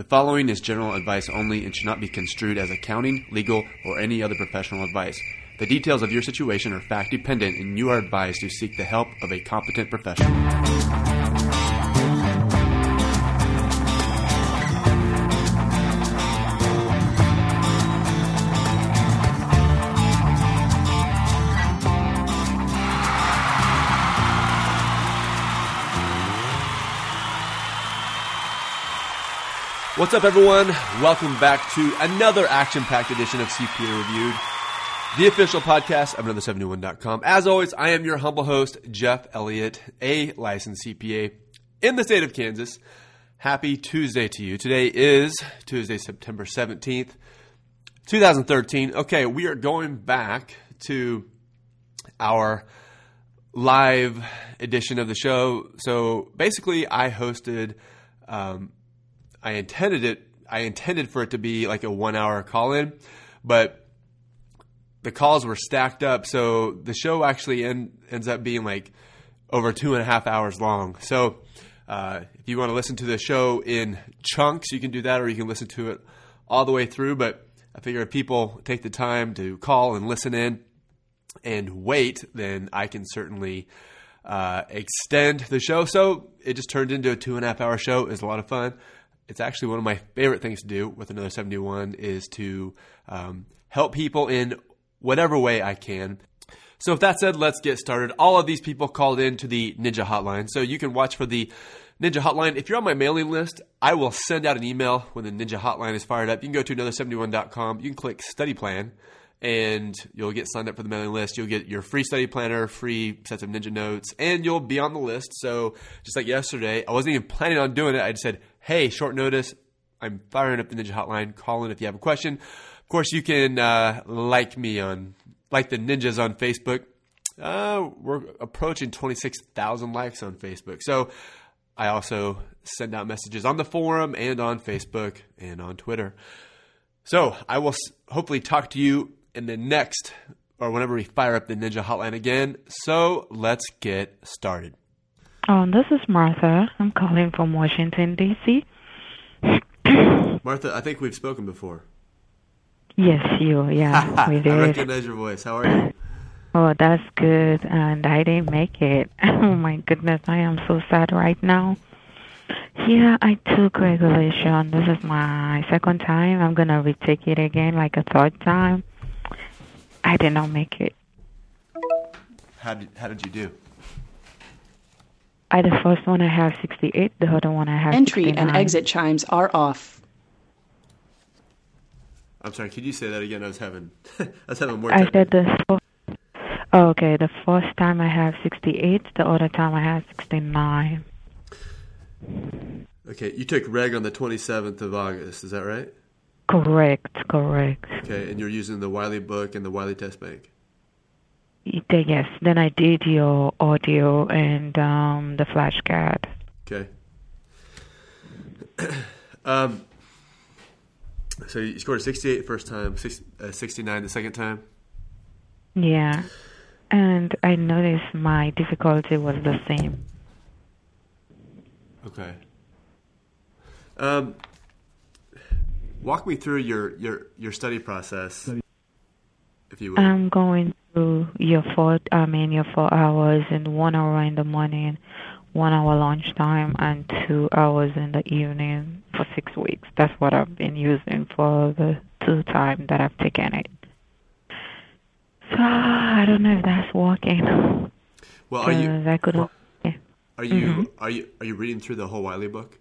The following is general advice only and should not be construed as accounting, legal, or any other professional advice. The details of your situation are fact dependent, and you are advised to seek the help of a competent professional. What's up, everyone? Welcome back to another action packed edition of CPA Reviewed, the official podcast of another71.com. As always, I am your humble host, Jeff Elliott, a licensed CPA in the state of Kansas. Happy Tuesday to you. Today is Tuesday, September 17th, 2013. Okay, we are going back to our live edition of the show. So basically, I hosted. Um, I intended it. I intended for it to be like a one hour call in, but the calls were stacked up, so the show actually end, ends up being like over two and a half hours long. So uh, if you want to listen to the show in chunks, you can do that, or you can listen to it all the way through. But I figure if people take the time to call and listen in and wait, then I can certainly uh, extend the show. So it just turned into a two and a half hour show. It was a lot of fun it's actually one of my favorite things to do with another 71 is to um, help people in whatever way I can. So, with that said, let's get started. All of these people called in to the Ninja Hotline. So, you can watch for the Ninja Hotline. If you're on my mailing list, I will send out an email when the Ninja Hotline is fired up. You can go to another71.com. You can click Study Plan and you'll get signed up for the mailing list. You'll get your free study planner, free sets of ninja notes, and you'll be on the list. So, just like yesterday, I wasn't even planning on doing it. I just said, hey, short notice, I'm firing up the Ninja Hotline. Call in if you have a question. Of course, you can uh, like me on, like the ninjas on Facebook. Uh, we're approaching 26,000 likes on Facebook. So I also send out messages on the forum and on Facebook and on Twitter. So I will hopefully talk to you in the next or whenever we fire up the Ninja Hotline again. So let's get started. Um, this is Martha. I'm calling from Washington, D.C. Martha, I think we've spoken before. Yes, you. Yeah, we did. I recognize your voice. How are you? Oh, that's good. And I didn't make it. Oh my goodness, I am so sad right now. Yeah, I took regulation. This is my second time. I'm gonna retake it again, like a third time. I did not make it. How did How did you do? I the first one I have 68, the other one I have Entry 69. and exit chimes are off. I'm sorry, could you say that again? I was having I was having more I said the first, oh, okay, the first time I have 68, the other time I have 69. Okay, you took reg on the 27th of August, is that right? Correct, correct. Okay, and you're using the Wiley book and the Wiley test bank. Yes, then I did your audio and um, the flashcard. Okay. um, so you scored a 68 the first time, six, uh, 69 the second time. Yeah, and I noticed my difficulty was the same. Okay. Um, walk me through your your your study process, if you would. I'm going through your four, I mean your four hours and one hour in the morning, one hour lunchtime, and two hours in the evening for six weeks. That's what I've been using for the two time that I've taken it. So I don't know if that's working. well, are you 'cause I could. yeah. are you Mhm. are you are you reading through the whole Wiley book?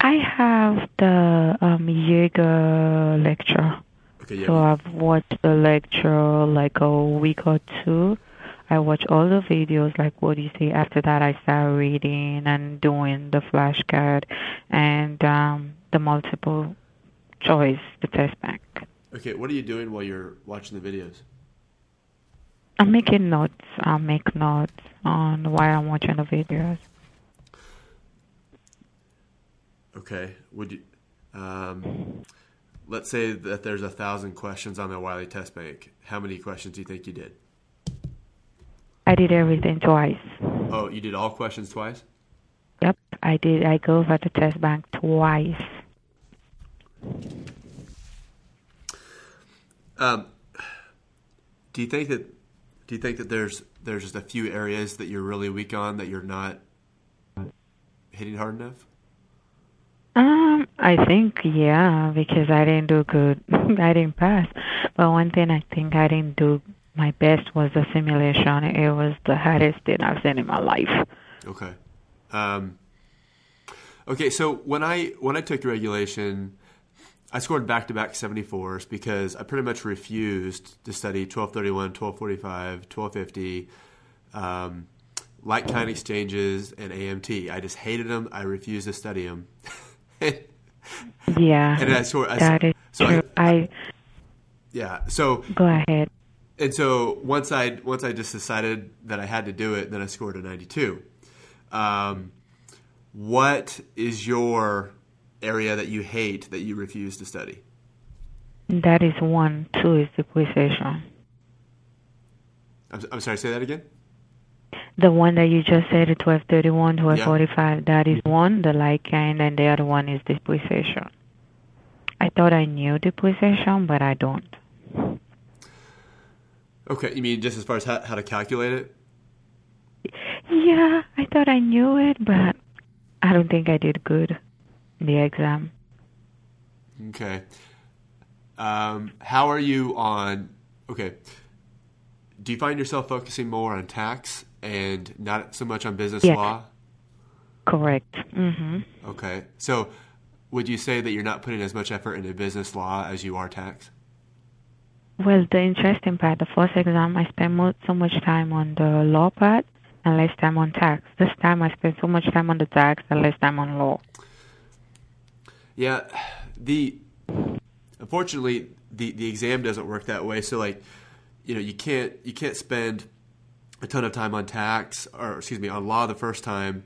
I have the um, Yaeger lecture. Okay, yeah. So I've watched the lecture like a week or two. I watch all the videos, like what do you say. After that, I start reading and doing the flashcard and um, the multiple choice, the test bank. Okay, what are you doing while you're watching the videos? I'm making notes. I'll make notes on why I'm watching the videos. Okay, would you? Um, let's say that there's a thousand questions on the Wiley test bank. How many questions do you think you did? I did everything twice. Oh, you did all questions twice. Yep, I did. I go over the test bank twice. Um, do you think that do you think that there's there's just a few areas that you're really weak on that you're not hitting hard enough? Um, I think yeah, because I didn't do good. I didn't pass. But one thing I think I didn't do my best was the simulation. It was the hardest thing I've seen in my life. Okay. Um, okay, so when I when I took regulation, I scored back to back 74s because I pretty much refused to study 1231, 1245, 1250, um, like kind exchanges, and AMT. I just hated them. I refused to study them. yeah. And I scored. that is so true. I, I, yeah. So go ahead. and so once I once I just decided that I had to do it, then I scored a 92. Um, what is your area that you hate that you refuse to study? That is one. Two is depreciation. I'm, I'm sorry, say that again. The one that you just said, 1231, 1245, that is one, the like kind, and the other one is depreciation. I thought I knew depreciation, but I don't. Okay, you mean just as far as how, how to calculate it? Yeah, I thought I knew it, but I don't think I did good in the exam. Okay. Um, how are you on? Okay. Do you find yourself focusing more on tax and not so much on business law? Correct. Mhm. Okay. So, would you say that you're not putting as much effort into business law as you are tax? Well, the interesting part, the first exam, I spent mo- so much time on the law part and less time on tax. This time, I spent so much time on the tax and less time on law. Yeah, the unfortunately the the exam doesn't work that way. So like, you know, you can't you can't spend a ton of time on tax or excuse me on law the first time,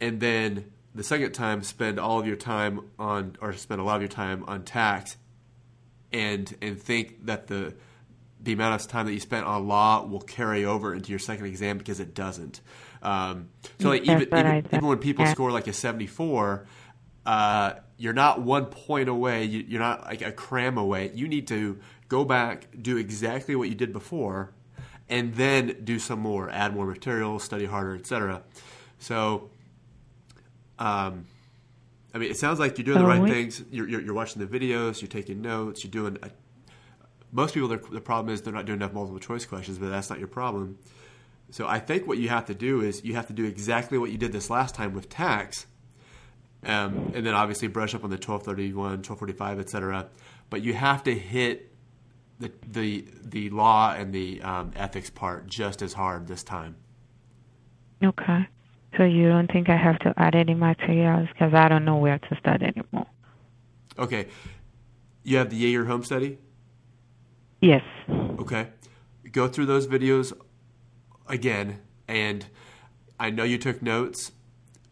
and then the second time spend all of your time on or spend a lot of your time on tax, and and think that the the amount of time that you spent on law will carry over into your second exam because it doesn't. Um, so like even even, even when people Yeah. score like a seventy four, uh, you're not one point away. You, you're not like a cram away. You need to go back, do exactly what you did before, and then do some more, add more material, study harder, etc. So, um, I mean, it sounds like you're doing the right things. You're, you're, you're watching the videos, you're taking notes, you're doing. A, most people, their, the problem is they're not doing enough multiple choice questions, but that's not your problem. So I think what you have to do is you have to do exactly what you did this last time with tax, um, and then obviously brush up on the 1231, 1245, etc. But you have to hit the the the law and the um, ethics part just as hard this time. Okay. So you don't think I have to add any materials because I don't know where to start anymore. Okay, you have the Yaeger home study. Yes. Okay, go through those videos again, and I know you took notes.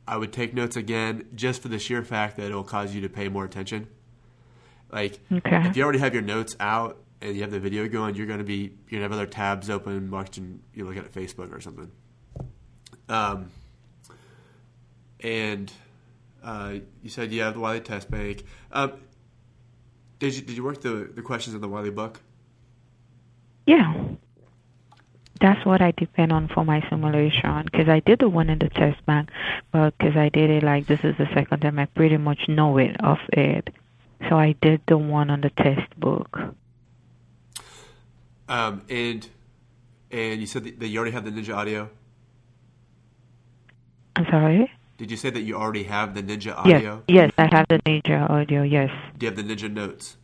I would take notes again just for the sheer fact that it'll cause you to pay more attention. Like Okay. if you already have your notes out and you have the video going, you're going to be you're going to have other tabs open watching you look at Facebook or something. Um, and uh, you said you have the Wiley Test Bank. Um, did you did you work the the questions in the Wiley book? Yeah. That's what I depend on for my simulation because I did the one in the test bank, but because I did it like this is the second time, I pretty much know it of it. So I did the one on the test book. Um, and and you said that you already have the Ninja Audio. I'm sorry? Did you say that you already have the Ninja Audio? Yes, yes, I have the Ninja audio. Yes. Do you have the Ninja Notes?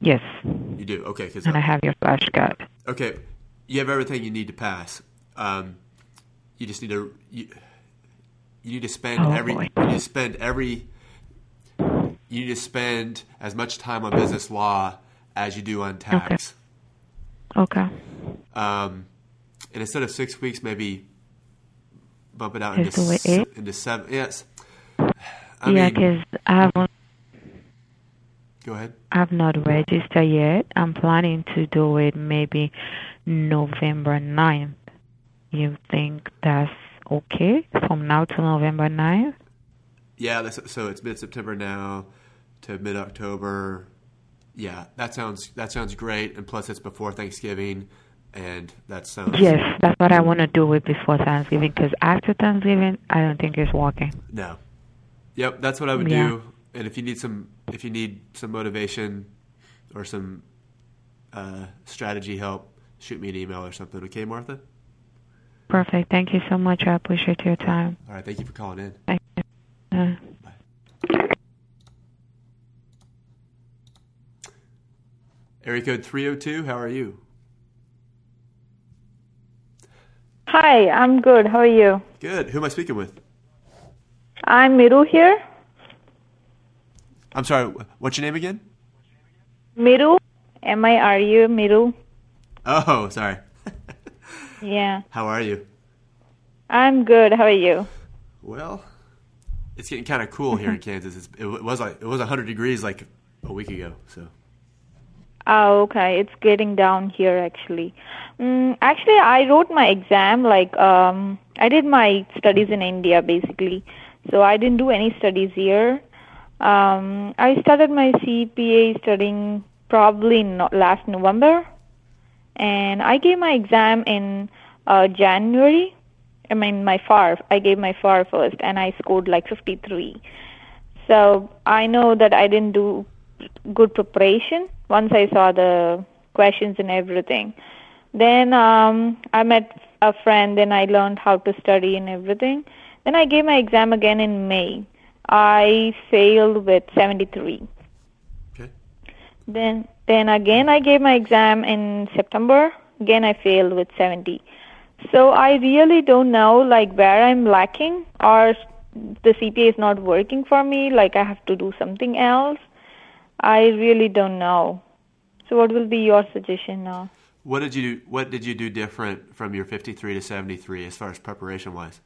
Yes. You do. Okay. Cause, And I have your flashcard. okay, you have everything you need to pass. Um, you just need to you, you need to spend Oh, every boy. you need to spend every you need to spend as much time on business law as you do on tax. Okay. Um, and instead of six weeks, maybe bump it out into se- into seven. Yes. yeah, I mean, because I haven't go ahead. I've not registered yet. I'm planning to do it maybe November 9th. You think that's okay from now to November 9th? Yeah, so it's mid September now to mid October. Yeah, that sounds that sounds great, and plus it's before Thanksgiving, and that sounds Yes, that's what I want to do it before Thanksgiving because after Thanksgiving, I don't think it's working. no. Yep, that's what I would Yeah. do. And if you need some if you need some motivation or some uh, strategy help, shoot me an email or something. Okay, Martha. Perfect. Thank you so much. I appreciate your time. All right, thank you for calling in. Thank you. Uh, Area code three hundred two. How are you? Hi, I'm good. How are you? Good. Who am I speaking with? I'm Miru here. I'm sorry. What's your name again? Miru, M I R U, Miru. Oh, sorry. Yeah, How are you? I'm good. How are you? Well, it's getting kind of cool here in Kansas. It's, it was like it was 100 degrees like a week ago. So Oh, okay. It's getting down here actually. Mm, actually, I wrote my exam. Like, um, I did my studies in India basically, so I didn't do any studies here. Um, I started my CPA studying probably no, last November, and I gave my exam in uh, January. I mean, my FAR. I gave my FAR first, and I scored like 53. So I know that I didn't do good preparation once I saw the questions and everything. Then um, I met a friend, and I learned how to study and everything. Then I gave my exam again in May. I failed with 73. okay. Then then again I gave my exam in September. Again I failed with 70. So I really don't know like where I'm lacking or the CPA is not working for me like I have to do something else. I really don't know. So what will be your suggestion now? What did you What did you do different from your 53 to 73 as far as preparation wise?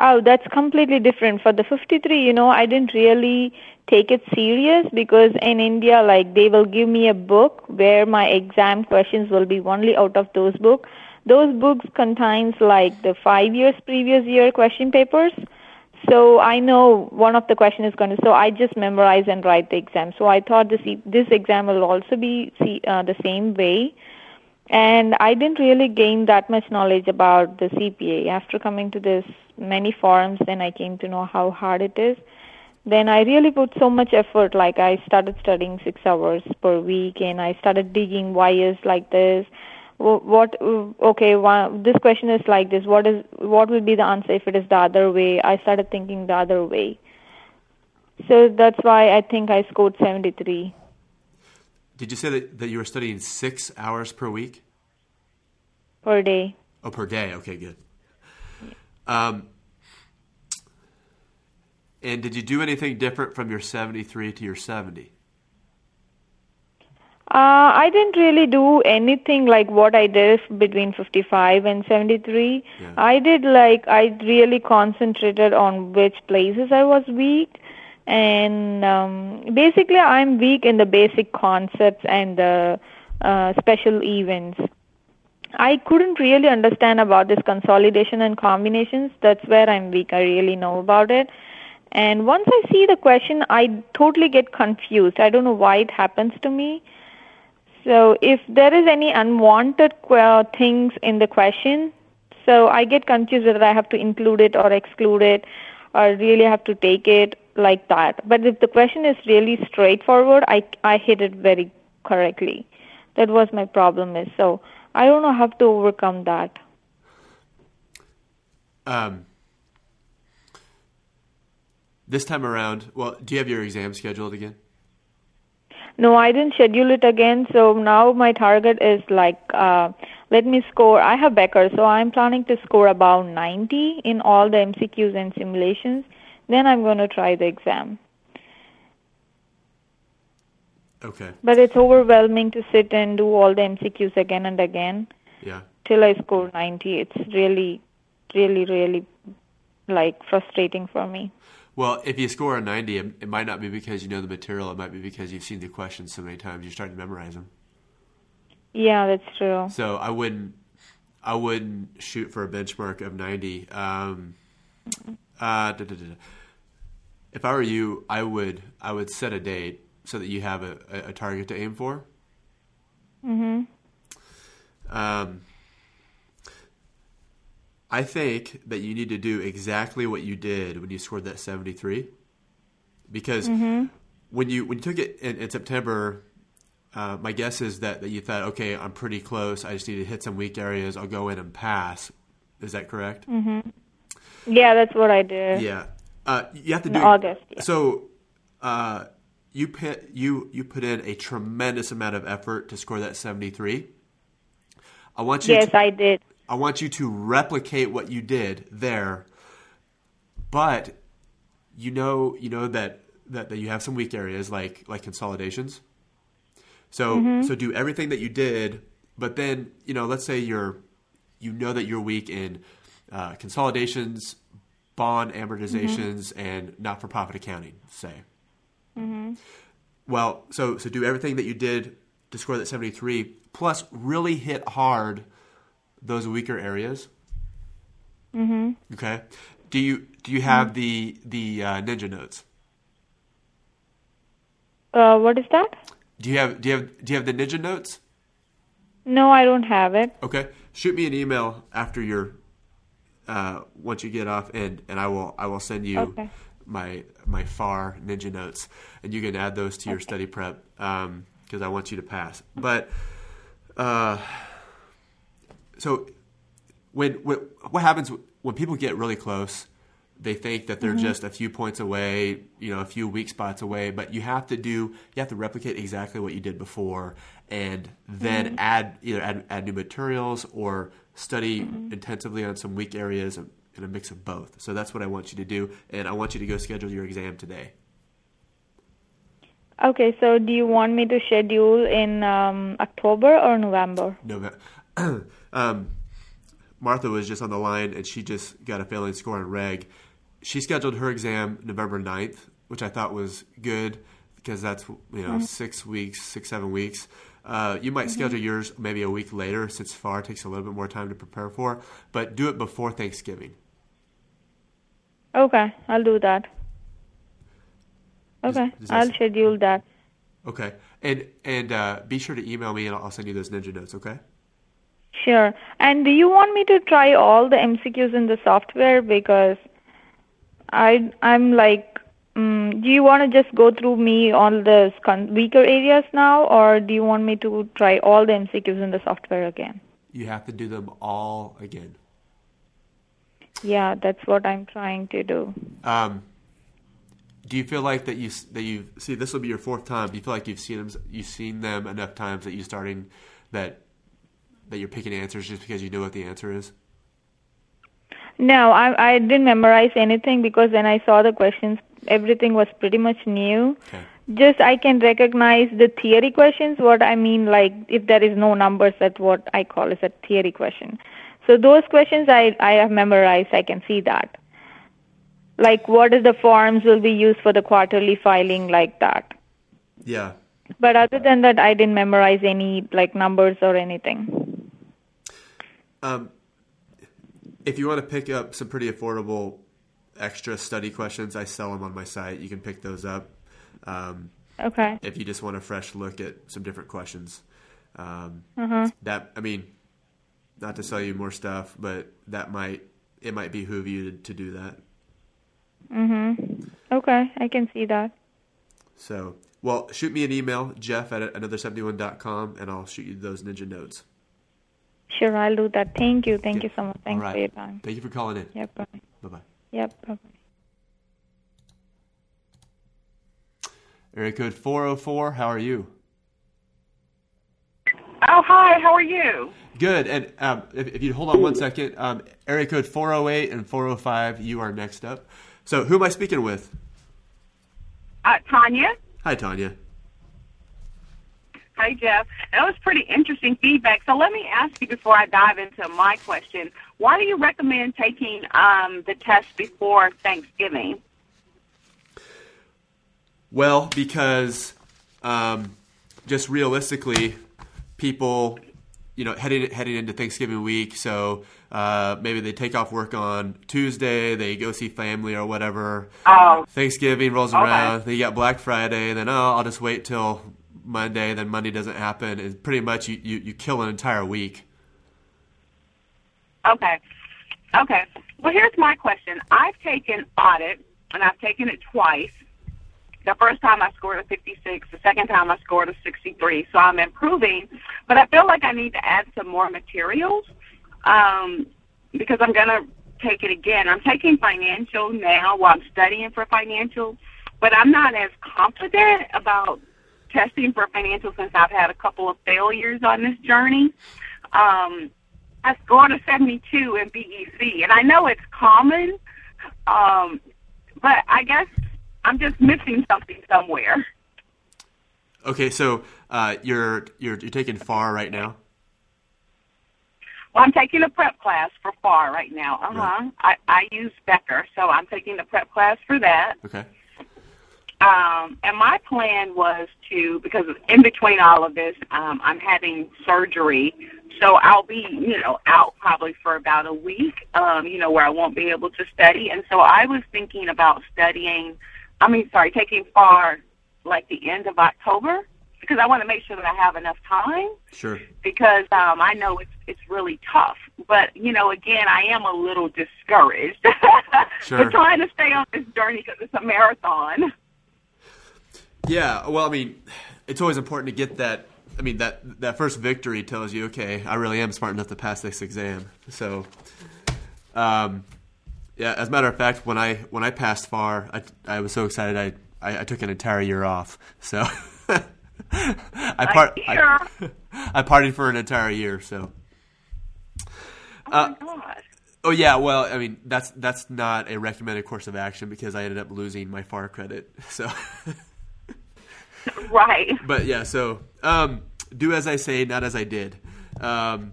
Oh, that's completely different. For the 53, you know, I didn't really take it serious because in India, like, they will give me a book where my exam questions will be only out of those books. Those books contains like the five years previous year question papers. So I know one of the question is going to. So I just memorize and write the exam. So I thought this this exam will also be uh, the same way and I didn't really gain that much knowledge about the CPA. After coming to this many forums, then I came to know how hard it is. Then I really put so much effort. Like I started studying six hours per week, and I started digging why is like this. Wh- What okay? One, this question is like this. What is what will be the answer if it is the other way? I started thinking the other way. So that's why I think I scored seventy three. Did you say that, that you were studying six hours per week? per day. Oh, per day. Okay, good. Um, and did you do anything different from your 73 to your 70? Uh, I didn't really do anything like what I did between 55 and 73. Yeah. I did like, I really concentrated on which places I was weak. And um, basically, I'm weak in the basic concepts and the uh, special events. I couldn't really understand about this consolidation and combinations. That's where I'm weak. I really know about it. And once I see the question, I totally get confused. I don't know why it happens to me. So if there is any unwanted que- things in the question, so I get confused whether I have to include it or exclude it, or really have to take it like that. But if the question is really straightforward, I I hit it very correctly. That was my problem is so I don't know how to overcome that. Um, this time around, well, do you have your exam scheduled again? No, I didn't schedule it again. So now my target is like, uh, let me score. I have Becker, so I'm planning to score about 90 in all the MCQs and simulations. Then I'm going to try the exam. Okay. But it's overwhelming to sit and do all the MCQs again and again Yeah. till I score 90. It's really, really, really like frustrating for me. Well, if you score a 90, it, it might not be because you know the material. It might be because you've seen the questions so many times. You're starting to memorize them. Yeah, that's true. So I wouldn't, I wouldn't shoot for a benchmark of 90. Um, uh, da, da, da, if I were you, I would I would set a date so that you have a, a target to aim for. Mm-hmm. Um, I think that you need to do exactly what you did when you scored that 73. Because when you when you took it in, in September, uh, my guess is that, that you thought, okay, I'm pretty close. I just need to hit some weak areas. I'll go in and pass. Is that correct? Yeah, that's what I did. Yeah. Uh, you have to In do August, yeah. So, uh, you put you you put in a tremendous amount of effort to score that 73. I want you Yes, to, I did. I want you to replicate what you did there, but you know you know that that, that you have some weak areas like like consolidations. So so do everything that you did, but then you know let's say you're you know that you're weak in uh, consolidations, bond amortizations, and not for profit accounting. Say. mm-hmm. Well, so so do everything that you did to score that 73, plus really hit hard those weaker areas. Mm-hmm. Okay. Do you do you have the the uh, ninja notes? Uh, what is that? Do you have do you have do you have the ninja notes? No, I don't have it. Okay. Shoot me an email after your uh, once you get off, and and I will I will send you Okay. my my FAR ninja notes, and you can add those to your study prep because I want you to pass. But uh, so when, when what happens when people get really close? They think that they're mm-hmm. just a few points away, you know, a few weak spots away. But you have to do, you have to replicate exactly what you did before, and then mm-hmm. add either add, add new materials or study mm-hmm. intensively on some weak areas and, and a mix of both. So that's what I want you to do, and I want you to go schedule your exam today. Okay, so do you want me to schedule in um, October or November? November. um, Martha was just on the line, and she just got a failing score on reg. She scheduled her exam November 9th, which I thought was good because that's you know six weeks, six seven weeks. Uh, you might schedule yours maybe a week later since FAR takes a little bit more time to prepare for, but do it before Thanksgiving. Okay, I'll do that. Okay, does that I'll schedule that. Okay, and and uh, be sure to email me, and I'll I'll send you those ninja notes. Okay. Sure. And do you want me to try all the MCQs in the software because I I'm like mm, do you want to just go through me on the weaker areas now or do you want me to try all the MCQs in the software again? You have to do them all again. Yeah, that's what I'm trying to do. Um, do you feel like that you that you see this will be your fourth time? Do you feel like you've seen them you've seen them enough times that you starting that that you're picking answers just because you know what the answer is? No, I I didn't memorize anything because when I saw the questions everything was pretty much new. Okay. Just I can recognize the theory questions. What I mean, like if there is no numbers, that's what I call is a theory question. So those questions I I have memorized. I can see that. Like what is the forms will be used for the quarterly filing, like that. Yeah. But other than that, I didn't memorize any like numbers or anything. Um, if you want to pick up some pretty affordable extra study questions, I sell them on my site. You can pick those up. Um, Okay. if you just want a fresh look at some different questions. Um, Uh-huh. That I mean, not to sell you more stuff, but that might it might behoove you to, to do that. Mhm. Okay, I can see that. So, well, shoot me an email, Jeff at another71.com, and I'll shoot you those ninja notes. Sure, I'll do that. Thank you. Thank Good. you so much. Thanks All right. for your time. Thank you for calling in. Yep. Bye. Bye bye. Yep. Bye. Area code 404, how are you? Oh, hi. How are you? Good. And um, if, if you hold on one second, um, area code 408 and 405, you are next up. So, who am I speaking with? Uh, Tonya. Hi, Tonya. Hi, Jeff. That was pretty interesting feedback. So let me ask you before I dive into my question: Why do you recommend taking um, the test before Thanksgiving? Well, because um, just realistically, people, you know heading heading into Thanksgiving week, so uh, maybe they take off work on Tuesday, they go see family or whatever. Oh. Thanksgiving rolls Okay. around, they got Black Friday, and then oh, I'll just wait till Monday. Then Monday doesn't happen, and pretty much you, you, you kill an entire week. Okay. Okay. Well, here's my question. I've taken audit, and I've taken it twice. The first time I scored a 56. The second time I scored a 63. So I'm improving, but I feel like I need to add some more materials um, because I'm going to take it again. I'm taking financial now while I'm studying for financial, but I'm not as confident about testing for financial since I've had a couple of failures on this journey. Um, I scored a 72 in BEC, and I know it's common, um, but I guess I'm just missing something somewhere. Okay, so uh, you're you're you're taking FAR right now. Well, I'm taking a prep class for FAR right now. Uh huh. Right. I, I use Becker, so I'm taking the prep class for that. Okay. Um, and my plan was to, because in between all of this, um, I'm having surgery. So I'll be, you know, out probably for about a week, um, you know, where I won't be able to study. And so I was thinking about studying, I mean, sorry, taking FAR like the end of October because I want to make sure that I have enough time Sure. because um, I know it's it's really tough. But you know, again, I am a little discouraged. Sure. but trying to stay on this journey because it's a marathon. Yeah, well, I mean, it's always important to get that. I mean, that that first victory tells you, okay, I really am smart enough to pass this exam. So, um, yeah. As a matter of fact, when I when I passed far, I, I was so excited. I, I I took an entire year off. So, I part I? I partied for an entire year. So, Oh Uh, my God. oh yeah. Well, I mean, that's that's not a recommended course of action because I ended up losing my far credit. So. Right. but yeah, so um, do as I say, not as I did. Um,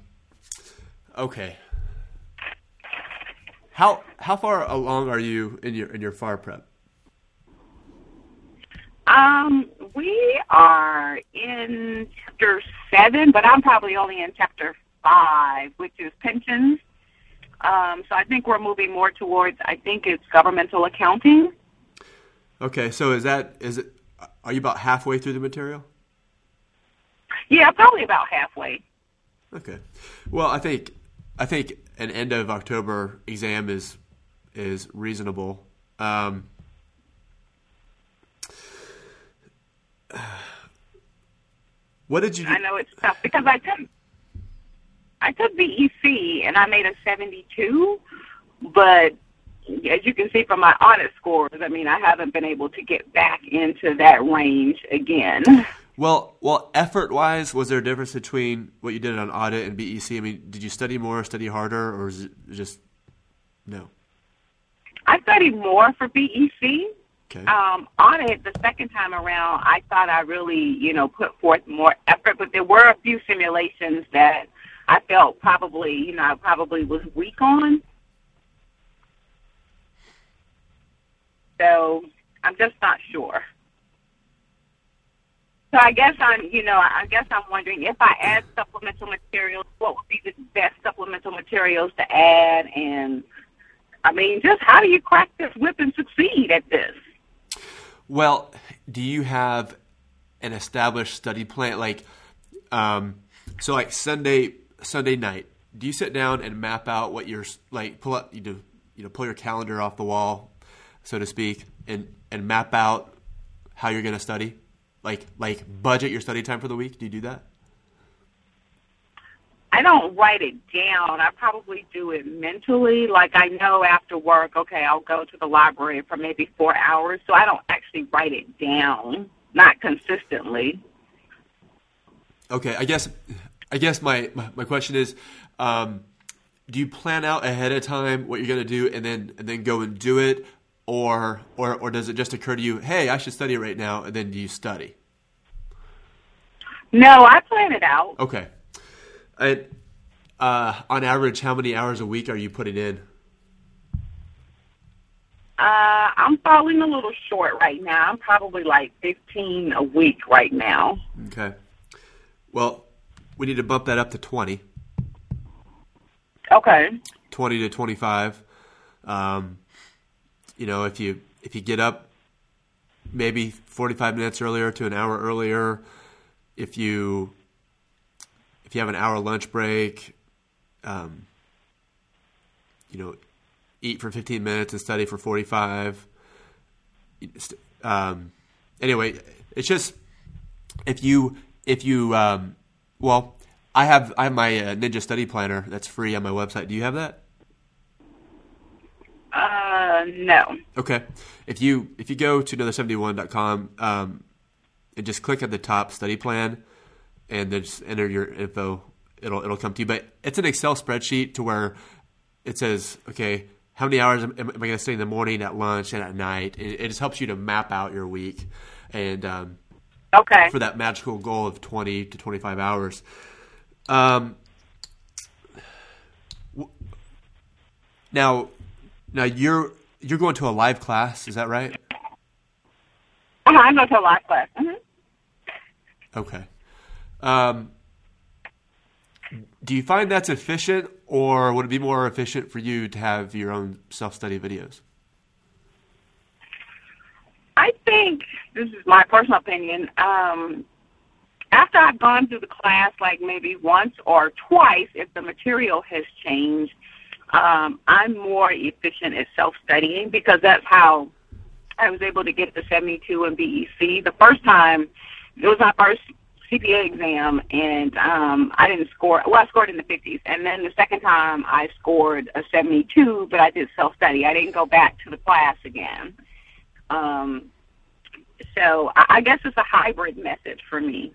okay. How how far along are you in your in your far prep? Um, we are in chapter seven, but I'm probably only in chapter five, which is pensions. Um, so I think we're moving more towards. I think it's governmental accounting. Okay, so is that is it? Are you about halfway through the material? Yeah, probably about halfway. Okay. Well, I think I think an end of October exam is is reasonable. Um, what did you do? I know it's tough because I took I took BEC and I made a 72, but as you can see from my audit scores, I mean I haven't been able to get back into that range again. Well, well, effort wise, was there a difference between what you did on audit and BEC? I mean, did you study more, study harder, or is it just no? I studied more for BEC. Okay. Um, audit the second time around, I thought I really, you know, put forth more effort, but there were a few simulations that I felt probably, you know, I probably was weak on. So I'm just not sure. So I guess I'm, you know, I guess I'm wondering if I add supplemental materials, what would be the best supplemental materials to add, and I mean, just how do you crack this whip and succeed at this? Well, do you have an established study plan? Like, um, so like Sunday Sunday night, do you sit down and map out what you're like? Pull up, you do, you know, pull your calendar off the wall, so to speak, and and map out how you're going to study. Like like budget your study time for the week. Do you do that? I don't write it down. I probably do it mentally. Like I know after work, okay, I'll go to the library for maybe four hours. So I don't actually write it down, not consistently. Okay, I guess I guess my my, my question is, um, do you plan out ahead of time what you're going to do and then and then go and do it, or or or does it just occur to you, hey, I should study right now, and then do you study? No, I plan it out. Okay, and uh, on average, how many hours a week are you putting in? Uh, I'm falling a little short right now. I'm probably like 15 a week right now. Okay, well, we need to bump that up to twenty. Okay. 20 to 25 um, you know if you if you get up maybe 45 minutes earlier to an hour earlier if you if you have an hour lunch break um, you know eat for 15 minutes and study for 45 um, anyway it's just if you if you um, well I have I have my uh, Ninja Study Planner that's free on my website. Do you have that? Uh, no. Okay. If you if you go to another71.com um, and just click at the top study plan and then just enter your info, it'll it'll come to you. But it's an Excel spreadsheet to where it says, okay, how many hours am, am I going to study in the morning, at lunch, and at night? It, it just helps you to map out your week and um, Okay. for that magical goal of 20 to 25 hours. Um, w- now, now you're you're going to a live class, is that right? Uh-huh, I go to a live class. hmm Okay. Um, do you find that's efficient, or would it be more efficient for you to have your own self study videos? I think this is my personal opinion. Um, after I've gone through the class, like maybe once or twice, if the material has changed, um, I'm more efficient at self studying because that's how I was able to get the 72 in BEC. The first time, it was my first CPA exam, and um, I didn't score. Well, I scored in the 50s, and then the second time I scored a 72, but I did self study. I didn't go back to the class again. Um, so I I guess it's a hybrid method for me.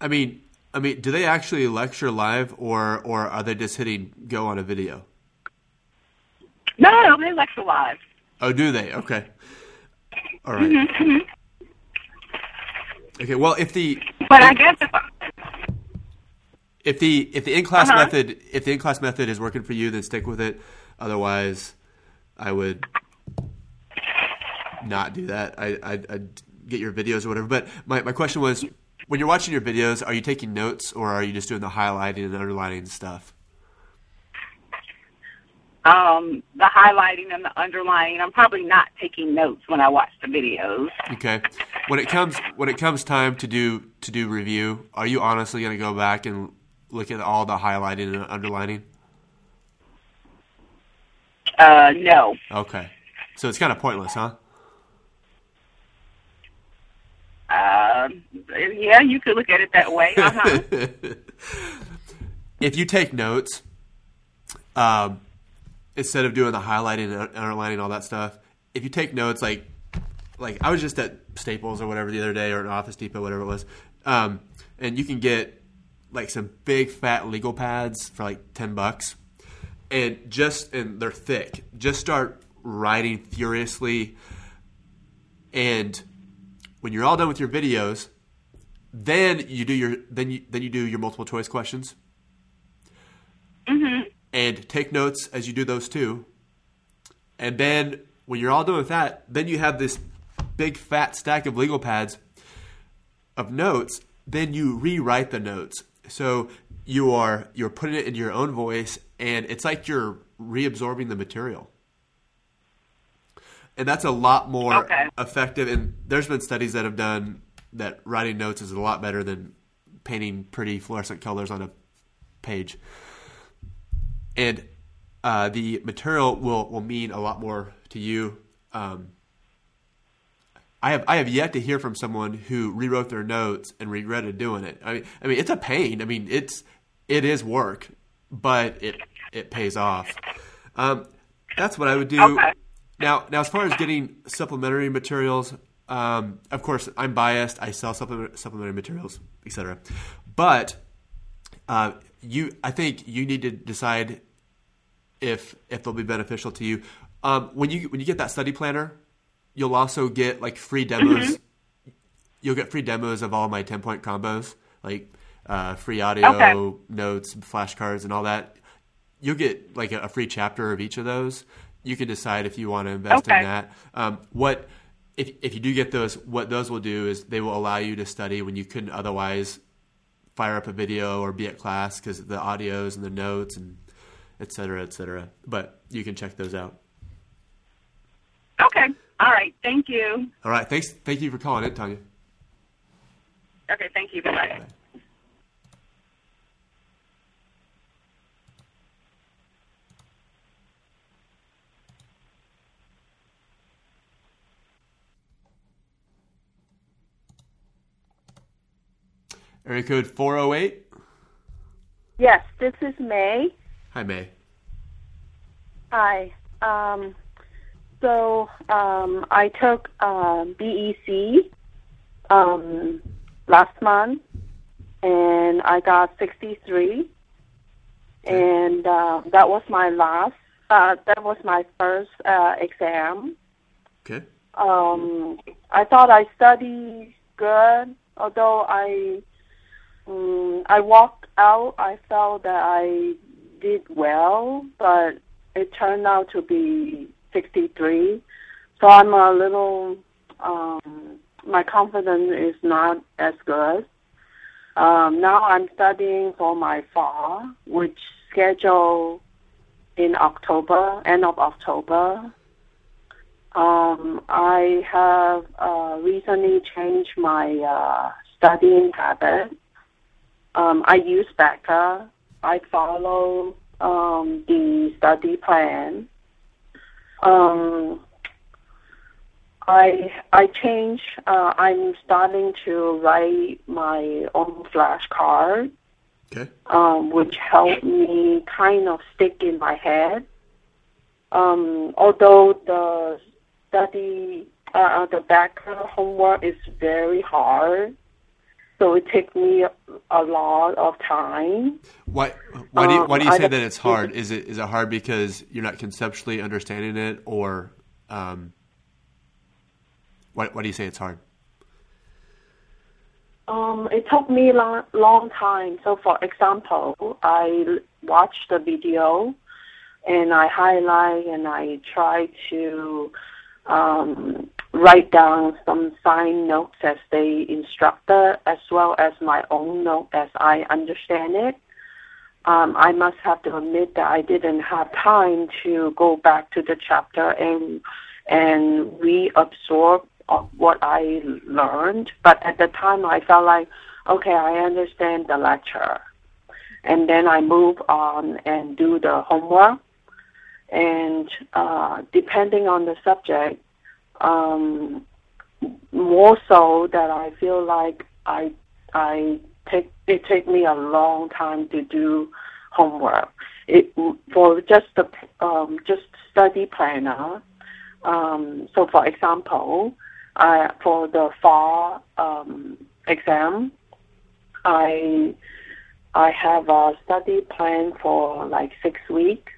I mean, I mean, do they actually lecture live, or or are they just hitting go on a video? No, no, no, they lecture live. Oh, do they? Okay. All right. Okay. Well, if the But I guess if I, if the if the in class Uh-huh. method if the in class method is working for you, then stick with it. Otherwise, I would not do that. I I'd, I'd get your videos or whatever. But my my question was, when you're watching your videos, are you taking notes or are you just doing the highlighting and underlining stuff? um, the highlighting and the underlining, I'm probably not taking notes when I watch the videos. Okay. When it comes when it comes time to do to do review, are you honestly going to go back and look at all the highlighting and underlining? Uh, no. Okay. So it's kind of pointless, huh? Uh, yeah, you could look at it that way. Uh-huh. if you take notes, um, instead of doing the highlighting and underlining all that stuff, if you take notes, like like I was just at Staples or whatever the other day, or an Office Depot, whatever it was, um, and you can get like some big fat legal pads for like ten bucks, and just and they're thick. Just start writing furiously, and when you're all done with your videos, then you do your then you then you do your multiple choice questions. Mhm. And take notes as you do those too. And then when you're all done with that, then you have this big fat stack of legal pads of notes. Then you rewrite the notes. So you are you're putting it in your own voice, and it's like you're reabsorbing the material. And that's a lot more Okay. effective. And there's been studies that have done that writing notes is a lot better than painting pretty fluorescent colors on a page. And uh, the material will, will mean a lot more to you. Um, I have I have yet to hear from someone who rewrote their notes and regretted doing it. I mean, I mean it's a pain. I mean it's it is work, but it it pays off. Um, that's what I would do. Okay. Now, now as far as getting supplementary materials, um, of course I'm biased. I sell supplement, supplementary materials, etc. But uh, you, I think you need to decide if if they'll be beneficial to you. Um, when you when you get that study planner, you'll also get like free demos. You'll get free demos of all my ten point combos, like uh, free audio, Okay. notes, flashcards, and all that. You'll get like a, a free chapter of each of those. You can decide if you want to invest Okay. in that. Um, what if if you do get those? What those will do is they will allow you to study when you couldn't otherwise fire up a video or be at class because the audios and the notes and et cetera, et cetera. But you can check those out. Okay. All right. Thank you. All right. Thanks. Thank you for calling it, Tonya. Okay. Thank you. Bye. Area code 408. Yes, this is Mei. Hi, Mei. Hi. Um, so um, I took um, BEC um, last month, and I got 63. And uh, that was my last. Uh, that was my first uh, exam. Okay. Um, I thought I studied good, although I um, I walked out. I felt that I did well, but it turned out to be 63. So I'm a little. Um, my confidence is not as good. Um, now I'm studying for my fall, which scheduled in October, end of October. Um, I have uh, recently changed my uh, studying habit. Um, I use Becker. I follow um, the study plan. Um, I I change. Uh, I'm starting to write my own flashcard, Okay. um, which helped me kind of stick in my head. Um, although the study, uh, uh, the background homework is very hard, so it takes me a lot of time. Why? Why do you, Um, why do you I say that it's hard? Is it is it hard because you're not conceptually understanding it, or um, why why do you say it's hard? Um, it took me a long, long time. So, for example, I watched the video and I highlight and I try to um, write down some sign notes as the instructor, as well as my own note as I understand it. Um, I must have to admit that I didn't have time to go back to the chapter and and reabsorb what I learned. But at the time, I felt like, okay, I understand the lecture, and then I move on and do the homework. And uh, depending on the subject, um, more so that I feel like I I take it take me a long time to do homework. It for just the um, just study planner. Um, so, for example, uh, for the fall um, exam, I I have a study plan for like six weeks,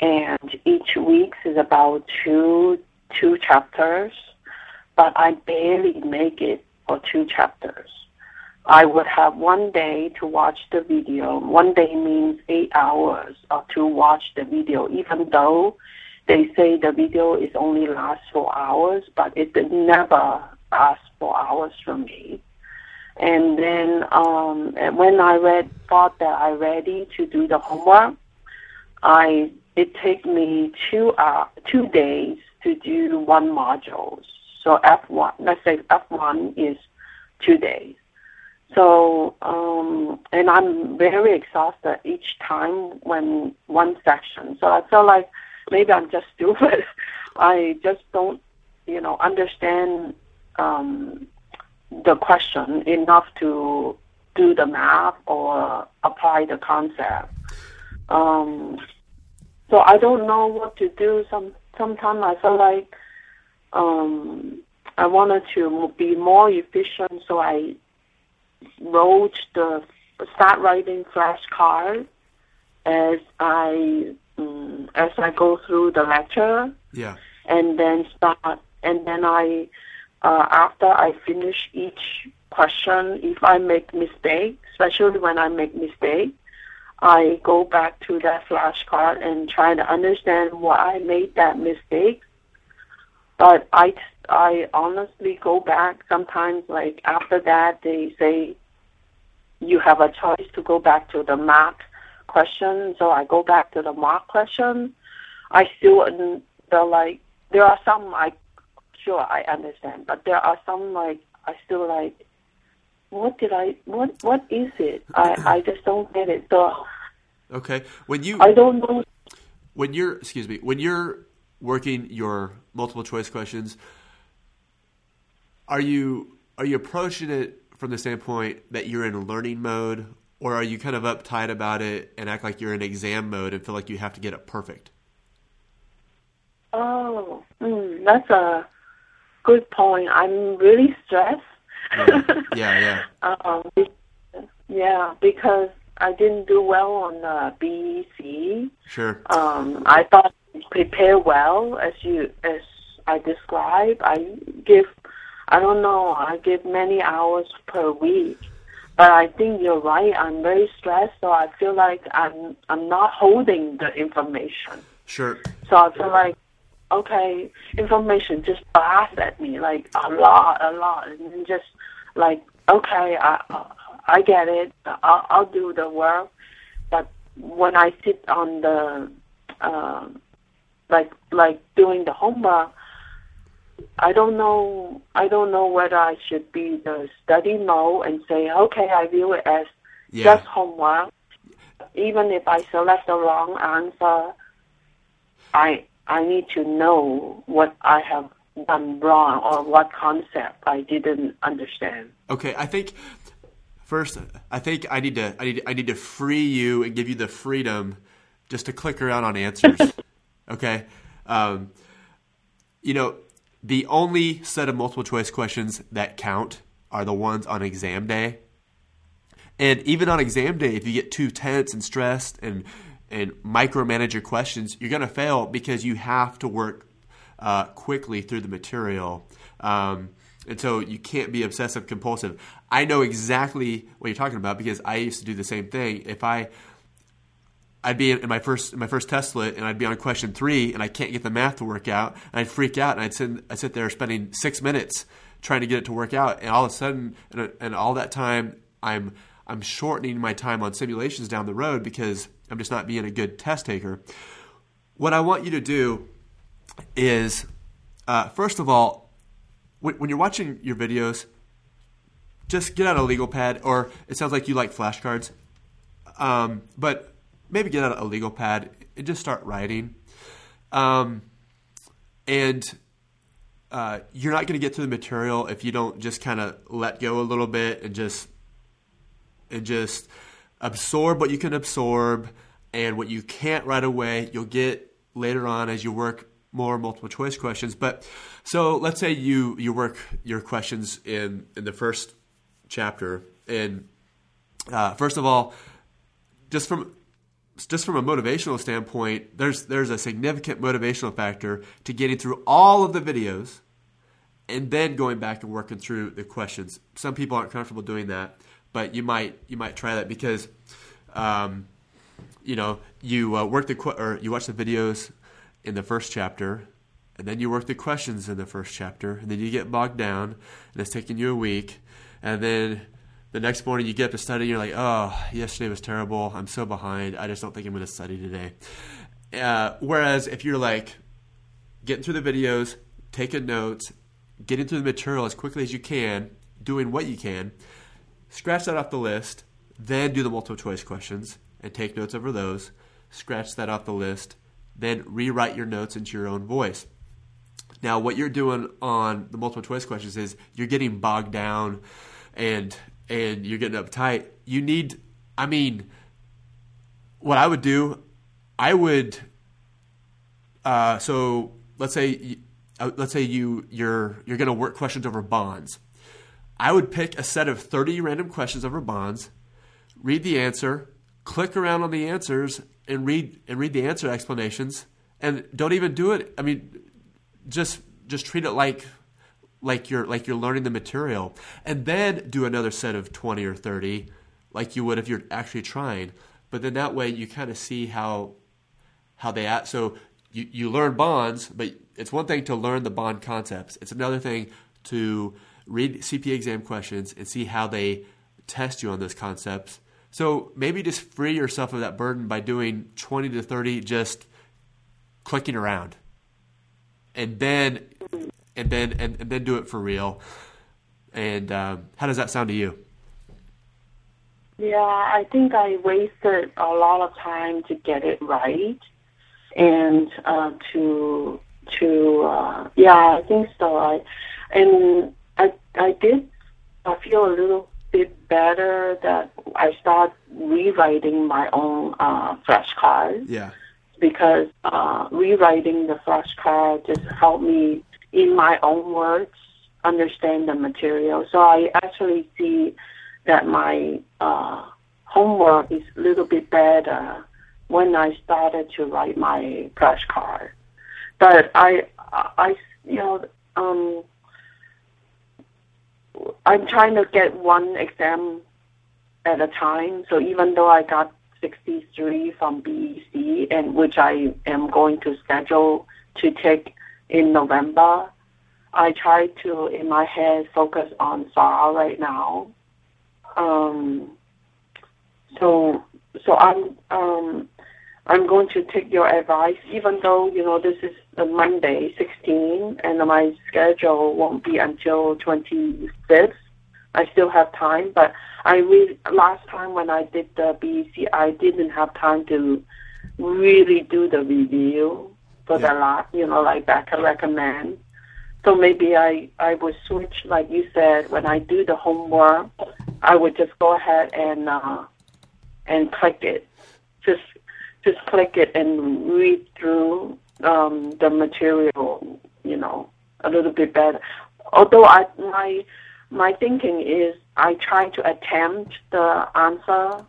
and each week is about two two chapters, but I barely make it for two chapters. I would have one day to watch the video. One day means eight hours to watch the video, even though they say the video is only lasts four hours, but it never lasts four hours for me. And then um, when I read, thought that I ready to do the homework, I it take me two uh, two days to do one module. So F one, let's say F one is two days. So, um, and I'm very exhausted each time when one section. So I feel like maybe I'm just stupid. I just don't, you know, understand um, the question enough to do the math or apply the concept. Um, so I don't know what to do. Some sometimes I felt like um, I wanted to be more efficient, so I wrote the start writing flashcard as I um, as I go through the lecture, Yeah. and then start and then I uh, after I finish each question, if I make mistake, especially when I make mistake, I go back to that flashcard and try to understand why I made that mistake. But I, I honestly go back sometimes. Like after that, they say, you have a choice to go back to the mark question. So I go back to the mark question. I still feel like there are some I sure I understand, but there are some like I still like what did I what what is it? I I just don't get it. So Okay. When you I don't know. when you're excuse me when you're working your multiple choice questions are you are you approaching it from the standpoint that you're in learning mode or are you kind of uptight about it and act like you're in exam mode and feel like you have to get it perfect Oh, mm, that's a good point. I'm really stressed. Yeah yeah, yeah. Um, yeah, because I didn't do well on uh, BEC. sure Um, I thought I prepare well as you as I described. I give, I don't know, I give many hours per week. But I think you're right. I'm very stressed, so I feel like I'm I'm not holding the information. sure So I feel like, okay, information just blast at me like a lot, a lot, and just like, okay, I I get it. I'll, I'll do the work. But when I sit on the, uh, like like doing the homework, I don't know. I don't know whether I should be the study mode and say, okay, I view it as yeah just homework. Even if I select the wrong answer, I I need to know what I have done wrong or what concept I didn't understand. Okay, I think first, I think I need to I need I need to free you and give you the freedom just to click around on answers. okay, um, you know the only set of multiple choice questions that count are the ones on exam day. And even on exam day, if you get too tense and stressed and and micromanage your questions, you're going to fail because you have to work uh, quickly through the material. Um, and so you can't be obsessive compulsive. I know exactly what you're talking about because I used to do the same thing. If I I'd be in my first in my first testlet and I'd be on question three and I can't get the math to work out and I'd freak out and I'd sit I sit there spending six minutes trying to get it to work out and all of a sudden and, and all that time I'm I'm shortening my time on simulations down the road because I'm just not being a good test taker. What I want you to do is uh, first of all when, when you're watching your videos, just get out a legal pad or it sounds like you like flashcards. Um, but maybe get out a legal pad and just start writing. Um, and uh, you're not going to get to the material if you don't just kind of let go a little bit and just and just absorb what you can absorb and what you can't right away you'll get later on as you work more multiple choice questions but so let's say you you work your questions in in the first chapter and uh, first of all just from just from a motivational standpoint, there's there's a significant motivational factor to getting through all of the videos and then going back and working through the questions. Some people aren't comfortable doing that, but you might you might try that because um, you know you uh, work the que- or you watch the videos in the first chapter and then you work the questions in the first chapter and then you get bogged down and it's taking you a week and then the next morning you get up to study and you're like, oh, yesterday was terrible. I'm so behind. I just don't think I'm going to study today. Uh, whereas if you're like getting through the videos, taking notes, getting through the material as quickly as you can, doing what you can, scratch that off the list, then do the multiple choice questions and take notes over those, scratch that off the list, then rewrite your notes into your own voice. Now, what you're doing on the multiple choice questions is you're getting bogged down and and you're getting uptight, you need, I mean, what I would do, I would, uh, so let's say, uh, let's say you you're you're going to work questions over bonds. I would pick a set of 30 random questions over bonds, read the answer, click around on the answers, and read and read the answer explanations, and don't even do it. I mean, just just treat it like like you're like you're learning the material and then do another set of 20 or 30 like you would if you're actually trying but then that way you kind of see how how they act so you, you learn bonds but it's one thing to learn the bond concepts it's another thing to read cpa exam questions and see how they test you on those concepts. So maybe just free yourself of that burden by doing 20 to 30 just clicking around. And then and then and, and then do it for real. And um, how does that sound to you? Yeah, I think I wasted a lot of time to get it right, and uh, to to uh, yeah, I think so. I and I I did I feel a little bit better that I start rewriting my own uh, flashcards. Yeah. Because uh, rewriting the flashcard just helped me in my own words understand the material. So I actually see that my uh, homework is a little bit better when I started to write my flashcard. But I, I, you know, um, I'm trying to get one exam at a time. So even though I got 63 from BEC, and which I am going to schedule to take in November, I try to, in my head, focus on FAR right now. Um, so, so I'm, um, I'm going to take your advice, even though you know this is the Monday, 16, and my schedule won't be until 25th. I still have time, but I really last time when I did the BEC, I didn't have time to really do the review for Yeah. the last, you know, like that I recommend. So maybe I I would switch, like you said, when I do the homework, I would just go ahead and uh, and click it, just just click it and read through um, the material, you know, a little bit better. Although I my my thinking is I try to attempt the answer,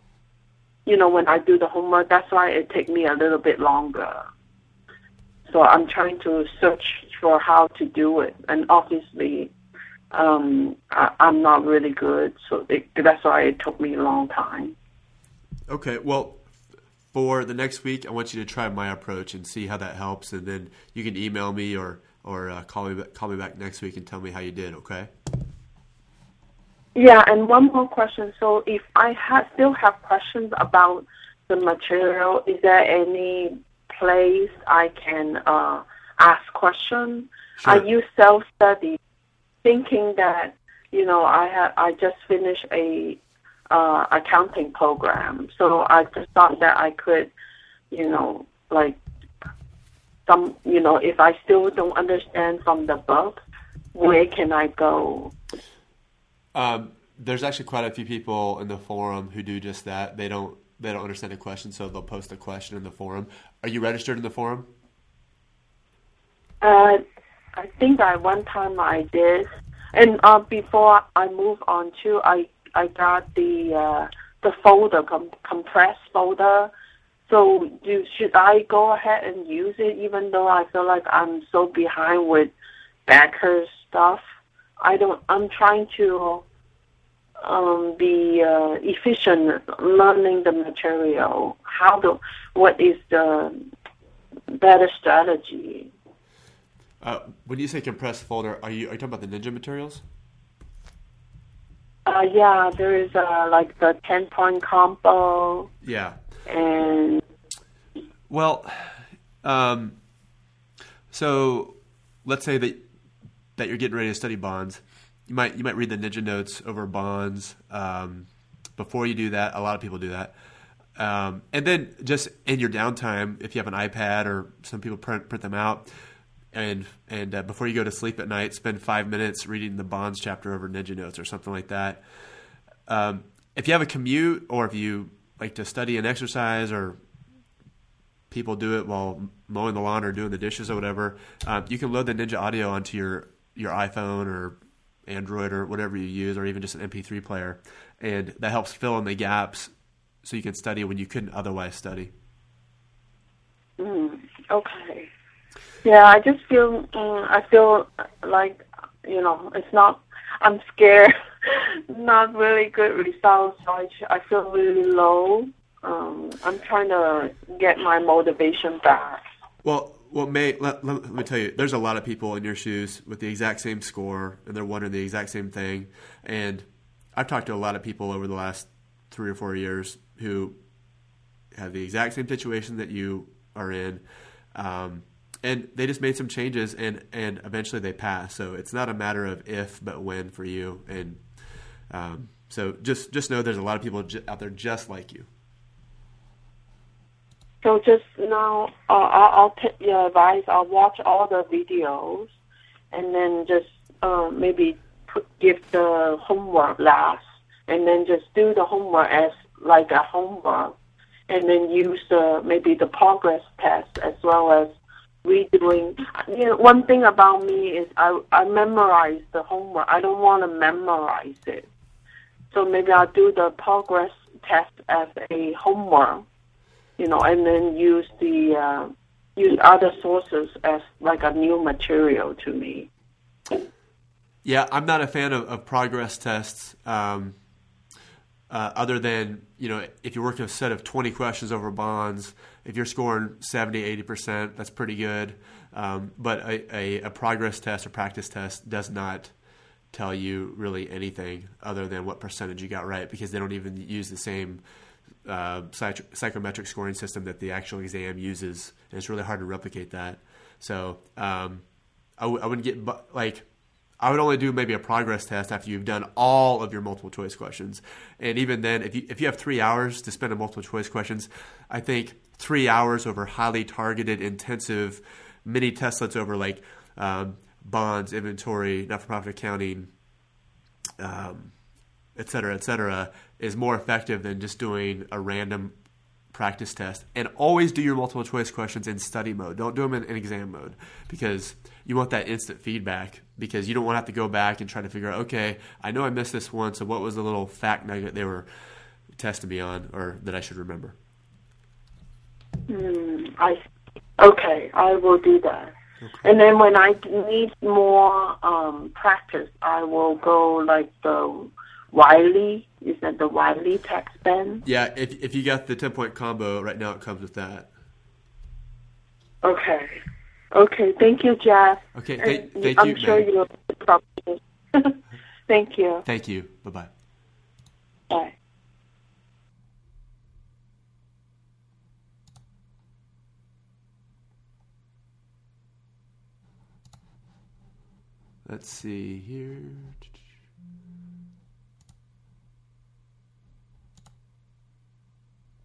you know, when I do the homework. That's why it takes me a little bit longer. So I'm trying to search for how to do it, and obviously, um, I, I'm not really good. So it, that's why it took me a long time. Okay, well, for the next week, I want you to try my approach and see how that helps, and then you can email me or or uh, call me back, call me back next week and tell me how you did. Okay? Yeah, and one more question. So if I ha- still have questions about the material, is there any place I can uh, ask questions? I Sure. use self study, thinking that you know I ha- I just finished a uh, accounting program, so I just thought that I could, you know, like some, you know, if I still don't understand from the book, where can I go? Um, there's actually quite a few people in the forum who do just that. They don't they don't understand a question, so they'll post a question in the forum. Are you registered in the forum? Uh, I think I one time I did, and uh, before I move on to, I I got the uh, the folder com- compressed folder. So do should I go ahead and use it, even though I feel like I'm so behind with Becker's stuff? I don't. I'm trying to um, be uh, efficient learning the material. How to? What is the better strategy? Uh, when you say compressed folder, are you are you talking about the Ninja materials? Uh, yeah, there is uh, like the 10 point combo Yeah. and Well, um, so let's say that that you're getting ready to study bonds. You might you might read the Ninja notes over bonds. Um, before you do that, a lot of people do that. Um, and then just in your downtime, if you have an iPad or some people print print them out, and and uh, before you go to sleep at night, spend five minutes reading the bonds chapter over Ninja notes or something like that. Um, if you have a commute or if you like to study and exercise or people do it while mowing the lawn or doing the dishes or whatever, um, you can load the Ninja Audio onto your your iPhone or Android or whatever you use, or even just an MP3 player, and that helps fill in the gaps so you can study when you couldn't otherwise study. mm, okay. Yeah, I just feel mm, I feel like you know it's not. I'm scared. not really good results. So I I feel really low. Um, I'm trying to get my motivation back. Well, well, Mei, let, let, let me tell you, there's a lot of people in your shoes with the exact same score, and they're wondering the exact same thing. And I've talked to a lot of people over the last three or four years who have the exact same situation that you are in. Um, and they just made some changes and, and eventually they pass. So it's not a matter of if, but when for you. And um, so just, just know there's a lot of people out there just like you. So just now, uh, I'll, I'll take your advice. I'll watch all the videos, and then just uh, maybe put, give the homework last, and then just do the homework as like a homework, and then use the maybe the progress test as well as redoing. You know, one thing about me is I I memorize the homework. I don't want to memorize it, so maybe I'll do the progress test as a homework you know, and then use the uh, use other sources as like a new material to me. Yeah, I'm not a fan of, of progress tests. Um, uh, other than you know, if you work a set of 20 questions over bonds, if you're scoring 70, 80 percent, that's pretty good. Um, but a, a, a progress test or practice test does not tell you really anything other than what percentage you got right because they don't even use the same uh, psychometric scoring system that the actual exam uses, and it's really hard to replicate that. So um, I w- I wouldn't get like I would only do maybe a progress test after you've done all of your multiple choice questions, and even then, if you if you have three hours to spend on multiple choice questions, I think three hours over highly targeted, intensive mini testlets over like um, bonds, inventory, not for profit accounting. Um, et cetera, et cetera, is more effective than just doing a random practice test. And always do your multiple choice questions in study mode. Don't do them in, in, exam mode because you want that instant feedback because you don't want to have to go back and try to figure out, okay, I know I missed this one, so what was the little fact nugget they were testing me on or that I should remember? Mm, I okay, I will do that. Okay. And then when I need more um, practice, I will go like the Wiley. Is that the Wiley test bank? Yeah, if if you got the ten point combo right now, it comes with that. Okay. Okay. Thank you, Jeff. Okay. Th- thank I'm you. I'm sure you'll. thank you. Thank you. Bye bye. Bye. Let's see here.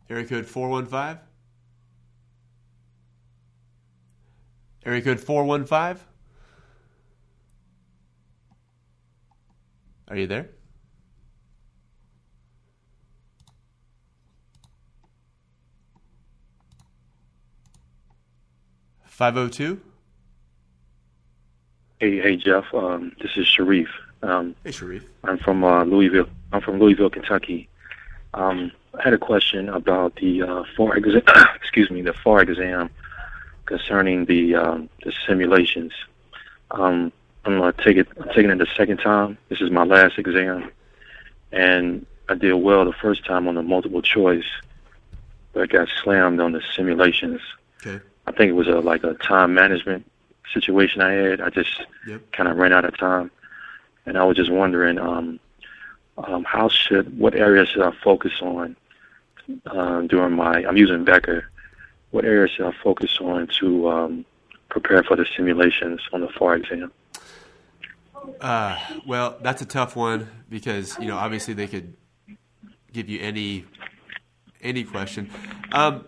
Area code 415. Area code 415. Are you there? Five oh two. Hey, hey, Jeff. Um, this is Shareef. Um, hey, Shareef. I'm from uh, Louisville. I'm from Louisville, Kentucky. Um, I had a question about the uh, FAR exam. excuse me, the FAR exam concerning the um, the simulations. Um, I'm gonna take it. I'm taking it the second time. This is my last exam, and I did well the first time on the multiple choice, but I got slammed on the simulations. Okay. I think it was a like a time management situation I had. I just yep. kind of ran out of time, and I was just wondering, um, um, how should what areas should I focus on uh, during my, I'm using Becker. What areas should I focus on to um, prepare for the simulations on the FAR exam? Uh, well, that's a tough one because you know obviously they could give you any any question. Um,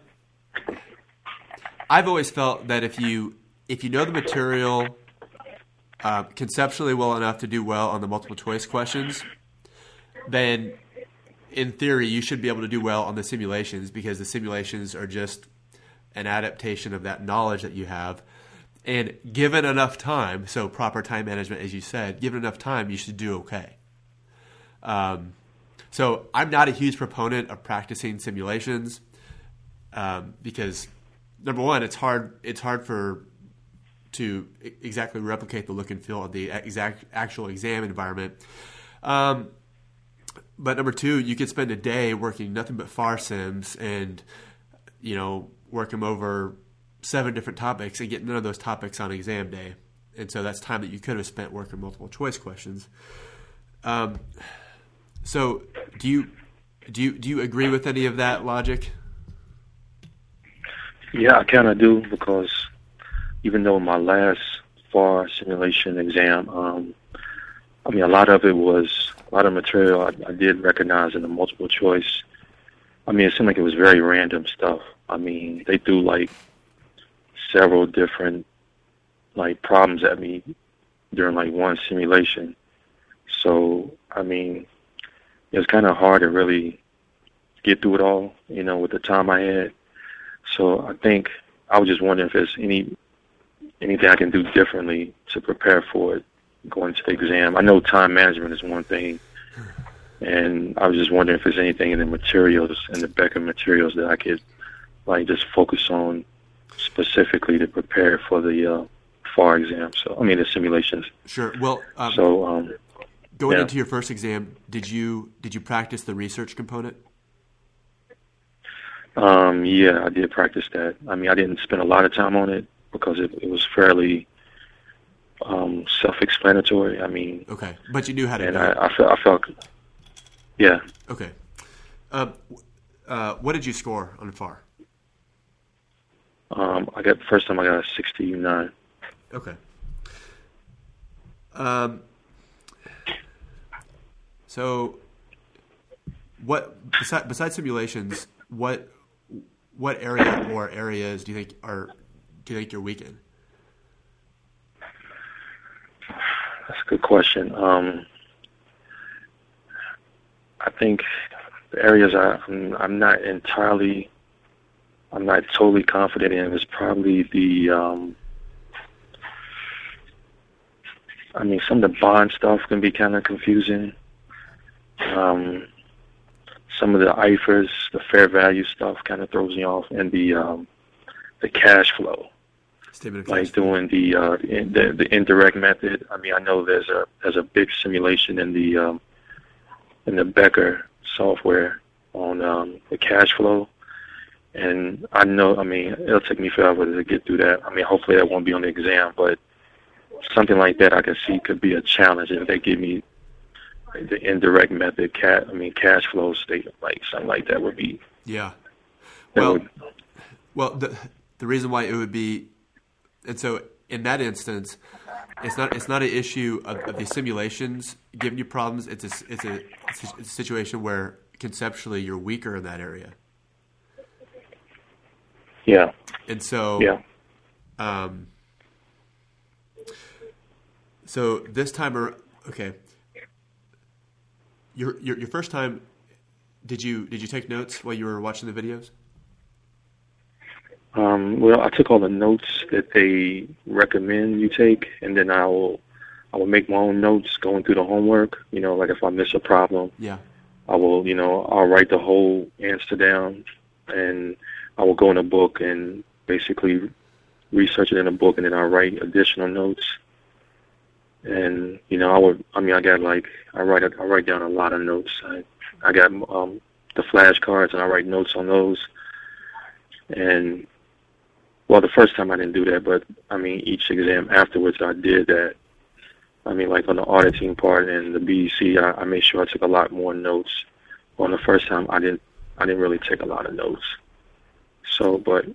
I've always felt that if you if you know the material uh, conceptually well enough to do well on the multiple choice questions, then in theory, you should be able to do well on the simulations because the simulations are just an adaptation of that knowledge that you have. And given enough time, so proper time management, as you said, given enough time, you should do okay. Um, so I'm not a huge proponent of practicing simulations um, because number one, it's hard. It's hard for to exactly replicate the look and feel of the exact actual exam environment. Um, but number two, you could spend a day working nothing but FAR sims and you know work them over seven different topics and get none of those topics on exam day. And so that's time that you could have spent working multiple choice questions. Um, so do you do you do you agree with any of that logic? Yeah, I kind of do because even though my last FAR simulation exam, um, I mean, a lot of it was a lot of material I, I did recognize in the multiple choice. I mean, it seemed like it was very random stuff. I mean, they threw like several different like problems at me during like one simulation. So, I mean, it was kind of hard to really get through it all, you know, with the time I had. So I think I was just wondering if there's any anything I can do differently to prepare for it going to the exam. I know time management is one thing, and I was just wondering if there's anything in the materials in the Becker materials that I could like just focus on specifically to prepare for the uh, FAR exam. So I mean the simulations. Sure. Well, um, so um, going yeah. into your first exam, did you did you practice the research component? Um, yeah, I did practice that. I mean, I didn't spend a lot of time on it because it, it was fairly um, self-explanatory. I mean, Okay, but you knew how to and do it. I, I felt, I felt, yeah. Okay. Um, uh, what did you score on FAR? Um, I got first time I got a sixty-nine. Okay. Um, so, what besides, besides simulations, what what area or areas do you think are do you think you're weak in? That's a good question. Um, I think the areas I, I'm, I'm not entirely, I'm not totally confident in is probably the, um, I mean, some of the bond stuff can be kind of confusing. Um, some of the IFRS, the fair value stuff, kind of throws me off, and the um, the cash flow Statement like cash. doing the uh in, the the indirect method. I mean, I know there's a there's a big simulation in the um in the Becker software on um the cash flow. And I know I mean it'll take me forever to get through that. I mean hopefully that won't be on the exam, but something like that I can see could be a challenge if they give me the indirect method cat I mean cash flow statement like something like that would be Yeah. Well, would Well, the the reason why it would be, and so in that instance, it's not it's not an issue of, of the simulations giving you problems. It's a it's a it's a situation where conceptually you're weaker in that area, yeah. and so Yeah. Um, so this time, ar- okay, your, your your first time, did you did you take notes while you were watching the videos? Um, well, I took all the notes that they recommend you take, and then I will I will make my own notes going through the homework. You know, like if I miss a problem, Yeah. I will you know I'll write the whole answer down, and I will go in a book and basically research it in a book, and then I'll write additional notes. And you know, I would I mean I got like I write I write down a lot of notes. I I got um, the flashcards, and I write notes on those. And well, the first time I didn't do that, but I mean, each exam afterwards I did that. I mean, like on the auditing part and the BEC, I, I made sure I took a lot more notes. On the first time, I didn't, I didn't really take a lot of notes. So, but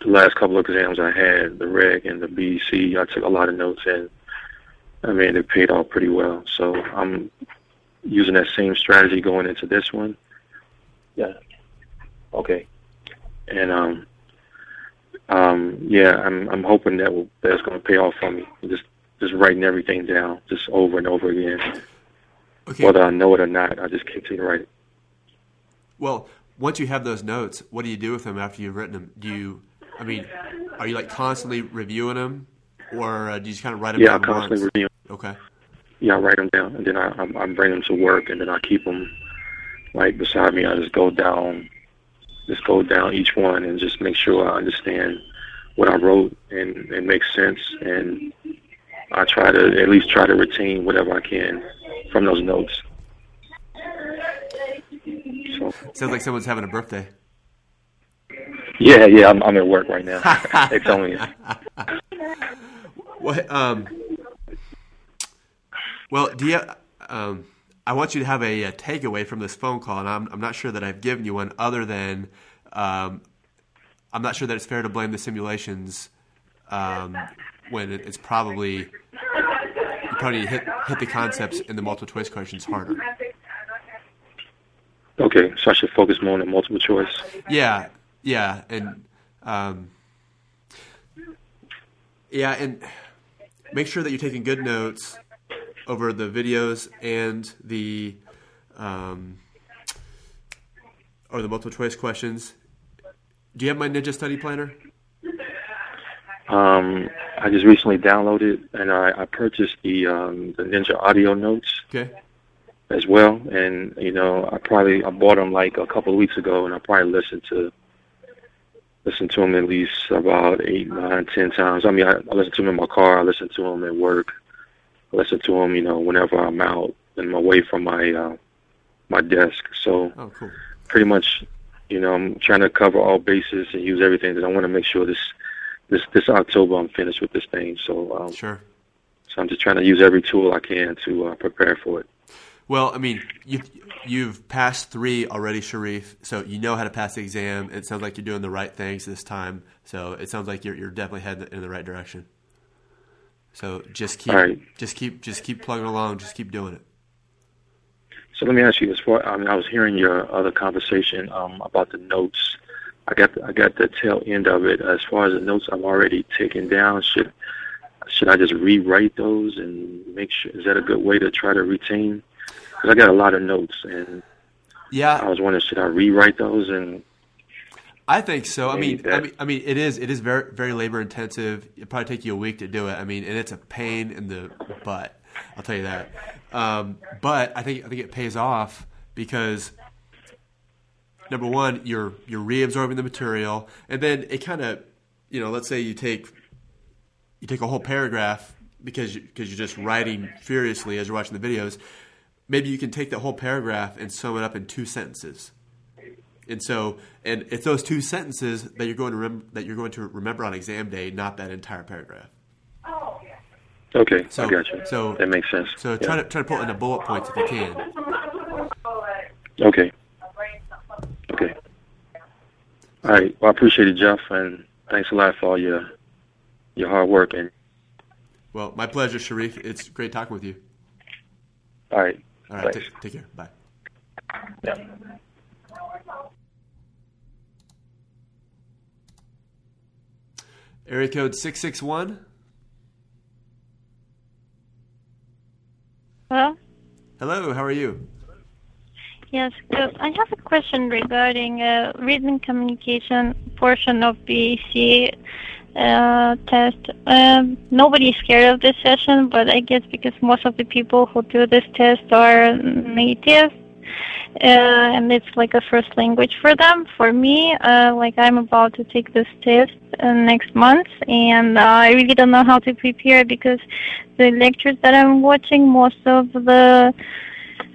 the last couple of exams I had, the reg and the BC, I took a lot of notes and I mean, it paid off pretty well. So I'm using that same strategy going into this one. Yeah. Okay. And um, um, yeah, I'm I'm hoping that will, that's going to pay off for me. Just just writing everything down, just over and over again. Okay. Whether I know it or not, I just continue to write it. Well, once you have those notes, what do you do with them after you've written them? Do you, I mean, are you like constantly reviewing them, or uh, do you just kind of write them Yeah, down constantly once? review. Okay. Yeah, I write them down, and then I I, I bring them to work, and then I keep them like beside me. I just go down, just go down each one, and just make sure I understand what I wrote and and makes sense. And I try to at least try to retain whatever I can from those notes. So Sounds like someone's having a birthday. yeah, yeah, I'm I'm at work right now. told me. What? Um. Well, do you? Um, I want you to have a, a, takeaway from this phone call, and I'm, I'm not sure that I've given you one other than um, I'm not sure that it's fair to blame the simulations um, when it's probably you probably hit hit the concepts in the multiple choice questions harder. Okay, so I should focus more on the multiple choice. Yeah, yeah, and um, yeah, and make sure that you're taking good notes over the videos and the um, or the multiple choice questions. Do you have my Ninja Study Planner? Um, I just recently downloaded and I, I purchased the um, the Ninja Audio Notes. Okay. As well, and you know, I probably I bought them like a couple of weeks ago, and I probably listened to listen to them at least about eight, nine, ten times. I mean, I, I listen to them in my car. I listen to them at work. I listen to them, you know, whenever I'm out and away from my uh, my desk. So, oh, cool. pretty much, you know, I'm trying to cover all bases and use everything. That I want to make sure this this this October I'm finished with this thing. So, um, sure. So I'm just trying to use every tool I can to uh, prepare for it. Well, I mean, you've you've passed three already, Shareef. So you know how to pass the exam. It sounds like you're doing the right things this time. So it sounds like you're you're definitely heading in the right direction. So just keep right. just keep just keep plugging along. Just keep doing it. So let me ask you this: for I mean, I was hearing your other conversation um, about the notes. I got the, I got the tail end of it. As far as the notes I've already taken down, should should I just rewrite those and make sure? Is that a good way to try to retain? Because I got a lot of notes, and yeah, I was wondering should I rewrite those and I think so. I mean, I mean, I mean, it is it is very very labor intensive. It probably take you a week to do it. I mean, and it's a pain in the butt. I'll tell you that. Um, but I think I think it pays off because number one, you're you're reabsorbing the material, and then it kind of, you know, let's say you take you take a whole paragraph because you, because you're just writing furiously as you're watching the videos. Maybe you can take that whole paragraph and sum it up in two sentences and so, and it's those two sentences that you're going to rem- that you're going to remember on exam day, not that entire paragraph. Oh, okay, so, I got you. So that makes sense. So try to try to put in the bullet points if you can. Okay. Okay. All right. Well, I appreciate it, Jeff, and thanks a lot for all your your hard work. And well, my pleasure, Shareef. It's great talking with you. All right. All right. T- take care. Bye. Yeah. Area code 661. Hello? Hello, how are you? Yes, good. I have a question regarding uh, written communication portion of BEC uh, test. Um, nobody's scared of this session, but I guess because most of the people who do this test are native, uh, and it's like a first language for them. For me, uh, like I'm about to take this test uh, next month, and uh, I really don't know how to prepare because the lectures that I'm watching, most of the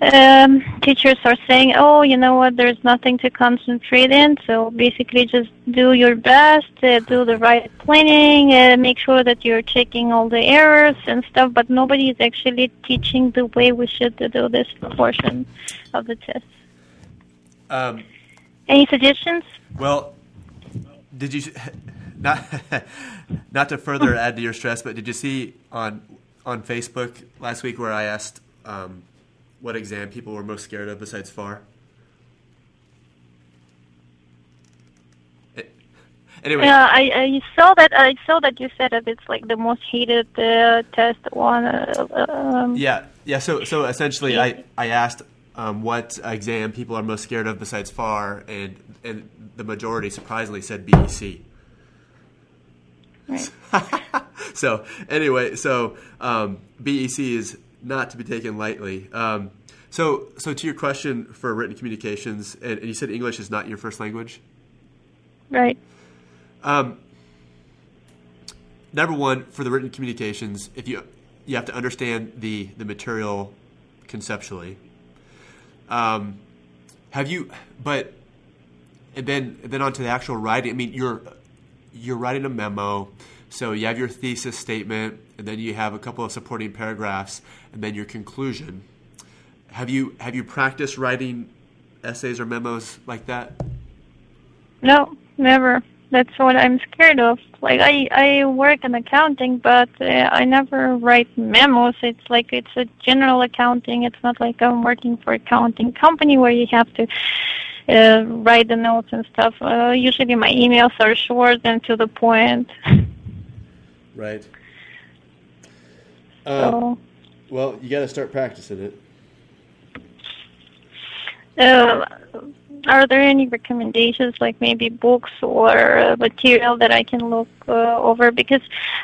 um, teachers are saying, "Oh, you know what? There's nothing to concentrate in. So basically, just do your best, uh, do the right planning, uh, make sure that you're checking all the errors and stuff." But nobody is actually teaching the way we should do this portion of the test. Um, Any suggestions? Well, did you not not to further add to your stress, but did you see on on Facebook last week where I asked? Um, what exam people were most scared of besides FAR? Anyway, yeah, I, I saw that. I saw that you said that it's like the most hated uh, test one. Uh, um, yeah, yeah. So, so essentially, yeah. I I asked um, what exam people are most scared of besides FAR, and and the majority surprisingly said BEC. Right. so anyway, so um, BEC is not to be taken lightly. Um, so, so to your question for written communications, and, and, you said English is not your first language, right? Um, number one, for the written communications, if you you have to understand the the material conceptually. Um, have you? But and then and then on to the actual writing. I mean, you're you're writing a memo, so you have your thesis statement, and then you have a couple of supporting paragraphs, and then your conclusion. have you have you practiced writing essays or memos like that? No, never. That's what I'm scared of. Like I I work in accounting, but uh, I never write memos. It's like it's a general accounting. It's not like I'm working for accounting company where you have to uh, write the notes and stuff. Uh, usually my emails are short and to the point. Right. So, Um, well, you got to start practicing it. uh, are there any recommendations, like maybe books or uh, material that I can look uh, over? Because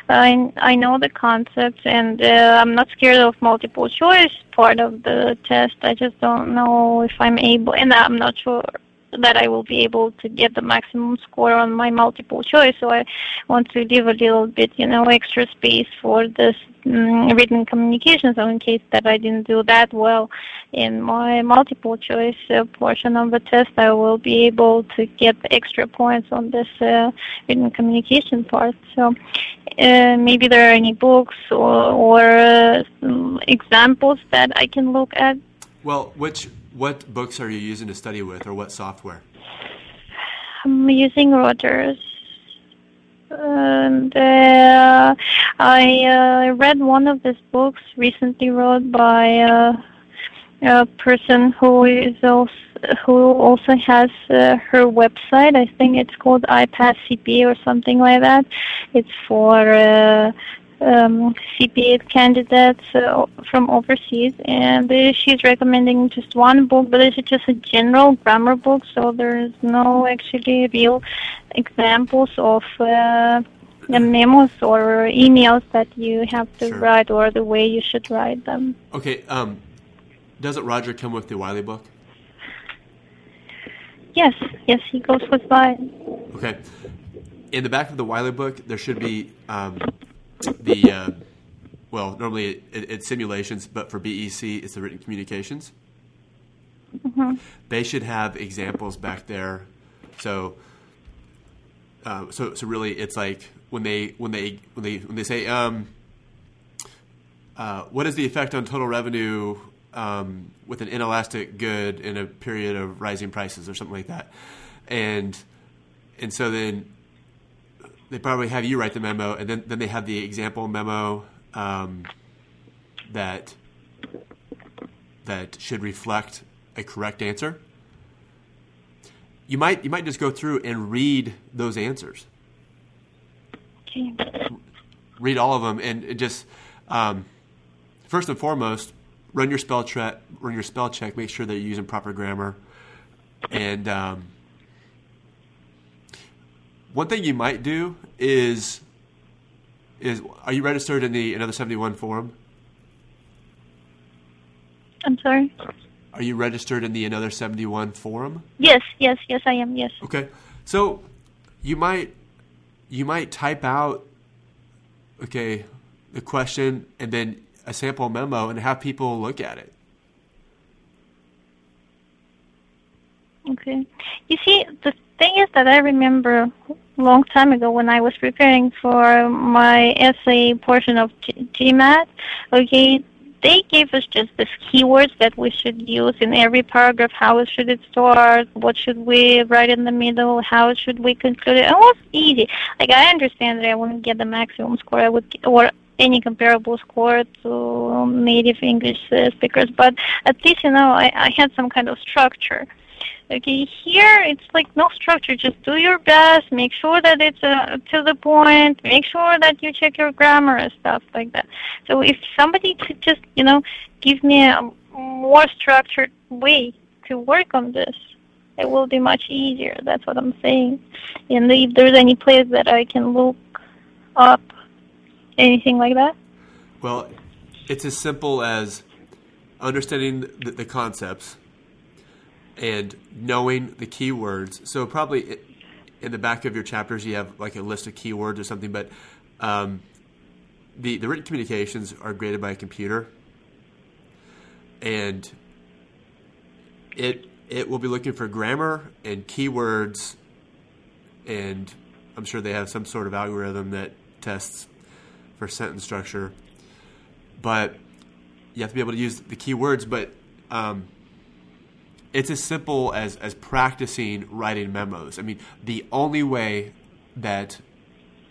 I I know the concepts and uh, I'm not scared of multiple choice part of the test. I just don't know if I'm able, and I'm not sure that I will be able to get the maximum score on my multiple choice. So I want to leave a little bit, you know, extra space for this um, written communication. So in case that I didn't do that well in my multiple choice uh, portion of the test, I will be able to get extra points on this uh, written communication part. So uh, maybe there are any books or, or uh, examples that I can look at. Well, which what books are you using to study with, or what software? I'm using Rogers. And uh, I uh, read one of these books recently wrote by uh, a person who is also who also has uh, her website. I think it's called iPass CPA or something like that. It's for uh, um, CPA candidates uh, from overseas, and she's recommending just one book, but it's just a general grammar book, so there's no actually real examples of uh, the memos or emails that you have to Sure. write or the way you should write them. Okay. Um, doesn't Roger come with the Wiley book? Yes, yes, he goes with mine. Okay. In the back of the Wiley book, there should be um, the uh, well, normally it, it's simulations, but for BEC, it's the written communications. Mhm. They should have examples back there. So, uh, so, so really, it's like when they when they when they when they say, um, uh, "What is the effect on total revenue um, with an inelastic good in a period of rising prices?" or something like that, and and so then they probably have you write the memo, and then then they have the example memo um, that that should reflect a correct answer. You might you might just go through and read those answers, Okay. read all of them, and just um, first and foremost run your spell check, run your spell check, make sure that you're using proper grammar, and um, one thing you might do is is are you registered in the another seventy one forum? I'm sorry. Are you registered in the another seventy one forum? Yes, yes, yes, I am. Yes. Okay, so you might you might type out okay the question and then a sample memo and have people look at it. Okay. You see, the thing is that I remember long time ago when I was preparing for my essay portion of G- GMAT, okay, they gave us just these keywords that we should use in every paragraph. How should it start? What should we write in the middle? How should we conclude it? It was easy. Like, I understand that I wouldn't get the maximum score. I would, or any comparable score to native English uh, speakers, but at least, you know, I, I had some kind of structure. Okay, here it's like no structure. Just do your best. Make sure that it's uh, to the point. Make sure that you check your grammar and stuff like that. So if somebody could just, you know, give me a more structured way to work on this, it will be much easier. That's what I'm saying. And if there's any place that I can look up, anything like that. Well, it's as simple as understanding the, the concepts and knowing the keywords. So probably in the back of your chapters you have like a list of keywords or something, but um, the the written communications are graded by a computer, and it it will be looking for grammar and keywords, and I'm sure they have some sort of algorithm that tests for sentence structure. But you have to be able to use the keywords. But um, it's as simple as as practicing writing memos. I mean, the only way that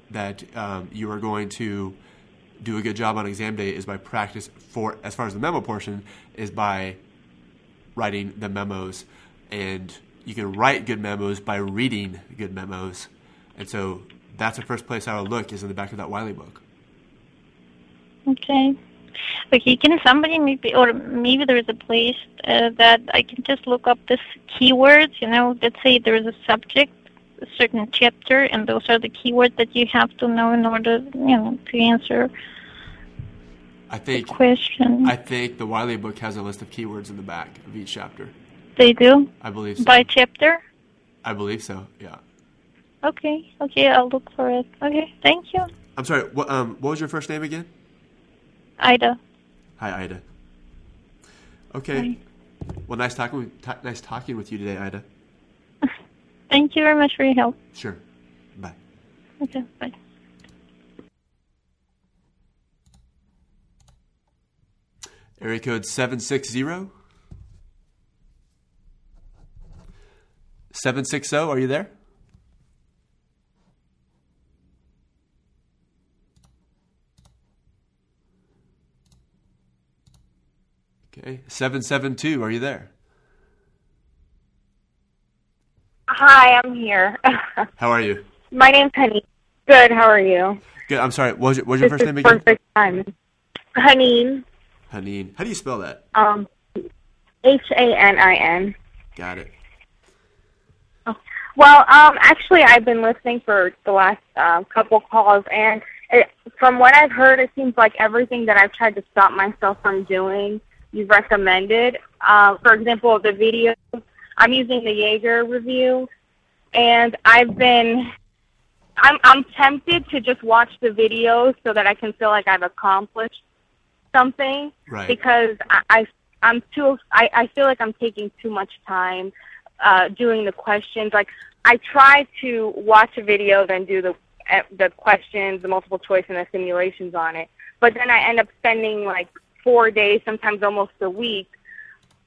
that um, you are going to do a good job on exam day is by practice for as far as the memo portion is by writing the memos and you can write good memos by reading good memos and so that's the first place i would look is in the back of that wiley book Okay. Okay, can somebody maybe, or maybe there is a place uh, that I can just look up this keywords, you know, let's say there is a subject, a certain chapter, and those are the keywords that you have to know in order, you know, to answer i think question. i think the wiley book has a list of keywords in the back of each chapter they do? i believe so By chapter? i believe so yeah Okay, okay, I'll look for it. Okay, thank you. i'm sorry what, um, what was your first name again Ida. hi ida okay well nice talking with, ta- nice talking with you today ida Thank you very much for your help. sure bye Okay, bye. Area code 760. 760, are you there? Okay, 772, are you there? Hi, I'm here. How are you? My name's Honey. Good, how are you? Good, I'm sorry, what was your, what was your first name again? Perfect time. Haneen, Haneen. How do you spell that? um, H A N I N. Got it. Well, um, actually, I've been listening for the last um, couple calls, and it, from what I've heard, it seems like everything that I've tried to stop myself from doing, you've recommended. Uh, for example, the video, I'm using the Yaeger review, and I've been, I'm, I'm tempted to just watch the videos so that I can feel like I've accomplished something Right. because I, I I'm too I, I feel like I'm taking too much time uh, doing the questions. Like I try to watch a video, then do the eh, the questions, the multiple choice, and the simulations on it. But then I end up spending like four days, sometimes almost a week,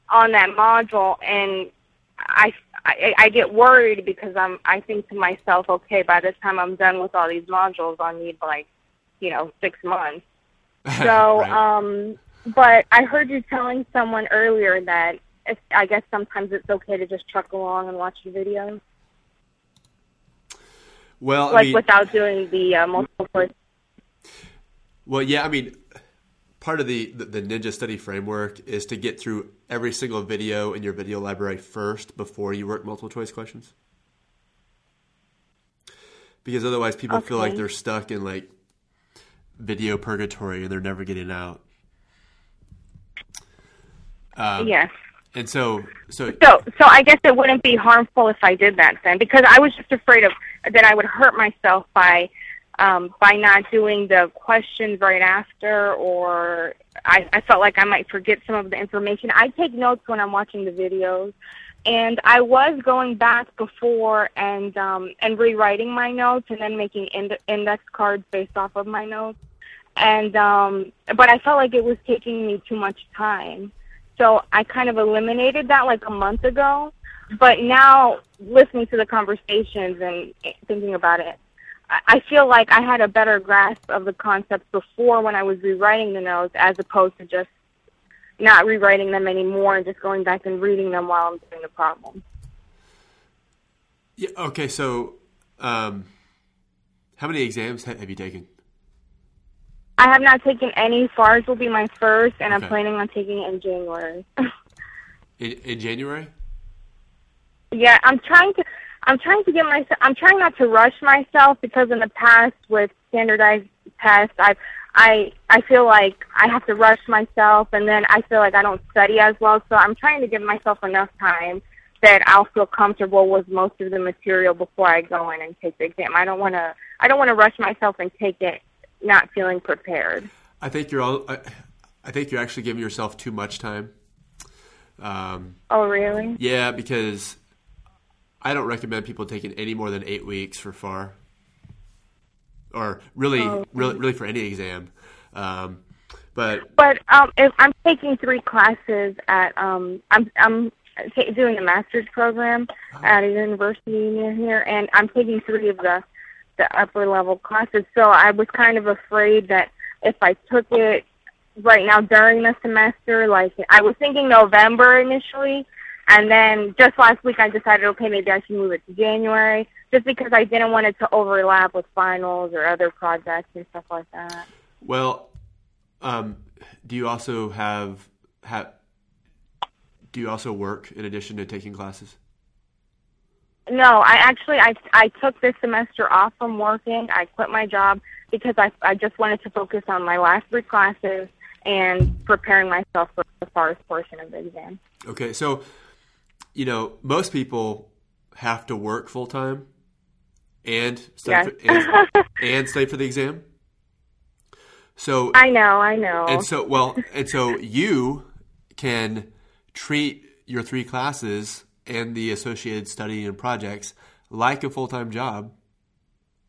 on that module, and I, I I get worried because I'm I think to myself, okay, by the time I'm done with all these modules, I'll need like, you know, six months. So, Right. um, but I heard you telling someone earlier that it's, I guess sometimes it's okay to just truck along and watch the videos, well, I like mean, without doing the uh, multiple choice. Well, yeah, I mean, part of the, the Ninja Study framework is to get through every single video in your video library first before you work multiple choice questions. Because otherwise, people feel like they're stuck in like video purgatory and they're never getting out. Um, yes. And so, so So, so I guess it wouldn't be harmful if I did that then, because I was just afraid of that I would hurt myself by um, by not doing the questions right after, or I, I felt like I might forget some of the information. I take notes when I'm watching the videos, and I was going back before and um, and rewriting my notes and then making ind- index cards based off of my notes, and um, but I felt like it was taking me too much time. So I kind of eliminated that like a month ago. But now, listening to the conversations and thinking about it, I- feel like I had a better grasp of the concepts before when I was rewriting the notes as opposed to just not rewriting them anymore and just going back and reading them while I'm doing the problem. yeah, okay. So, um, how many exams have you taken? I have not taken any. FARS will be my first, and I'm planning on taking it in January. In, in January? Yeah, I'm trying to. I'm trying to get myself. I'm trying not to rush myself because in the past with standardized tests, I've I I feel like I have to rush myself, and then I feel like I don't study as well. So I'm trying to give myself enough time that I'll feel comfortable with most of the material before I go in and take the exam. I don't want to. I don't want to rush myself and take it not feeling prepared. I think you're all. I, I think you're actually giving yourself too much time. Um, Oh, really? yeah, because I don't recommend people taking any more than eight weeks for FAR, or really, Oh, really, really for any exam. Um, But But um, if I'm taking three classes at um, I'm I'm ta- doing a master's program at a university near here, and I'm taking three of the the upper level classes. So I was kind of afraid that if I took it right now during the semester, like I was thinking November initially, and then just last week I decided, okay, maybe I should move it to January, just because I didn't want it to overlap with finals or other projects and stuff like that. well, um, do you also have have do you also work in addition to taking classes? No, I actually I I took this semester off from working. I quit my job because I I just wanted to focus on my last three classes and preparing myself for the farthest portion of the exam. Okay, so you know most people have to work full time and study Yes. for, and, and study for the exam. So I know, I know. and so well and so you can treat your three classes and the associated study and projects like a full time job,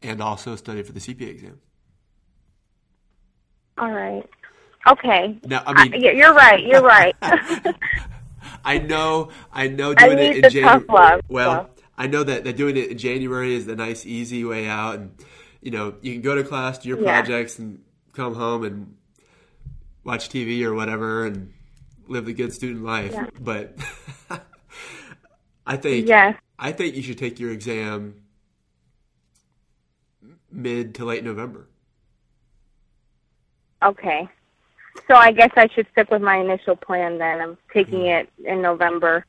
and also study for the CPA exam. All right. Okay. Now, I mean, yeah, you're right. You're right. I know, I know, I doing it in January. Well, so. I know that, that doing it in January is the nice, easy way out, and you know, you can go to class, do your Yeah. projects, and come home and watch TV or whatever, and live the good student life. Yeah. But I think, Yes. I think you should take your exam mid to late November. okay. So I guess I should stick with my initial plan then. I'm taking it in November.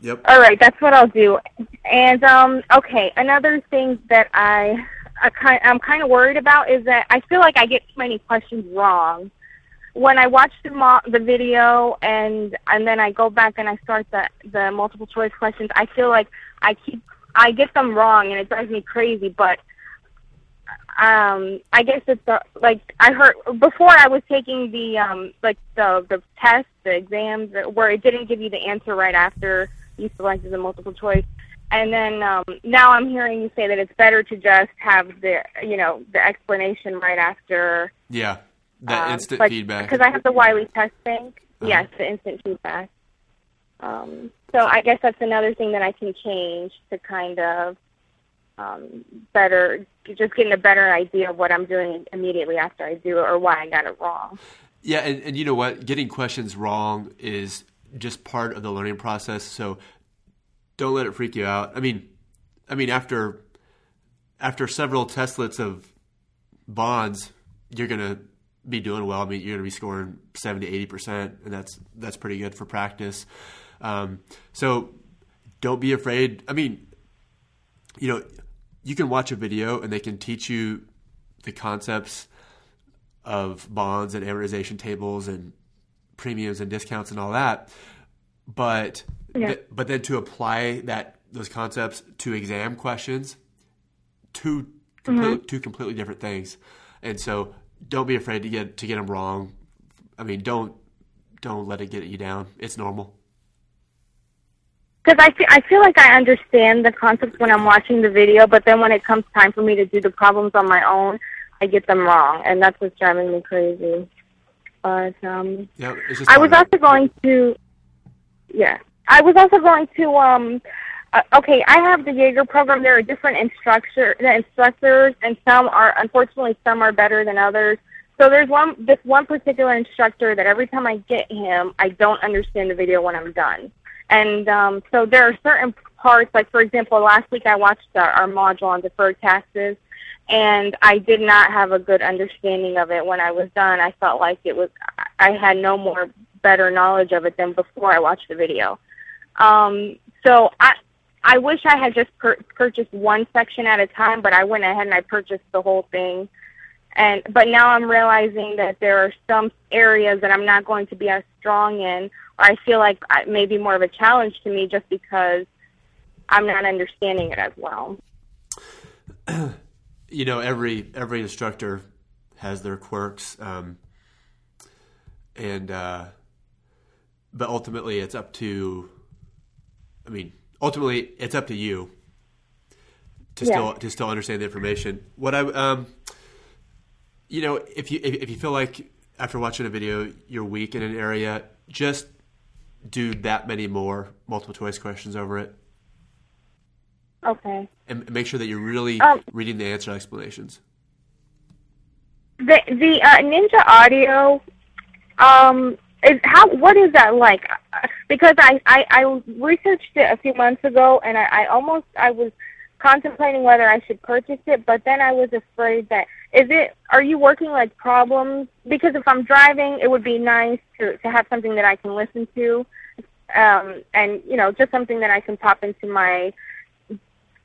Yep. All right, that's what I'll do. And um, okay, another thing that I, I kind, I'm kind of worried about is that I feel like I get too many questions wrong. When I watch the mo- the video and and then I go back and I start the the multiple choice questions, I feel like I keep I get them wrong and it drives me crazy. But um, I guess it's uh, like I heard before I was taking the um like the the test, the exams where it didn't give you the answer right after you selected the multiple choice. And then um, now I'm hearing you say that it's better to just have the you know the explanation right after Yeah. That um, instant like, feedback. because I have the Wiley test bank. Uh-huh. Yes, the instant feedback. Um, so I guess that's another thing that I can change to kind of um, better, just getting a better idea of what I'm doing immediately after I do it or why I got it wrong. Yeah, and, and you know what? Getting questions wrong is just part of the learning process. So don't let it freak you out. I mean, I mean after after several testlets of bonds, you're gonna be doing well. I mean, you're gonna be scoring seventy, eighty percent, and that's that's pretty good for practice. Um, so don't be afraid. I mean, you know, you can watch a video and they can teach you the concepts of bonds and amortization tables and premiums and discounts and all that. But Yeah. th- but then to apply that those concepts to exam questions, two complete, mm-hmm. two completely different things. And so don't be afraid to get to get them wrong. I mean, don't don't let it get you down. It's normal. Because I feel, I feel like I understand the concepts when I'm watching the video, but then when it comes time for me to do the problems on my own, I get them wrong, and that's what's driving me crazy. But um, Yeah, it's just I was also going to, yeah, I was also going to, um, uh, okay, I have the Yaeger program. There are different instructor, the instructors, and some are, unfortunately, some are better than others. So there's one, this one particular instructor that every time I get him, I don't understand the video when I'm done. And um, so there are certain parts, like for example, last week I watched our, our module on deferred taxes, and I did not have a good understanding of it when I was done. I felt like it was I had no more better knowledge of it than before I watched the video. Um, so I I wish I had just pur- purchased one section at a time, but I went ahead and I purchased the whole thing. And but now I'm realizing that there are some areas that I'm not going to be as strong in, I feel like it may be more of a challenge to me just because I'm not understanding it as well. you know every every instructor has their quirks um, and uh, but ultimately it's up to i mean ultimately it's up to you to Yeah. still to still understand the information what i um you know if you if, if you feel like after watching a video, you're weak in an area, just do that many more multiple choice questions over it. Okay. And make sure that you're really Um, reading the answer explanations. The the uh, Ninja Audio, um, is how what is that like? Because I, I I researched it a few months ago, and I, I almost I was contemplating whether I should purchase it, but then I was afraid that is it. Are you working like problems? Because if I'm driving, it would be nice to to have something that I can listen to, um, and you know, just something that I can pop into my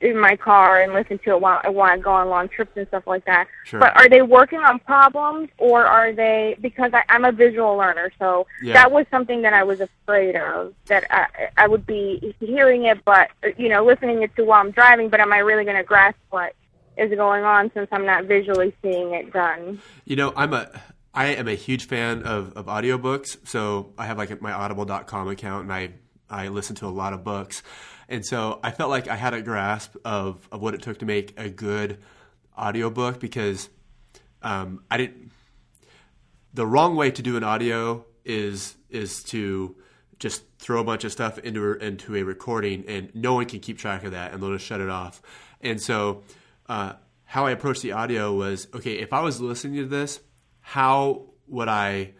in my car and listen to it while while I go on long trips and stuff like that. Sure. But are they working on problems, or are they? Because I, I'm a visual learner, so Yeah. that was something that I was afraid of. That I, I would be hearing it, but you know, listening it to while I'm driving. But am I really going to grasp what is going on since I'm not visually seeing it done? You know, I'm a I am a huge fan of, of audiobooks. So I have like my audible.com account and I, I listen to a lot of books. And so I felt like I had a grasp of, of what it took to make a good audiobook because um, I didn't the wrong way to do an audio is is to just throw a bunch of stuff into into a recording and no one can keep track of that and they'll just shut it off. And so uh, how I approached the audio was okay. If I was listening to this, how would I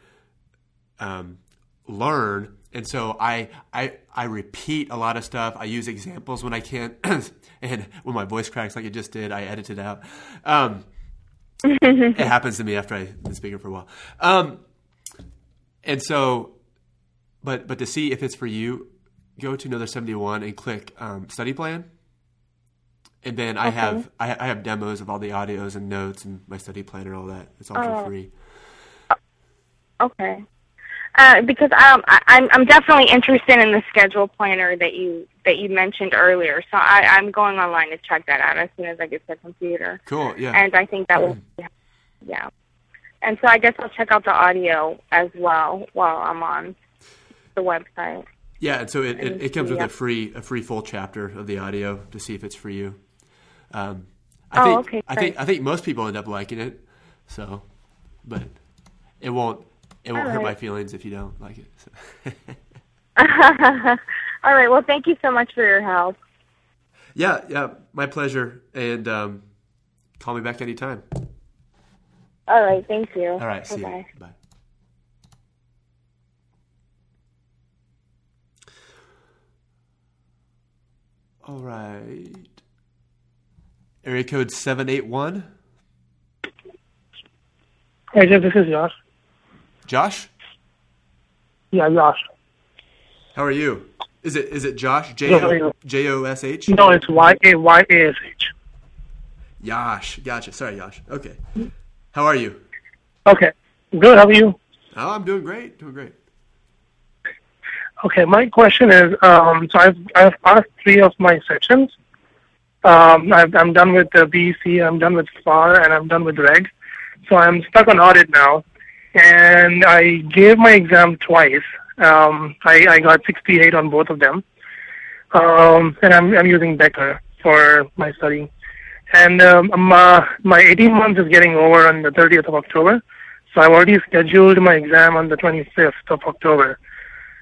um, learn? And so I, I I repeat a lot of stuff. I use examples when I can, and when my voice cracks like it just did, I edit it out. Um, it happens to me after I've been speaking for a while. Um, and so, but but to see if it's for you, go to another seventy one and click um, study plan. And then I have I, I have demos of all the audios and notes and my study planner and all that. It's all Oh. for free. Okay. Uh, because um, I, I'm I'm definitely interested in the schedule planner that you that you mentioned earlier. So I, I'm going online to check that out as soon as I get to the computer. Cool. Yeah. And I think that will, yeah. And so I guess I'll check out the audio as well while I'm on the website. Yeah, and so it, it, it comes with Yeah. a free a free full chapter of the audio to see if it's for you. Um, I Oh, think okay, I think. I think most people end up liking it. So, but it won't it won't All hurt my feelings if you don't like it. So. All right. Well, thank you so much for your help. yeah, yeah, my pleasure. And um, call me back anytime. All right. Thank you. All right, see Bye-bye. you. Bye. All right. Area code 781. Hey, Jeff, this is Josh. Josh, Yeah, Josh. how are you? Is it is it Josh? J Good, how are O? J O S H? No, it's Y A Y A S H. Yash. Gotcha. Sorry, Yash. Okay. How are you? Okay. Good. How are you? Oh, I'm doing great. Doing great. Okay. My question is, um, so I've I've passed three of my sections. Um, I've, I'm done with the BEC, I'm done with FAR, and I'm done with Reg. So I'm stuck on audit now, and I gave my exam twice. Um, I, I got 68 on both of them, um, and I'm I'm using Becker for my study. And um, my, my 18 months is getting over on the 30th of October, so I've already scheduled my exam on the 25th of October.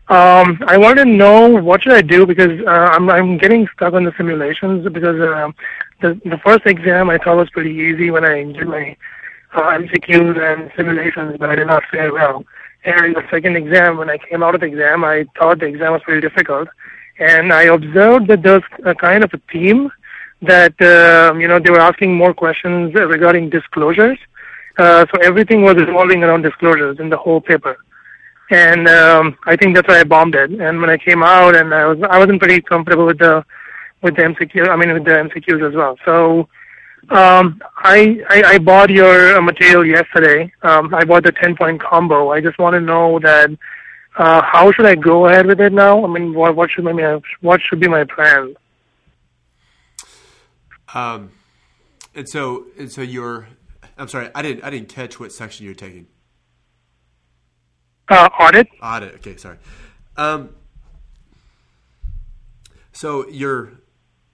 Um, I want to know what should I do because uh, I'm I'm getting stuck on the simulations because uh, the the first exam I thought was pretty easy when I did my uh, MCQs and simulations, but I did not fare well. And the second exam, when I came out of the exam, I thought the exam was pretty difficult, and I observed that there's a kind of a theme that um, you know they were asking more questions regarding disclosures. Uh, so everything was revolving around disclosures in the whole paper and um, I think that's why I bombed it. And when I came out, and I was I wasn't pretty comfortable with the with the MCQ. I mean, with the MCQs as well. So um, I, I I bought your uh, material yesterday. Um, I bought the ten point combo. I just want to know that uh, how should I go ahead with it now? I mean, what what should my what should be my plan? Um, and so and so you're. I'm sorry. I didn't I didn't catch what section you're taking. Uh, audit. Audit. Okay, sorry. Um, so your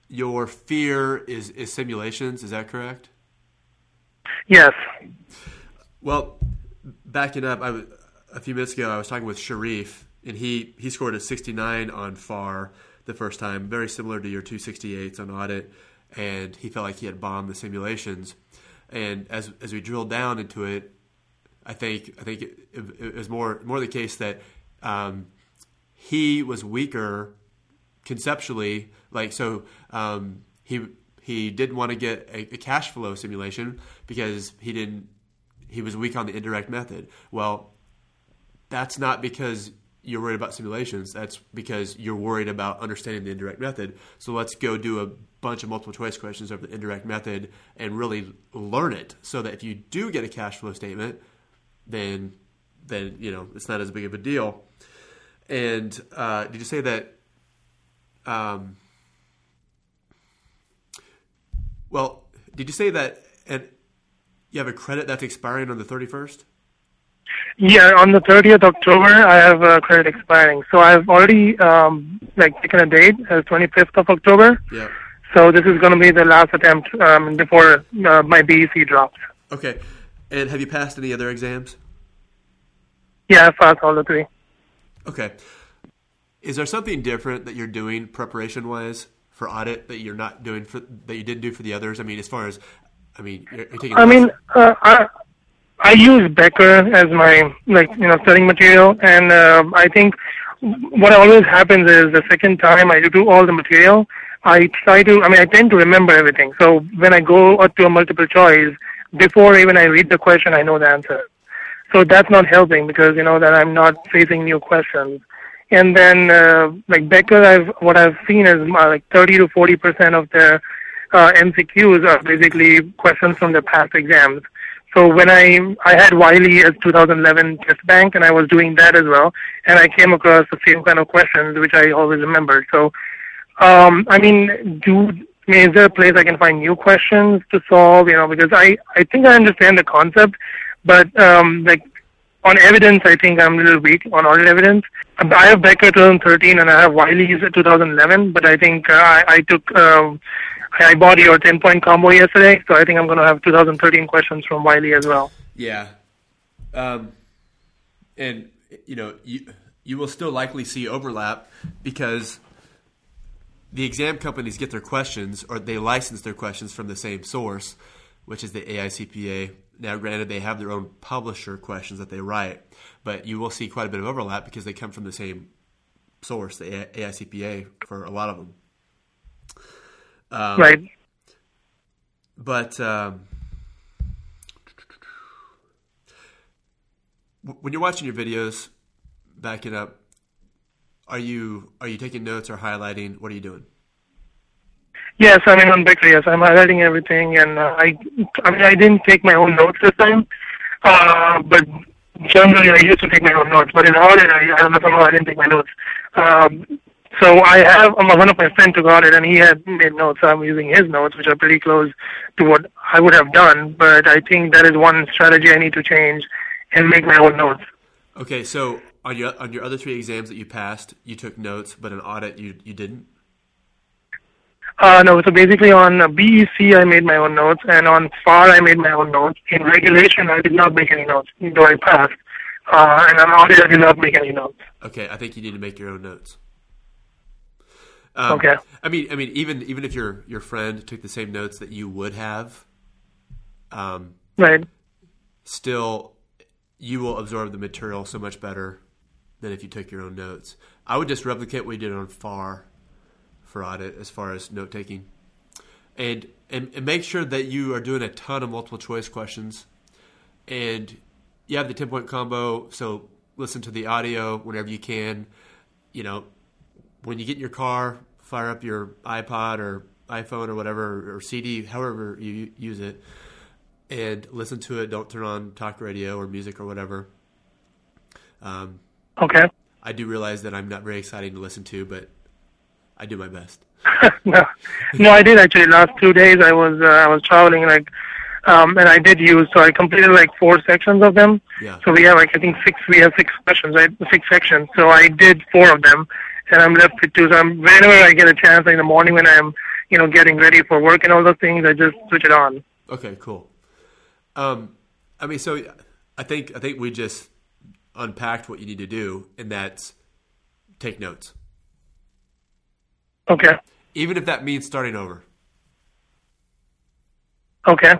your fear is is simulations. Is that correct? Yes. Well, backing up, I a few minutes ago I was talking with Shareef, and he he scored a 69 on FAR the first time, very similar to your 268s on audit, and he felt like he had bombed the simulations. And as as we drilled down into it, I think I think it, it, was more more the case that um, he was weaker conceptually. Like so, um, he he didn't want to get a, a cash flow simulation because he didn't he was weak on the indirect method. Well, that's not because you're worried about simulations. That's because you're worried about understanding the indirect method. So let's go do a bunch of multiple choice questions of the indirect method and really learn it so that if you do get a cash flow statement, then then you know it's not as big of a deal. And uh, did you say that? Um, well, did you say that and you have a credit that's expiring on the thirty first? Yeah, on the 30th October, I have a credit expiring. So I've already um, like taken a date as 25th of October. Yeah. So this is going to be the last attempt um, before uh, my BEC drops. Okay. And have you passed any other exams? Yeah, I've all the three. Okay. Is there something different that you're doing preparation wise for audit that you're not doing for that you didn't do for the others? I mean, as far as I mean, you're, you're taking. I mean, uh, I I use Becker as my like you know studying material, and uh, I think what always happens is the second time I do all the material, I try to. I mean, I tend to remember everything. So when I go up to a multiple choice, before even I read the question, I know the answer. So that's not helping because you know that I'm not facing new questions. And then uh, like Becker, I've what I've seen is uh, like 30 to 40 percent of their uh, MCQs are basically questions from the past exams. So when I I had Wiley as 2011 test bank and I was doing that as well, and I came across the same kind of questions which I always remembered. So um, I mean, do I mean is there a place I can find new questions to solve? You know, because I I think I understand the concept, but um, like on evidence, I think I'm a little weak on audit evidence. I have Becker 2013 and I have Wiley's 2011, but I think uh, I, I took um, I bought your 10 point combo yesterday, so I think I'm going to have 2013 questions from Wiley as well. Yeah. Um, and, you know, you, you will still likely see overlap because the exam companies get their questions or they license their questions from the same source, which is the AICPA. Now, granted, they have their own publisher questions that they write, but you will see quite a bit of overlap because they come from the same source, the AICPA, for a lot of them. Um, right. But um, when you're watching your videos, backing up, are you are you taking notes or highlighting? What are you doing? Yes, I mean on Becker, yes, I'm highlighting everything, and uh, I, I mean, I didn't take my own notes this time, uh, but generally I used to take my own notes. But in audit, I, I don't know I didn't take my notes. Um, so I have um, one of my friends who got it, and he had made notes. So I'm using his notes, which are pretty close to what I would have done. But I think that is one strategy I need to change and make my own notes. Okay, so on your on your other three exams that you passed, you took notes, but in audit you you didn't. Uh, no, so basically on BEC I made my own notes, and on FAR I made my own notes. In regulation I did not make any notes, though I passed. Uh, and on audit I did not make any notes. Okay, I think you need to make your own notes. Um, okay. I mean, I mean, even even if your your friend took the same notes that you would have, um, right? Still, you will absorb the material so much better than if you took your own notes. I would just replicate what you did on FAR for audit as far as note taking, and, and and make sure that you are doing a ton of multiple choice questions, and you have the ten point combo. So listen to the audio whenever you can. You know, when you get in your car, fire up your iPod or iPhone or whatever or CD, however you use it, and listen to it. Don't turn on talk radio or music or whatever. Um, okay. I do realize that I'm not very exciting to listen to, but I do my best. no, no, I did actually. Last two days, I was uh, I was traveling like, um, and I did use. So I completed like four sections of them. Yeah. So we have like I think six. We have six questions, right? Six sections. So I did four of them, and I'm left with two. So I'm, whenever I get a chance, like in the morning when I'm, you know, getting ready for work and all those things, I just switch it on. Okay, cool. Um, I mean, so I think I think we just unpacked what you need to do, and that's take notes. Okay. Even if that means starting over. Okay.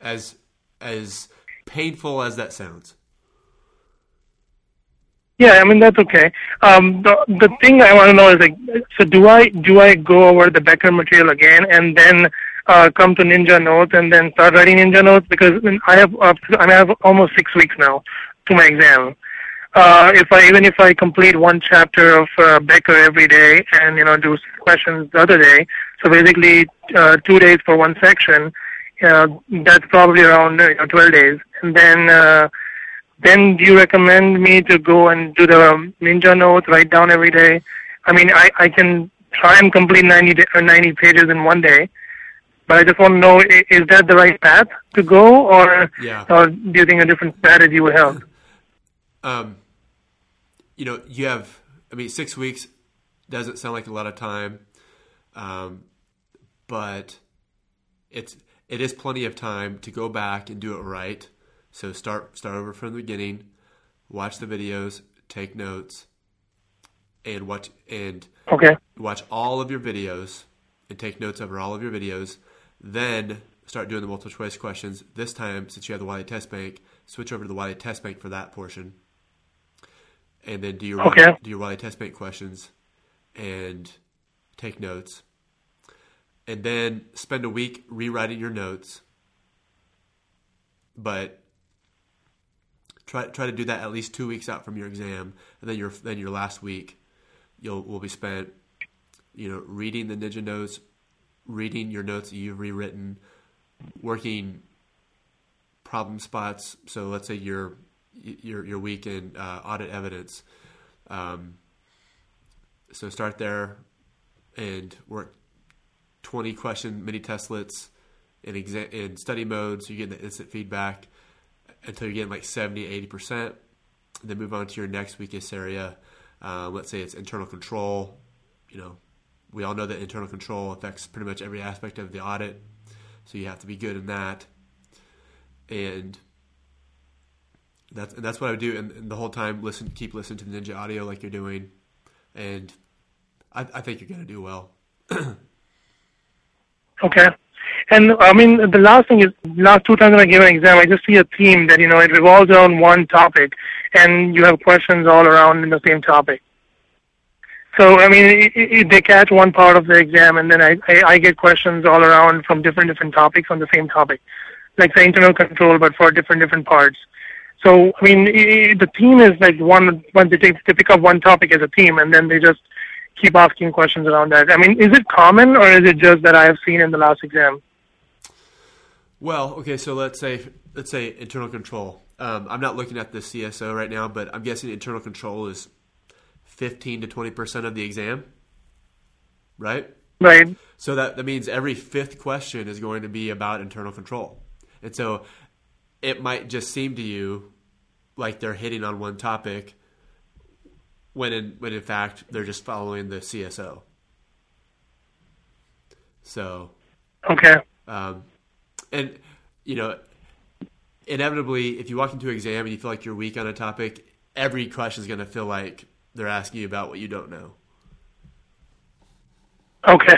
As as painful as that sounds. Yeah, I mean that's okay. Um, the the thing I want to know is like, so do I do I go over the Becker material again and then uh, come to Ninja Notes and then start writing Ninja Notes because I have uh, I have almost six weeks now to my exam. Uh, if I even if I complete one chapter of uh, Becker every day and you know do questions the other day, so basically uh, two days for one section, uh, that's probably around uh, you know, 12 days, and then. Uh, then do you recommend me to go and do the ninja notes, write down every day? I mean, I, I can try and complete 90, da- or 90 pages in one day, but I just want to know, is that the right path to go, or, Yeah. or do you think a different strategy would help? Um, you know, you have. I mean, six weeks doesn't sound like a lot of time, um, but it's it is plenty of time to go back and do it right. So start start over from the beginning, watch the videos, take notes, and watch and Okay. watch all of your videos and take notes over all of your videos. Then start doing the multiple choice questions. This time, since you have the Wiley Test Bank, switch over to the Wiley Test Bank for that portion, and then do your Okay. do your Bank questions and take notes, and then spend a week rewriting your notes. But try try to do that at least two weeks out from your exam, and then your then your last week, you'll will be spent, you know, reading the ninja notes, reading your notes that you've rewritten, working problem spots. So let's say your your your week in uh, audit evidence. Um, so start there and work twenty question mini testlets in in study mode, so you get the instant feedback until you're getting like 70, 80 percent. Then move on to your next weakest area. Uh, let's say it's internal control. You know, we all know that internal control affects pretty much every aspect of the audit, so you have to be good in that. And that's that's what I would do. And, and the whole time, listen, keep listening to the Ninja audio like you're doing, and I, I think you're gonna do well. Okay. And I mean, the last thing is, last two times when I gave an exam, I just see a theme that, you know, it revolves around one topic and you have questions all around in the same topic. So, I mean, i i they catch one part of the exam and then I, I, I get questions all around from different, different topics on the same topic. Like the internal control, but for different, different parts. So, I mean, the theme is like one, when they, take, they pick up one topic as a theme and then they just keep asking questions around that. I mean, is it common or is it just that I have seen in the last exam? Well, okay, so let's say let's say internal control. Um, I'm not looking at the CSO right now, but I'm guessing internal control is 15 to 20 percent of the exam, right? Right. So that that means every fifth question is going to be about internal control, and so it might just seem to you like they're hitting on one topic when in when in fact they're just following the CSO. So Okay. um, and you know, inevitably, if you walk into an exam and you feel like you're weak on a topic, every question is going to feel like they're asking you about what you don't know. Okay.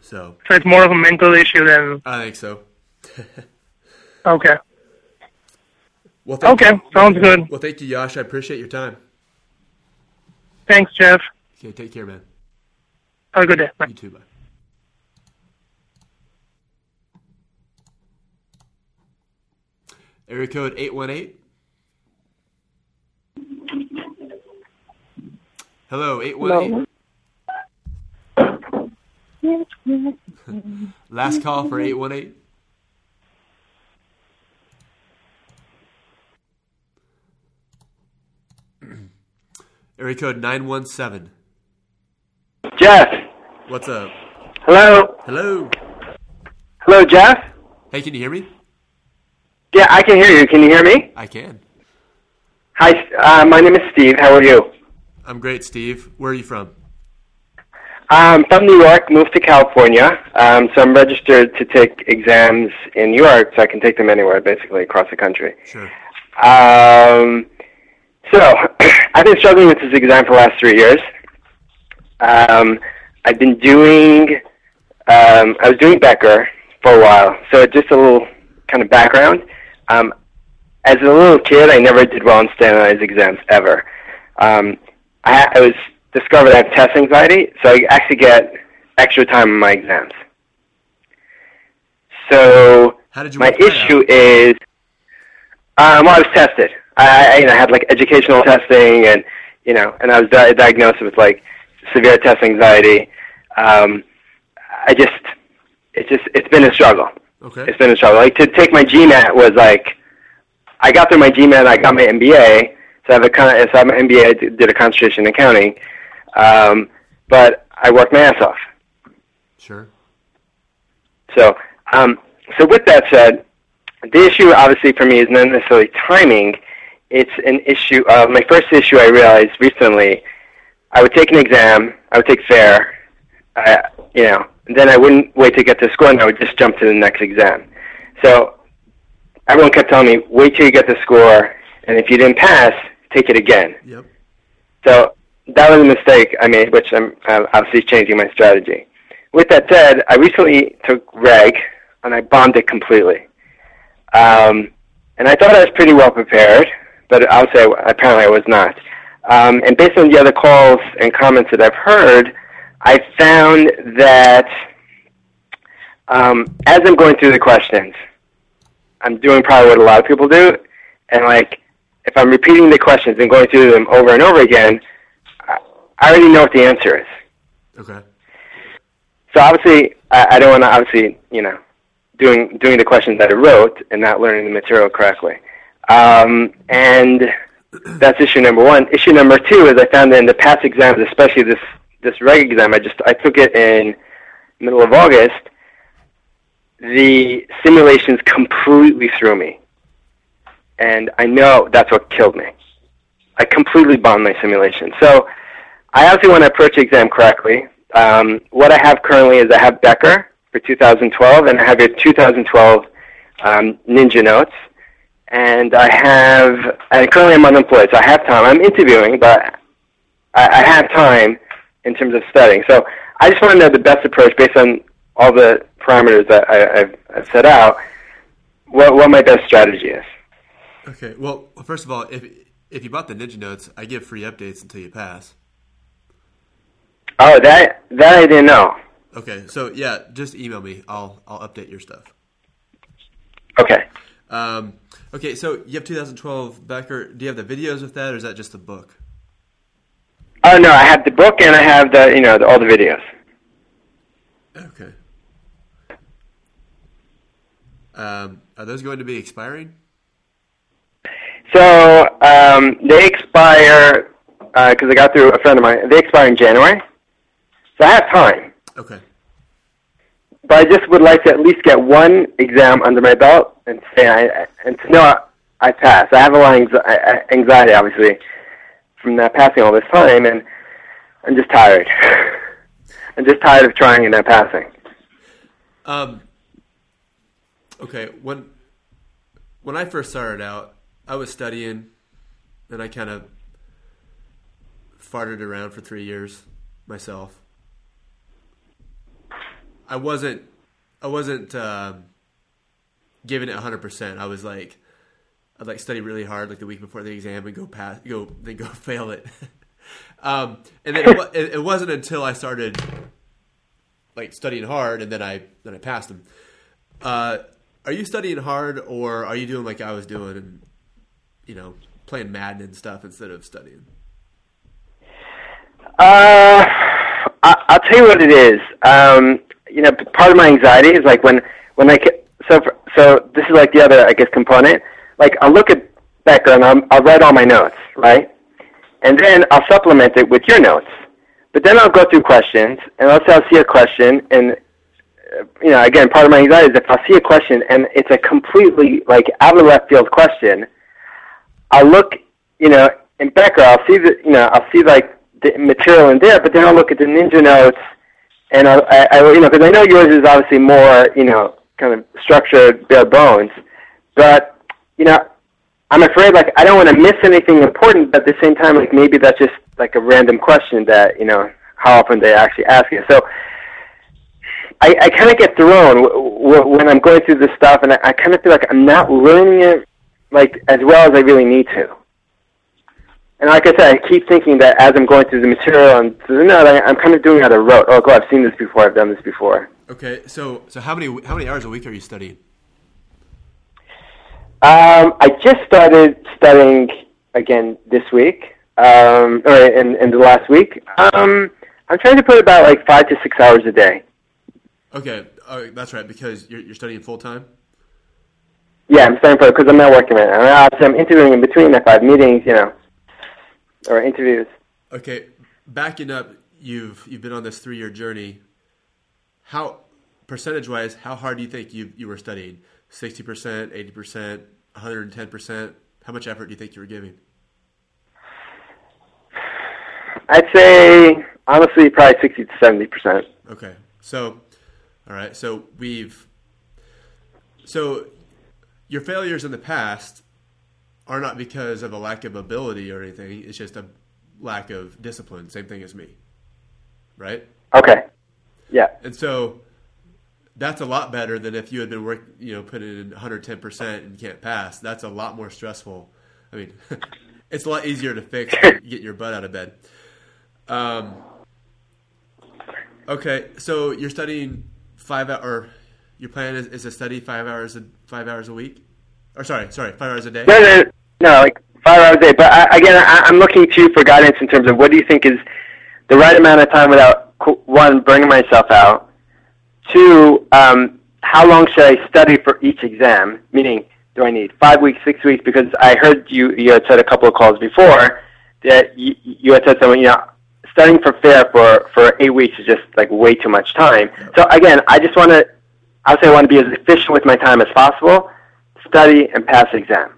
So So it's more of a mental issue than. I think so. Okay. Well, Okay, you. sounds good. Well, thank you, Yash. I appreciate your time. Thanks, Jeff. Okay, take care, man. Have a good day. Bye. You too. Bye. Area code eight one eight. Hello, eight one eight. Last call for eight one eight. Area code nine one seven. Jeff. What's up? Hello. Hello. Hello, Jeff. Hey, can you hear me? Yeah, I can hear you. Can you hear me? I can. Hi, uh, my name is Steve. How are you? I'm great, Steve. Where are you from? I'm from New York, moved to California. Um, so I'm registered to take exams in New York, so I can take them anywhere, basically across the country. Sure. Um, so I've been struggling with this exam for the last three years. Um, I've been doing, um, I was doing Becker for a while. So just a little kind of background. Um, as a little kid, I never did well on standardized exams ever. Um, I, I was discovered I have test anxiety, so I actually get extra time on my exams. So How did you my issue is, um, well, I was tested. I, I, you know, had like educational testing, and you know, and I was di- diagnosed with like severe test anxiety. Um, I just, it's just, it's been a struggle. Okay. It's been a struggle. Like to take my GMAT was like, I got through my GMAT, I got my MBA. So I have a con- so I have my MBA. I did did a concentration in accounting, um, but I worked my ass off. Sure. So, um, so with that said, the issue obviously for me is not necessarily timing. It's an issue. Uh, my first issue I realized recently, I would take an exam, I would take FAR, uh, you know, and then I wouldn't wait to get the score, and I would just jump to the next exam. So everyone kept telling me, wait till you get the score, and if you didn't pass, take it again. Yep. So that was a mistake I made, which I'm uh, obviously changing my strategy. With that said, I recently took reg and I bombed it completely. Um, and I thought I was pretty well prepared, but I'll say apparently I was not. Um, and based on the other calls and comments that I've heard, I found that um, as I'm going through the questions, I'm doing probably what a lot of people do, and like if I'm repeating the questions and going through them over and over again, I I already know what the answer is. Okay. So obviously, I, I don't want to obviously, you know, doing doing the questions that I wrote and not learning the material correctly. Um, and that's issue number one. Issue number two is I found that in the past exams, especially this this reg exam, I just I took it in middle of August. The simulations completely threw me, and I know that's what killed me. I completely bombed my simulation. So I obviously want to approach the exam correctly. Um, what I have currently is I have Becker for 2012, and I have your 2012 um, Ninja Notes, and I have. And currently, I'm unemployed, so I have time. I'm interviewing, but I, I have time in terms of studying. So I just want to know the best approach based on all the parameters that I, I've, I've set out. What what my best strategy is. Okay. Well, first of all, if if you bought the Ninja Notes, I give free updates until you pass. Oh, that that I didn't know. Okay. So yeah, just email me. I'll I'll update your stuff. Okay. Um, okay. So you have 2012 Becker. Do you have the videos with that, or is that just the book? Oh no, I have the book and I have the you know the, all the videos. Okay. Um, are those going to be expiring? So um, they expire because I got through a friend of mine. They expire in January, so I have time. Okay. But I just would like to at least get one exam under my belt and say I and to know I, I passed. I have a lot of anxi- anxiety, obviously, from not passing all this time, and I'm just tired. I'm just tired of trying and not passing. Um. Okay. When when I first started out, I was studying, and I kind of farted around for three years myself. I wasn't. I wasn't um, giving it hundred percent. I was like, I'd like study really hard, like the week before the exam, and go pass, go then go fail it. um, and then it, it, it wasn't until I started like studying hard, and then I then I passed them. Uh, are you studying hard, or are you doing like I was doing, and you know, playing Madden and stuff instead of studying? Uh, I, I'll tell you what it is. Um, you know, part of my anxiety is like when when I so so this is like the other I guess component. Like I'll look at Becker and I'll, I'll write all my notes, right? And then I'll supplement it with your notes. But then I'll go through questions, and let's say I'll see a question, and you know, again, part of my anxiety is if I'll see a question and it's a completely like out of left field question, I'll look, you know, in Becker, I'll see the, you know, I'll see like the material in there, but then I'll look at the Ninja notes, and I'll, I, I, you know, because I know yours is obviously more, you know, kind of structured, bare bones, but you know, I'm afraid like I don't want to miss anything important, but at the same time, like maybe that's just like a random question that you know how often they actually ask it. So I, I kind of get thrown when I'm going through this stuff, and I, I kind of feel like I'm not learning it like as well as I really need to. And like I said, I keep thinking that as I'm going through the material and through the note, I, I'm kind of doing it out of rote. Oh, go, I've seen this before. I've done this before. Okay, so so how many how many hours a week are you studying? Um, I just started studying again this week, um, or in, in the last week. Um, I'm trying to put about like five to six hours a day. Okay, oh, that's right because you're you're studying full time. Yeah, I'm studying for because I'm not working right now. I'm interviewing in between if I have meetings, you know, or interviews. Okay, backing up, you've you've been on this three year journey. How percentage wise, how hard do you think you you were studying? Sixty percent, eighty percent, one hundred and ten percent. How much effort do you think you were giving? I'd say honestly, probably sixty to seventy percent. Okay, so all right, so we've so your failures in the past are not because of a lack of ability or anything. It's just a lack of discipline. Same thing as me, right? Okay. Yeah. And so that's a lot better than if you had been work, you know, putting in 110 percent and can't pass. That's a lot more stressful. I mean, it's a lot easier to fix get your butt out of bed. Um, okay, so you're studying five hour, or your plan is, is to study five hours a, five hours a week, or sorry, sorry, five hours a day. No, no, no, like five hours a day. But I, again, I, I'm looking to you for guidance in terms of what do you think is the right amount of time without one burning myself out. Two, um, how long should I study for each exam? Meaning, do I need five weeks, six weeks? Because I heard you you had said a couple of calls before that you, you had said something. You know, studying for FAR for for eight weeks is just like way too much time. So again, I just want to. I would say I want to be as efficient with my time as possible, study and pass the exam.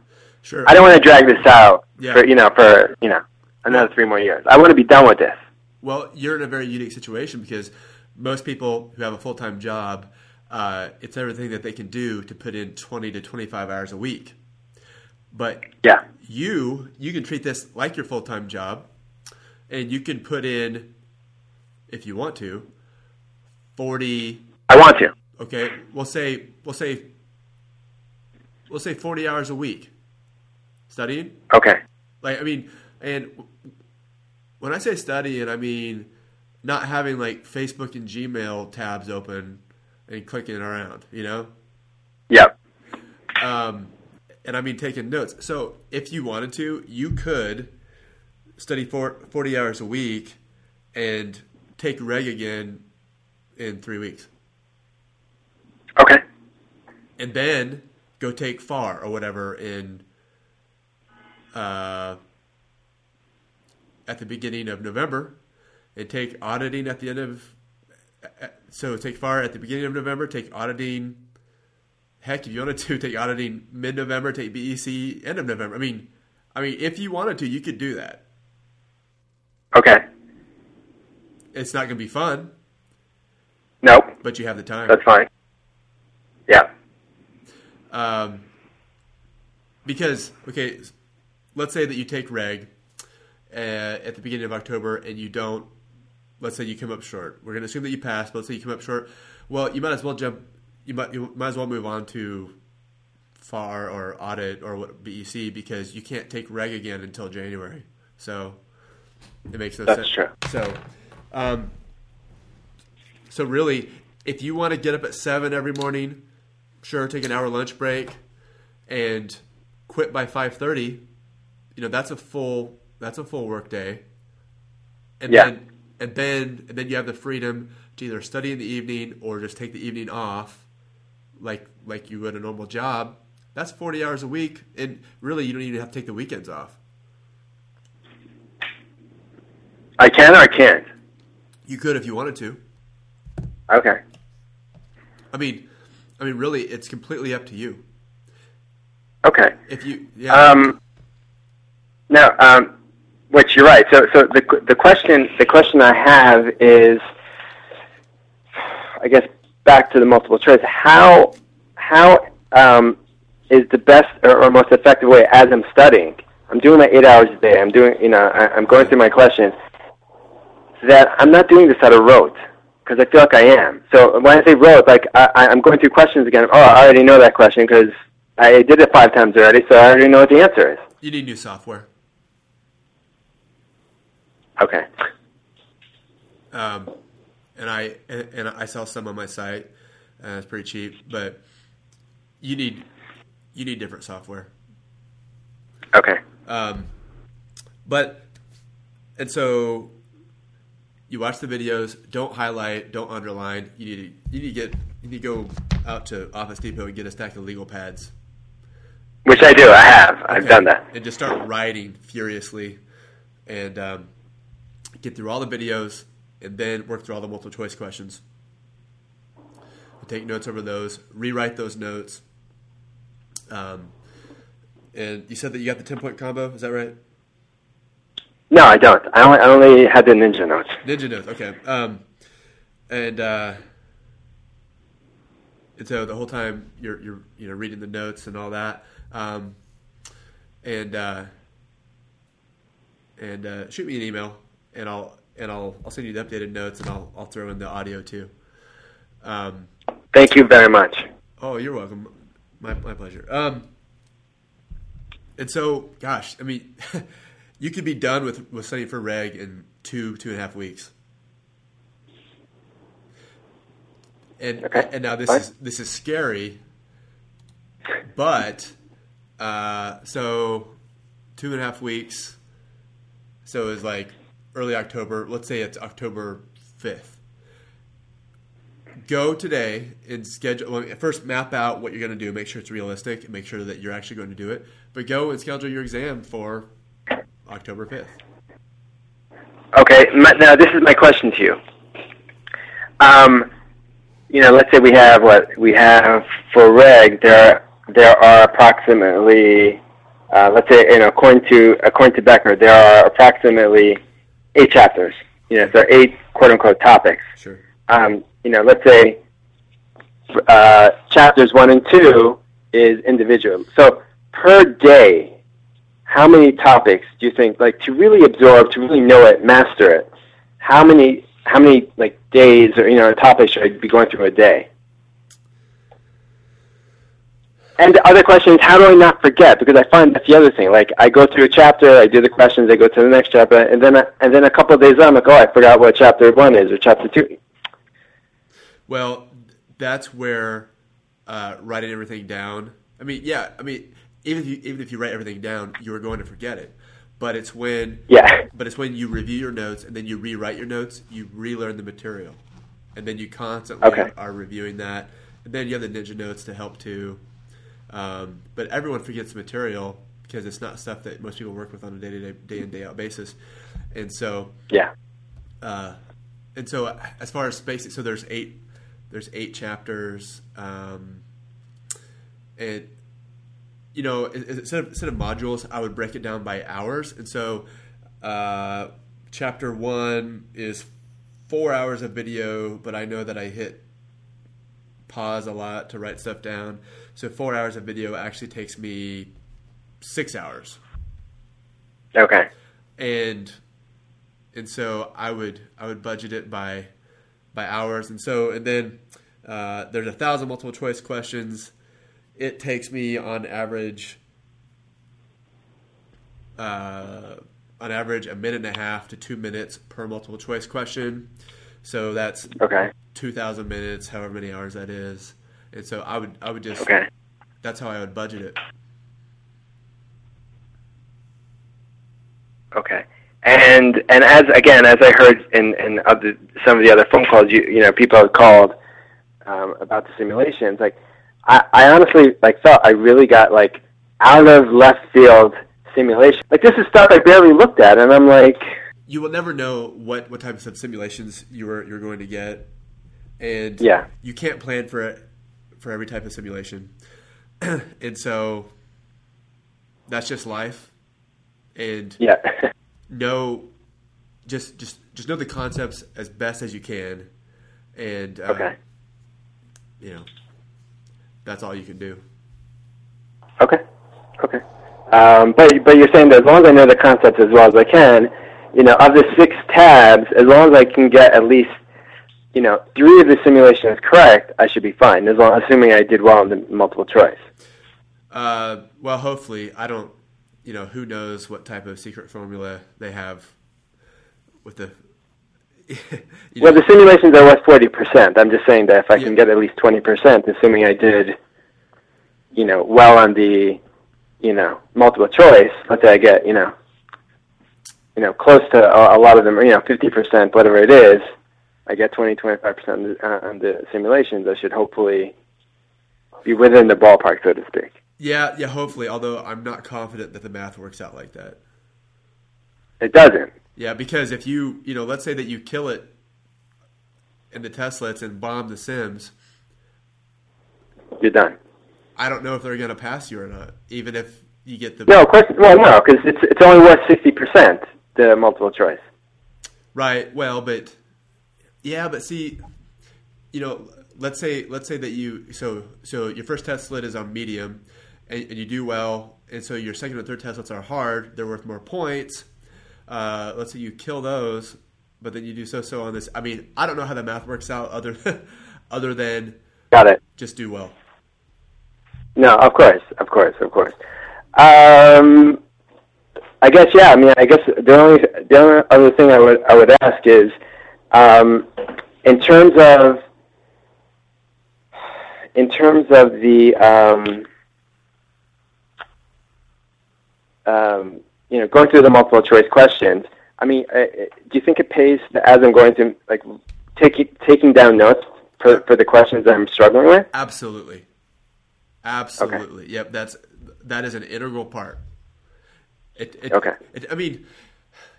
Sure. I don't want to drag this out Yeah. for you know for you know another three more years. I want to be done with this. Well, you're in a very unique situation because most people who have a full time job, uh, it's everything that they can do to put in 20 to 25 hours a week. But Yeah. you you can treat this like your full time job, and you can put in, if you want to, 40. I want to. Okay, we'll say we'll say we'll say 40 hours a week studying. Okay. Like I mean, and when I say studying, I mean not having like Facebook and Gmail tabs open and clicking around, you know. Yep. Um, and I mean taking notes. So if you wanted to, you could study for 40 hours a week and take reg again in three weeks. Okay. And then go take FAR or whatever in uh, at the beginning of November and take auditing at the end of uh, so take FAR at the beginning of November, take auditing heck if you wanted to take auditing mid November, take BEC end of November. I mean I mean if you wanted to you could do that. Okay. It's not gonna be fun. Nope. But you have the time. That's fine. Yeah. Um, because okay, let's say that you take reg uh, at the beginning of October and you don't. Let's say you come up short. We're going to assume that you pass. But let's say you come up short. Well, you might as well jump. You might you might as well move on to FAR or audit or what BEC because you can't take reg again until January. So it makes no That's sense. true. So, um, so really, if you want to get up at seven every morning, sure, take an hour lunch break, and quit by five thirty. You know that's a full that's a full work day. And Yeah. then and then and then you have the freedom to either study in the evening or just take the evening off, like like you would a normal job. That's forty hours a week, and really you don't even have to take the weekends off. I can or I can't. You could if you wanted to. Okay. I mean, I mean, really, it's completely up to you. Okay. If you, yeah, Um, no, um, which you're right. So, so the the question the question I have is, I guess back to the multiple choice. How how um, is the best or, or most effective way as I'm studying. I'm doing my eight hours a day. I'm doing, you know, I, I'm going through my questions. That I'm not doing this out of rote because I feel like I am. So when I say rote, like I, I'm going through questions again. Oh, I already know that question because I did it five times already, so I already know what the answer is. You need new software. Okay. Um, and I and, and I sell some on my site. Uh, it's pretty cheap, but you need you need different software. Okay. Um, but and so you watch the videos. Don't highlight. Don't underline. You need to you need to get you need to go out to Office Depot and get a stack of legal pads. Which I do. I have. I've done that. And just start writing furiously, and um, get through all the videos, and then work through all the multiple choice questions. Take notes over those. Rewrite those notes. Um, and you said that you got the ten point combo. Is that right? No, I don't. I only, I only had the ninja notes. Ninja notes. Okay. Um, and uh, and so the whole time you're you're you know reading the notes and all that. Um, and uh, and uh, shoot me an email, and I'll and I'll I'll send you the updated notes, and I'll I'll throw in the audio too. Um, Thank you very much. Oh, you're welcome. My my pleasure. Um, and so, gosh, I mean, you could be done with with studying for reg in two two and a half weeks. And and now this fine. is this is scary, but uh, so two and a half weeks. So it's like early October. Let's say it's October fifth go today and schedule. First, map out what you're going to do. Make sure it's realistic, and make sure that you're actually going to do it. But go and schedule your exam for October fifth. Okay. Now this is my question to you. Um, you know, let's say we have what we have for reg. There, there are approximately, uh, let's say, you know, according to according to Becker, there are approximately eight chapters. You know, there are eight quote unquote topics. Sure. Um, you know, let's say uh, chapters one and two is individual. So per day, how many topics do you think, like, to really absorb, to really know it, master it? How many, how many like days or you know topics should I be going through a day? And the other question is, how do I not forget? Because I find that's the other thing. Like, I go through a chapter, I do the questions, I go to the next chapter, and then and then a couple of days later, I'm like, oh, I forgot what chapter one is or chapter two. Well, that's where uh, writing everything down. I mean, yeah. I mean, even if you even if you write everything down, you are going to forget it. But it's when Yeah. But it's when you review your notes and then you rewrite your notes, you relearn the material, and then you constantly Okay. are reviewing that. And then you have the ninja notes to help too. Um, but everyone forgets the material because it's not stuff that most people work with on a day to day, day in day out basis. And so Yeah. uh, and so as far as spacing, so there's eight, there's eight chapters, um, and you know instead of, instead of modules, I would break it down by hours, and so uh, chapter one is four hours of video, but I know that I hit pause a lot to write stuff down, so four hours of video actually takes me six hours Okay. and and so I would I would budget it by by hours, and so and then uh, there's a thousand multiple choice questions. It takes me on average uh, on average a minute and a half to two minutes per multiple choice question. So that's Okay. two thousand minutes, however many hours that is. And so I would I would just Okay. that's how I would budget it. Okay. And and as again, as I heard in in other, some of the other phone calls, you you know, people have called um, about the simulations. Like, I, I honestly like thought I really got like out of left field simulation. Like this is stuff I barely looked at, and I'm like, you will never know what what types of simulations you're you're going to get, and Yeah. you can't plan for it for every type of simulation, and so that's just life. And yeah, know just just just know the concepts as best as you can, and uh, Okay. you know that's all you can do. Okay. Okay. Um, but but you're saying that as long as I know the concepts as well as I can, you know, of the six tabs, as long as I can get at least, you know, three of the simulations correct, I should be fine. As long assuming I did well in the multiple choice. Uh, well, hopefully, I don't. You know, who knows what type of secret formula they have with the. you Well, know- the simulations are worth forty percent. I'm just saying that if I can get at least twenty percent, assuming I did, you know, well on the, you know, multiple choice. Let's say I get, you know, you know, close to a, a lot of them, you know, fifty percent, whatever it is. I get 20, 25 percent on the- uh, on the simulations. I should hopefully be within the ballpark, so to speak. Yeah, yeah, hopefully. Although I'm not confident that the math works out like that. It doesn't. Yeah, because if you, you know, let's say that you kill it in the testlets and bomb the Sims, You're done. I don't know if they're going to pass you or not, even if you get the No, of course. Well, no, because it's it's only worth sixty percent the multiple choice. Right. Well, but yeah, but see, you know, let's say let's say that you so so your first testlet is on medium, and, and you do well, and so your second and third testlets are hard. They're worth more points. Uh, let's say you kill those, but then you do so so on this. I mean, I don't know how the math works out other other than Got it. just do well. No, of course, of course, of course. Um, I guess yeah. I mean, I guess the only the only other thing I would I would ask is, um, in terms of in terms of the um, um, you know going through the multiple choice questions. I mean, uh, uh, do you think it pays as I'm going to like taking taking down notes for for the questions that I'm struggling with? Absolutely. Absolutely. Yep. That's that is an integral part. It, it, Okay. It, I mean,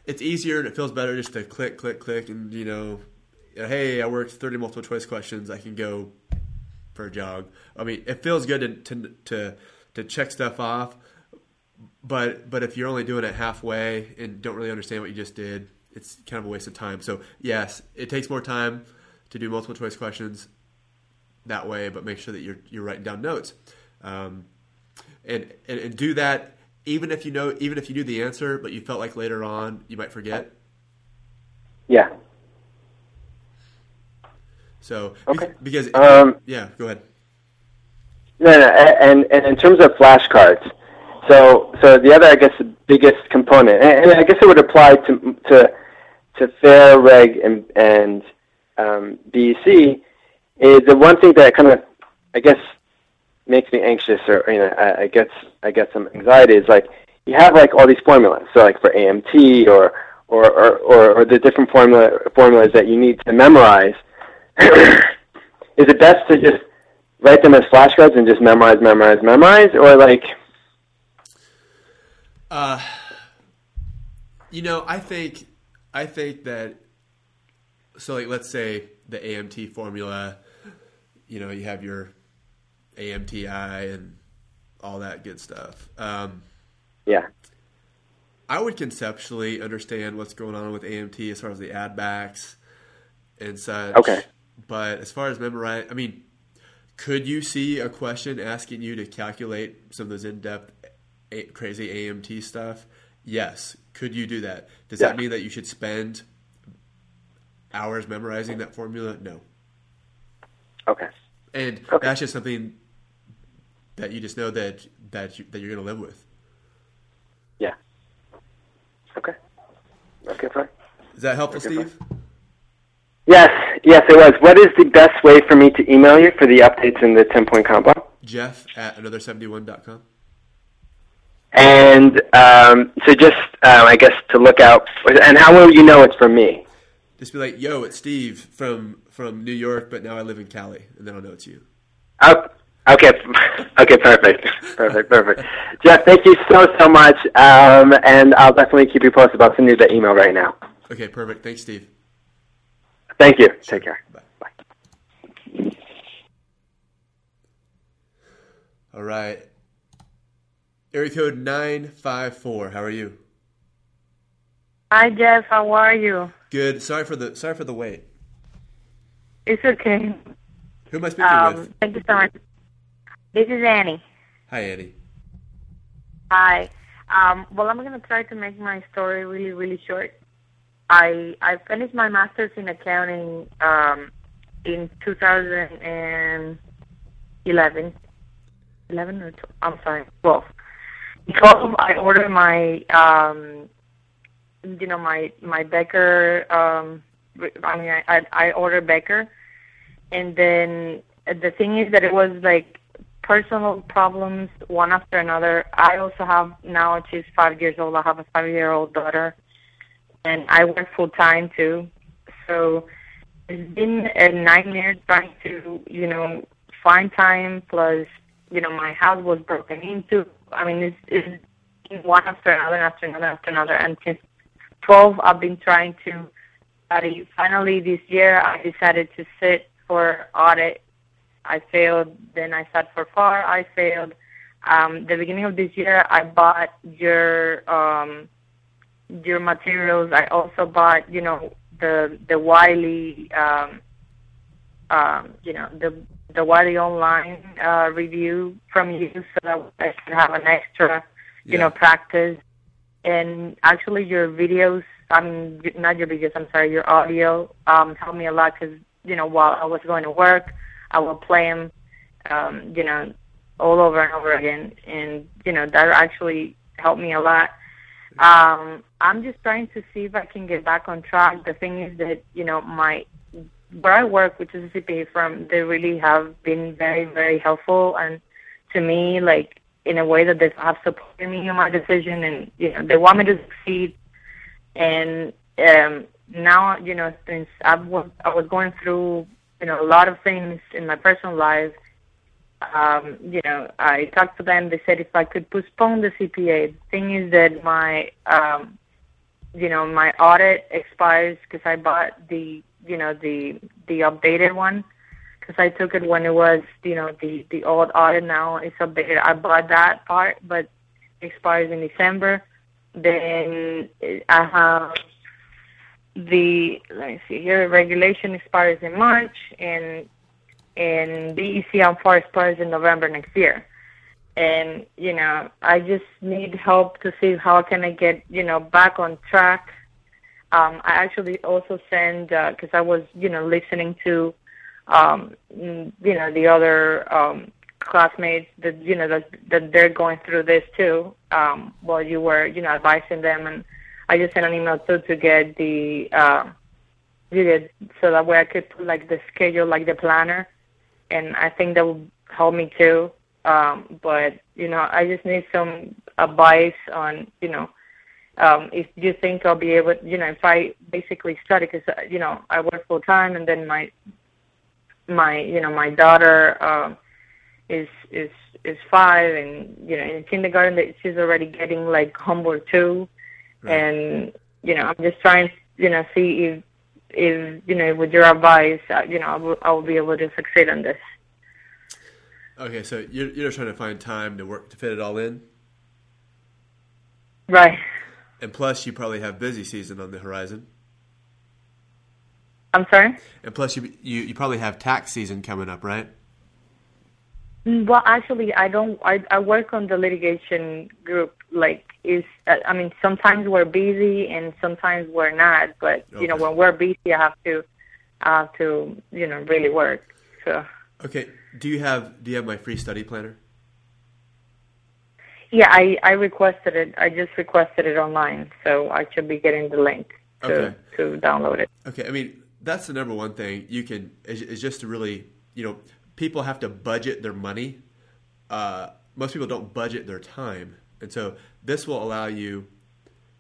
it's easier and it feels better just to click, click, click, and you know, hey, I worked thirty multiple choice questions. I can go for a jog. I mean, it feels good to to to, to check stuff off. But but if you're only doing it halfway and don't really understand what you just did, it's kind of a waste of time. So yes, it takes more time to do multiple choice questions that way, but make sure that you're you're writing down notes, um, and, and and do that even if you know even if you knew the answer, but you felt like later on you might forget. Yeah. So Okay. because Um, yeah, go ahead. No, no, and and in terms of flashcards, so so the other, I guess, the biggest component, and, I guess it would apply to to to FAR reg and and um, BEC, is the one thing that kind of, I guess, makes me anxious, or you know, I, I get I get some anxiety. Is like you have like all these formulas, so like for AMT or or or, or, or the different formula formulas that you need to memorize. is it best to just write them as flashcards and just memorize, memorize, memorize, or like, Uh, you know, I think I think that so like let's say the AMT formula, you know, you have your AMTI and all that good stuff. Um, yeah, I would conceptually understand what's going on with AMT as far as the add backs and such. Okay. But as far as memorize, I mean, could you see a question asking you to calculate some of those in-depth, a- crazy AMT stuff? Yes. Could you do that? Does that mean that you should spend hours memorizing that formula? No. okay, And Okay. that's just something that you just know that that you, that you're going to live with. yeah, okay, okay, fine. Is that helpful, Okay, fine. Steve? Yes, yes, it was. What is the best way for me to email you for the updates in the ten-point combo? Jeff at another71.com. And um, so just, um, I guess, to look out. And how will you know it's from me? Just be like, "Yo, it's Steve from from New York, but now I live in Cali," and then I'll know it's you. Oh, okay, okay, perfect, perfect, perfect. Jeff, thank you so so much. Um, and I'll definitely keep you posted about sending you the email right now. Okay, perfect. Thanks, Steve. Thank you. Take care. Bye. All right. Area code nine five four. How are you? Hi Jeff, how are you? Good. Sorry for the sorry for the wait. It's okay. Who am I speaking Um, with? thank you so much. This is Annie. Hi, Annie. Hi. Um, well, I'm going to try to make my story really, really short. I I finished my master's in accounting um, in 2011. 11 or 12, I'm sorry, 12. 12, I ordered my, um, you know, my my Becker. Um, I mean, I I ordered Becker, and then the thing is that it was like personal problems one after another. I also have now she's five years old. I have a five year old daughter, and I work full time too. So it's been a nightmare trying to you know find time. Plus, you know, my house was broken into. I mean, it's, it's one after another, after another, after another, and since 12, I've been trying to study. Finally, this year, I decided to sit for audit I failed. Then I sat for FAR. I failed. Um, the beginning of this year, I bought your um, your materials. I also bought, you know, the the Wiley, um, um, you know, the the Wiley online uh, review from you, so that I can have an extra, you Yeah. know, practice. And actually, your videos, I mean, not your videos. I'm sorry, your audio um, helped me a lot because you know, while I was going to work, I will play them, um, you know, all over and over again, and you know that actually helped me a lot. Um, I'm just trying to see if I can get back on track. The thing is that you know my where I work, which is a CPA firm, they really have been very very helpful and to me like in a way that they have supported me in my decision and you know they want me to succeed and um now you know since I was I was going through you know a lot of things in my personal life. Um you know I talked to them. They said if I could postpone the CPA the thing is that my um you know my audit expires because I bought the you know the the updated one. Because I took it when it was you know the the old audit. Now it's updated. I bought that part but expires in December. Then I have the let me see here regulation expires in March and and BEC on FAR expires in November next year. And you know, I just need help to see how can I get you know back on track. Um, I actually also send because I was you know listening to um, you know the other um, classmates that you know that that they're going through this too. Um, while you were you know advising them, and I just sent an email too to get the uh, so that way I could put like the schedule, like the planner, and I think that would help me too. Um, but you know, I just need some advice on you know um, if you think I'll be able, you know, if I basically study because you know I work full time and then my my you know my daughter um, is is is five and you know in kindergarten that she's already getting like homework too, and you know I'm just trying you know see if if you know with your advice uh, you know I will, I will be able to succeed on this. Okay, so you're you're trying to find time to work to fit it all in, Right. and plus you probably have busy season on the horizon, I'm sorry. and plus you you, you probably have tax season coming up, right? Mm, Well, actually, I don't. I I work on the litigation group. Like, is uh, I mean, sometimes we're busy and sometimes we're not. But you know, when we're busy, I have to, I have to, you know, really work. So Okay, do you have do you have my free study planner? yeah, I I requested it. I just requested it online, so I should be getting the link to Okay. to download it. Okay, I mean that's the number one thing you can is, is just to really you know people have to budget their money. Uh, most people don't budget their time, and so this will allow you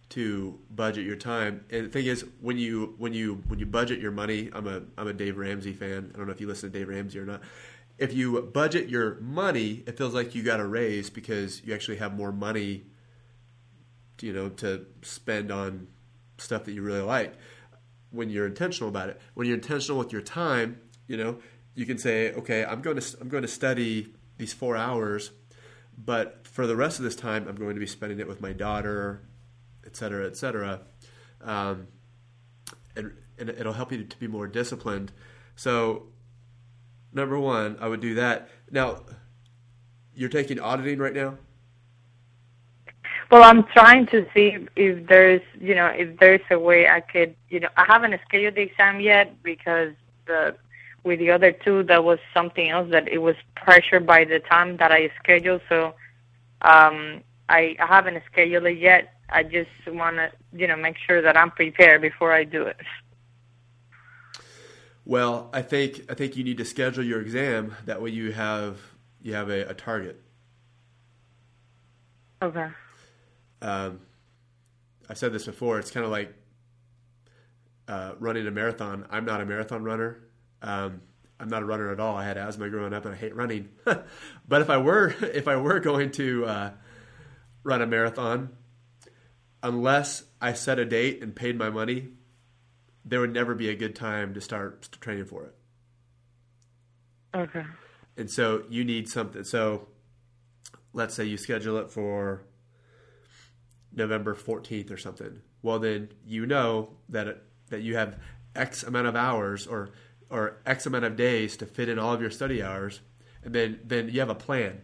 to budget your time. And the thing is, when you when you when you budget your money, I'm a I'm a Dave Ramsey fan. I don't know if you listen to Dave Ramsey or not. If you budget your money, it feels like you got a raise because you actually have more money, you know, to spend on stuff that you really like when you're intentional about it. When you're intentional with your time, you know, you can say, okay, I'm going to I'm going to study these four hours, but for the rest of this time, I'm going to be spending it with my daughter, et cetera, et cetera. Um, and, and it'll help you to be more disciplined. So, number one, I would do that. Now, you're taking auditing right now. Well, I'm trying to see if there's, you know, if there's a way I could, you know, I haven't scheduled the exam yet because the with the other two that was something else that it was pressure by the time that I scheduled. So um, I, I haven't scheduled it yet. I just want to, you know, make sure that I'm prepared before I do it. Well, I think I think you need to schedule your exam. That way, you have you have a, a target. Okay. Um, I've said this before. It's kind of like uh, running a marathon. I'm not a marathon runner. Um, I'm not a runner at all. I had asthma growing up, and I hate running. but if I were if I were going to uh, run a marathon, unless I set a date and paid my money, there would never be a good time to start training for it. Okay. And so you need something. So let's say you schedule it for November 14th or something. Well, then you know that it, that you have X amount of hours or or X amount of days to fit in all of your study hours, and then then you have a plan.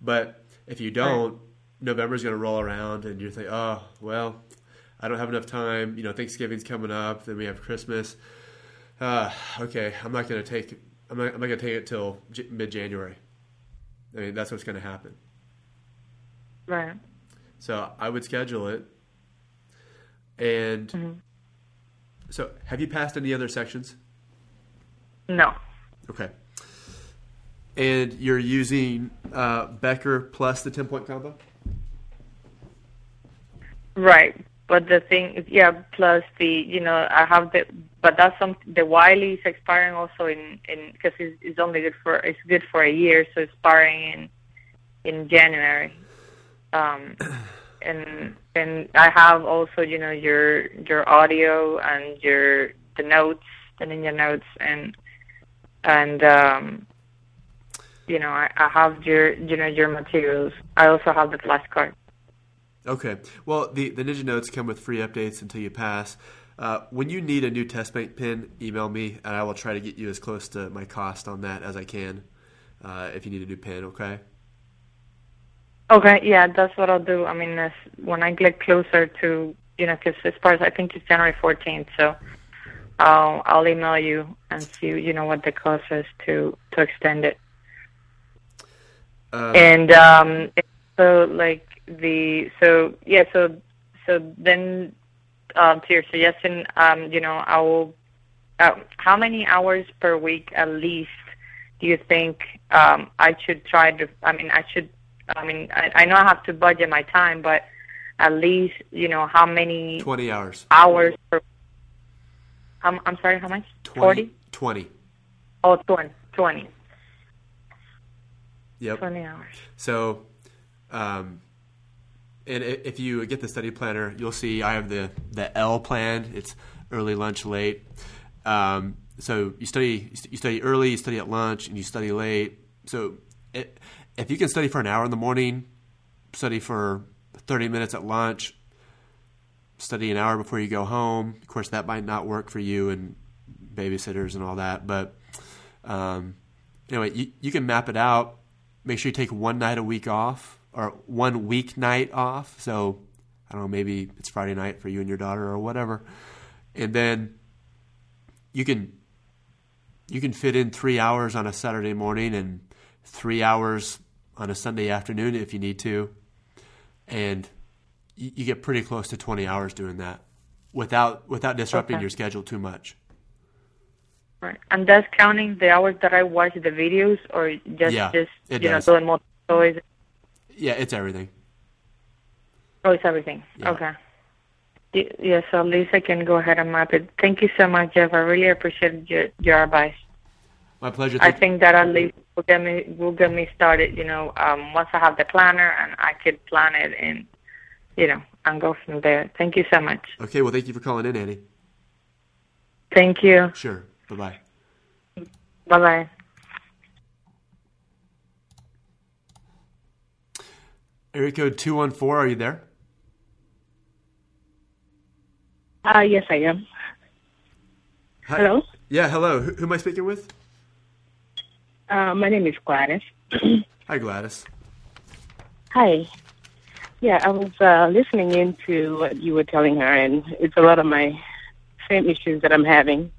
But if you don't, right. November's going to roll around, and you think, oh well, I don't have enough time. You know, Thanksgiving's coming up, then we have Christmas. Uh, okay, I'm not going to take. I'm not, I'm not going to take it till J- mid January. I mean, that's what's going to happen. Right. So I would schedule it. And mm-hmm. so, have you passed any other sections? No. Okay. And you're using uh, Becker plus the 10 point combo? Right. But the thing is, yeah, plus the, you know, I have the, but that's some, the Wiley is expiring also in, in, because it's, it's only good for, it's good for a year, so it's expiring in, in January. Um, and, and I have also, you know, your, your audio and your, the notes, the ninja notes, and, and um, you know I, I have your you know your materials. I also have the flashcard. Okay. Well, the the Ninja Notes come with free updates until you pass. Uh, when you need a new test bank pin, email me, and I will try to get you as close to my cost on that as I can. Uh, if you need a new pin, okay. Okay. Yeah, that's what I'll do. I mean, when I get closer to you know, because as far as I think it's January 14th, so I'll I'll email you and see you know what the cost is to to extend it. Uh, and um, so like the so yeah so so then um, to your suggestion, um, you know, I will. Uh, how many hours per week at least do you think um, I should try to? I mean, I should. I mean, I, I know I have to budget my time, but at least you know how many twenty hours hours per I'm, I'm sorry, how much? 20, 20. Oh, 20. 20. Yep. 20 hours. So, um, and if you get the study planner, you'll see I have the, the L plan. It's early, lunch, late. Um, so you study you study early, you study at lunch, and you study late. So it, if you can study for an hour in the morning, study for 30 minutes at lunch, study an hour before you go home. Of course, that might not work for you and babysitters and all that. But um, anyway, you, you can map it out. Make sure you take one night a week off or one week night off. So I don't know, maybe it's Friday night for you and your daughter or whatever. And then you can you can fit in three hours on a Saturday morning and three hours on a Sunday afternoon if you need to. And you, you get pretty close to 20 hours doing that without without disrupting Okay. your schedule too much. Right. And that's counting the hours that I watch the videos or just, Yeah, just you does. know, doing multiple stories? Yeah, it's everything. Oh, it's everything. Yeah. Okay. Yes, so at least I can go ahead and map it. Thank you so much, Jeff. I really appreciate your, your advice. My pleasure. I think that at least will get me will get me started. You know, um, once I have the planner and I could plan it and you know and go from there. Thank you so much. Okay, well, thank you for calling in, Annie. Thank you. Sure. Bye bye. Bye bye. Area code 214, are you there? Uh, yes, I am. Hi. Hello? Yeah, hello. Who, who am I speaking with? Uh, my name is Gladys. Hi, Gladys. Hi. Yeah, I was uh, listening into what you were telling her, and it's a lot of my same issues that I'm having.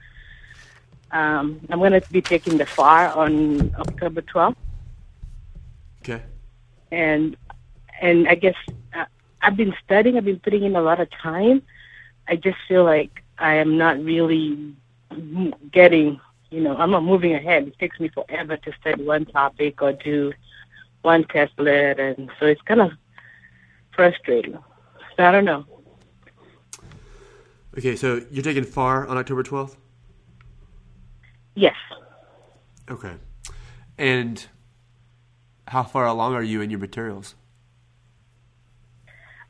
Um, I'm going to be taking the FAR on October 12th, Okay. and and I guess uh, I've been studying. I've been putting in a lot of time. I just feel like I am not really getting. You know, I'm not moving ahead. It takes me forever to study one topic or do one test testlet, and so it's kind of frustrating. I don't know. Okay, so you're taking FAR on October 12th? Yes. Okay. And how far along are you in your materials?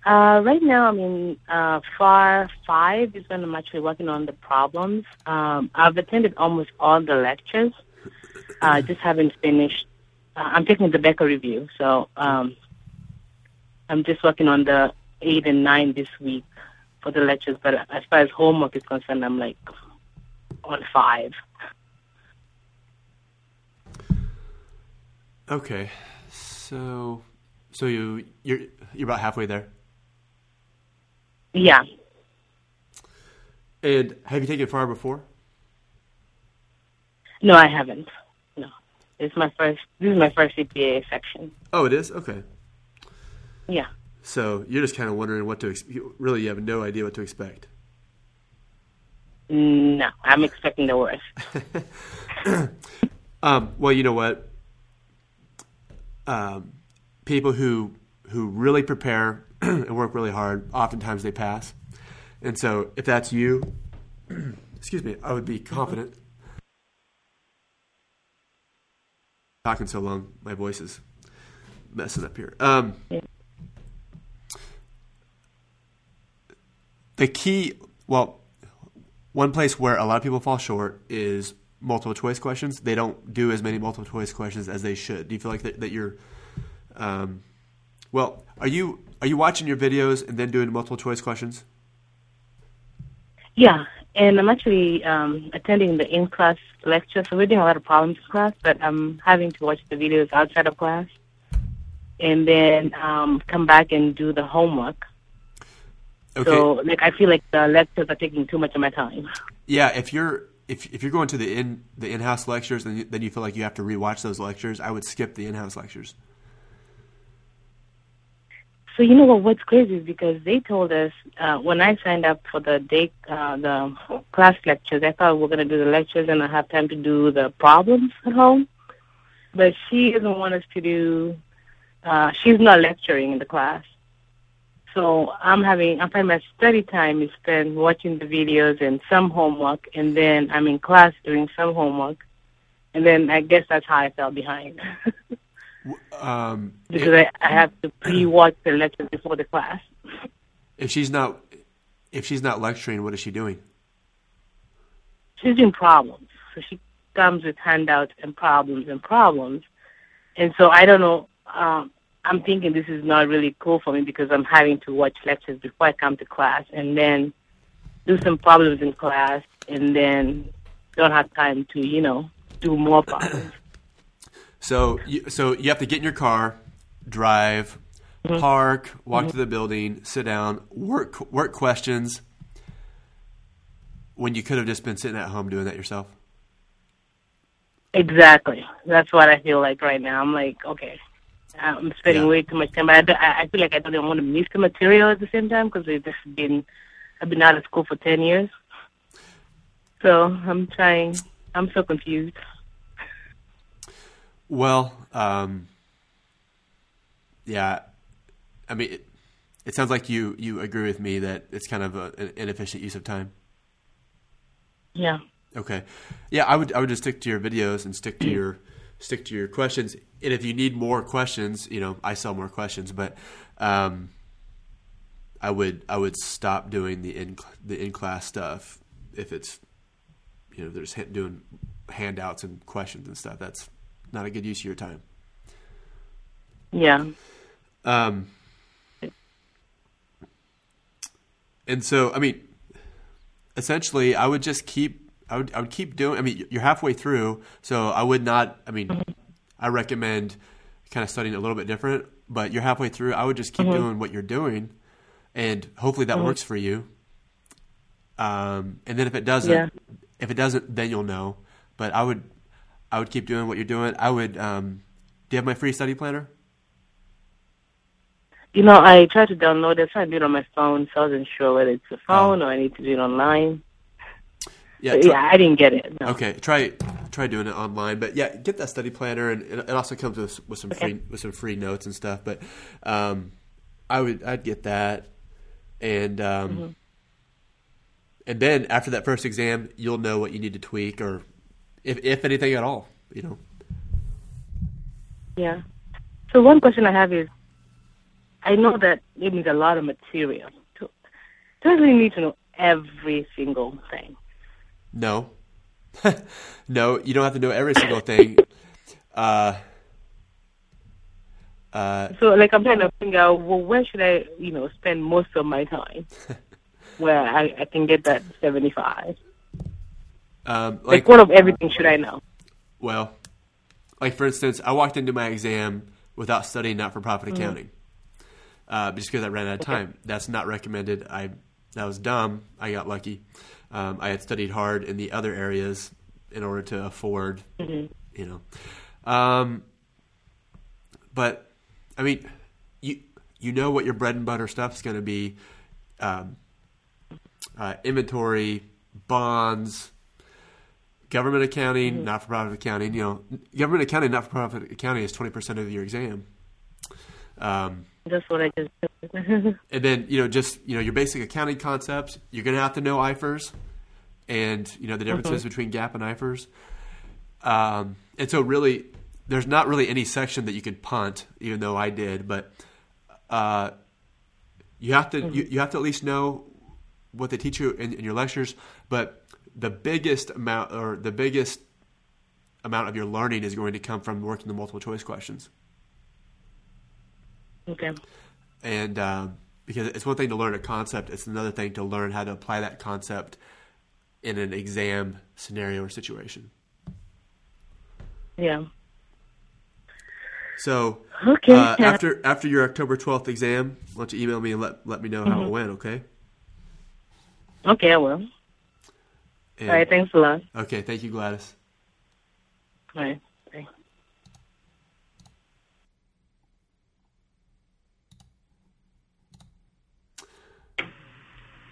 Uh, right now, I'm in uh, FAR 5 is when I'm actually working on the problems. Um, I've attended almost all the lectures. I uh, just haven't finished. Uh, I'm taking the Becker review, so um, I'm just working on the 8 and 9 this week for the lectures. But as far as homework is concerned, I'm like on 5. Okay. So so you you're you're about halfway there. Yeah. And have you taken FAR before? No, I haven't. No. It's my first, this is my first CPA section. Oh, it is? Okay. Yeah. So you're just kind of wondering what to really you have no idea what to expect. No, I'm expecting the worst. Um, well, you know what? Um, people who who really prepare and work really hard, oftentimes they pass. And so, if that's you, excuse me, I would be confident. Talking so long, my voice is messing up here. Um, the key, well, one place where a lot of people fall short is multiple choice questions. They don't do as many multiple choice questions as they should. Do you feel like that, that you're, um, well, are you are you watching your videos and then doing multiple choice questions? Yeah, and I'm actually um, attending the in-class lecture, so we're doing a lot of problems in class, but I'm having to watch the videos outside of class, and then um, come back and do the homework. Okay. So, like, I feel like the lectures are taking too much of my time. Yeah, if you're if if you're going to the in the in-house lectures, then you, then you feel like you have to rewatch those lectures. I would skip the in-house lectures. So you know what? What's crazy is because they told us uh, when I signed up for the day uh, the class lectures, I thought we are going to do the lectures and I have time to do the problems at home. But she doesn't want us to do. Uh, she's not lecturing in the class, so I'm having. I find my study time is spent watching the videos and some homework, and then I'm in class doing some homework, and then I guess that's how I fell behind. Um, because I, I have to pre-watch the lecture before the class. if she's not if she's not lecturing, what is she doing? She's doing problems, so she comes with handouts and problems and problems, and so I don't know. Um, I'm thinking this is not really cool for me because I'm having to watch lectures before I come to class, and then do some problems in class, and then don't have time to you know do more problems. So you, so you have to get in your car, drive, mm-hmm. park, walk mm-hmm. to the building, sit down, work work questions. When you could have just been sitting at home doing that yourself. Exactly. That's what I feel like right now. I'm like, okay, I'm spending Yeah. way too much time. But I, do- I I feel like I don't even want to miss the material at the same time because it's just been, I've been out of school for 10 years. So I'm trying, I'm so confused. Well, um, yeah, I mean, it, it sounds like you you agree with me that it's kind of a, an inefficient use of time. Yeah. Okay, yeah, I would I would just stick to your videos and stick to your stick to your questions. And if you need more questions, you know, I sell more questions, but um, I would I would stop doing the in the in class stuff if it's you know there's doing handouts and questions and stuff. That's not a good use of your time. Yeah. Um, and so, I mean, essentially, I would just keep. I would. I would keep doing. I mean, you're halfway through, so I would not. I mean, I recommend kind of studying a little bit different, but you're halfway through. I would just keep Mhm. doing what you're doing, and hopefully that Mhm. works for you. Um, and then if it doesn't, Yeah. if it doesn't, then you'll know. But I would, I would keep doing what you're doing. I would. Um, do you have my free study planner? You know, I tried to download it, tried to do it on my phone, so I wasn't sure whether it's a phone or I need to do it online. Yeah, try- yeah, I didn't get it. No. Okay, try try doing it online. But yeah, get that study planner, and it, it also comes with with some free with some free notes and stuff. But um, I would I'd get that, and um, Mhm. and then after that first exam, you'll know what you need to tweak, or if if anything at all. You know. Yeah. So one question I have is, I know that it needs a lot of material. Do do I really need to know every single thing? No, no, you don't have to know every single thing. Uh, uh, So, like, I'm trying to figure out, well, where should I, you know, spend most of my time, where I, I can get that 75? um, Like, like what of everything should I know? Well, like for instance, I walked into my exam without studying not-for-profit Mhm. accounting, uh, just because I ran out of Okay. time. That's not recommended. I that was dumb. I got lucky. Um, I had studied hard in the other areas in order to afford, Mhm. you know. Um, but I mean, you you know what your bread and butter stuff is going to be: um, uh, inventory, bonds, government accounting, Mhm. not-for-profit accounting. You know, government accounting, not-for-profit accounting is twenty percent of your exam. Um, That's what I just and then you know just you know your basic accounting concepts. You're going to have to know IFRS, and you know the differences Mhm. between GAAP and IFRS. Um, and so really, there's not really any section that you could punt, even though I did. But uh, you have to you, you have to at least know what they teach you in, in your lectures. But the biggest amount or the biggest amount of your learning is going to come from working the multiple choice questions. Okay. and um, because it's one thing to learn a concept, it's another thing to learn how to apply that concept in an exam scenario or situation. Yeah. So, Okay. uh, after after your October twelfth exam, why don't you email me and let let me know how Mhm. it went? Okay. Okay, I will. And- All right, thanks a lot. Okay, thank you, Gladys. All right. Bye.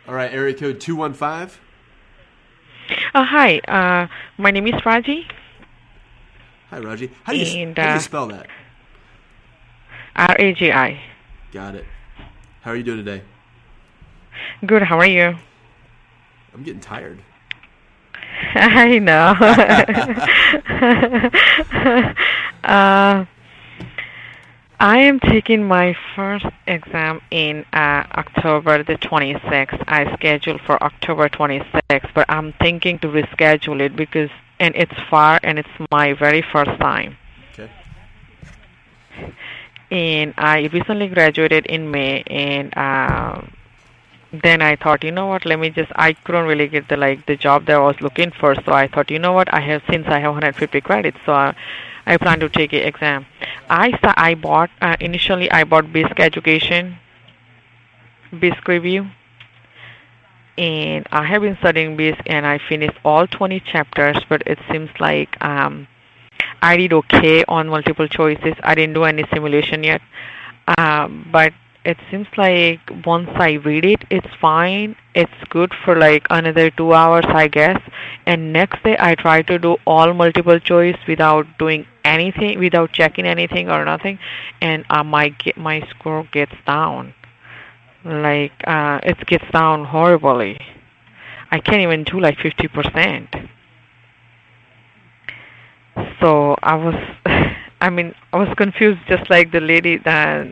All right, area code two one five. Uh, hi, uh, my name is Raji. Hi, Raji. How do you And, how do you uh, spell that? R A J I. Got it. How are you doing today? Good, how are you? I'm getting tired. I know. uh, I am taking my first exam in uh, October the 26th. I scheduled for October 26th, but I'm thinking to reschedule it because and it's far and it's my very first time. Okay. And I recently graduated in May, and uh, then I thought, you know what? Let me just. I couldn't really get the like the job that I was looking for, so I thought, you know what? I have since I have 150 credits, so I, I plan to take an exam. I sta- I bought uh, initially I bought Bisk Education, Bisk Review, and I have been studying Bisk, and I finished all 20 chapters, but it seems like um, I did okay on multiple choices. I didn't do any simulation yet, um, but it seems like once I read it, it's fine. It's good for like another two hours, I guess. And next day, I try to do all multiple choice without doing anything, without checking anything or nothing, and uh, my my score gets down. Like uh, it gets down horribly. I can't even do like fifty percent. So I was, I mean, I was confused, just like the lady that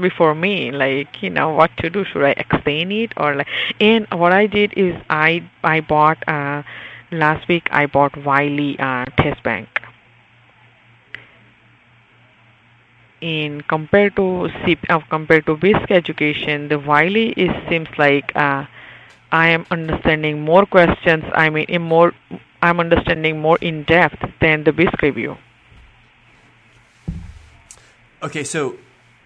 before me, like you know what to do. Should I explain it or like? And what I did is I I bought uh last week I bought Wiley uh, Test Bank. In compared to C, uh, compared to Bisk education, the Wiley is seems like uh, I am understanding more questions. I mean, in more I'm understanding more in depth than the Bisk review. Okay, so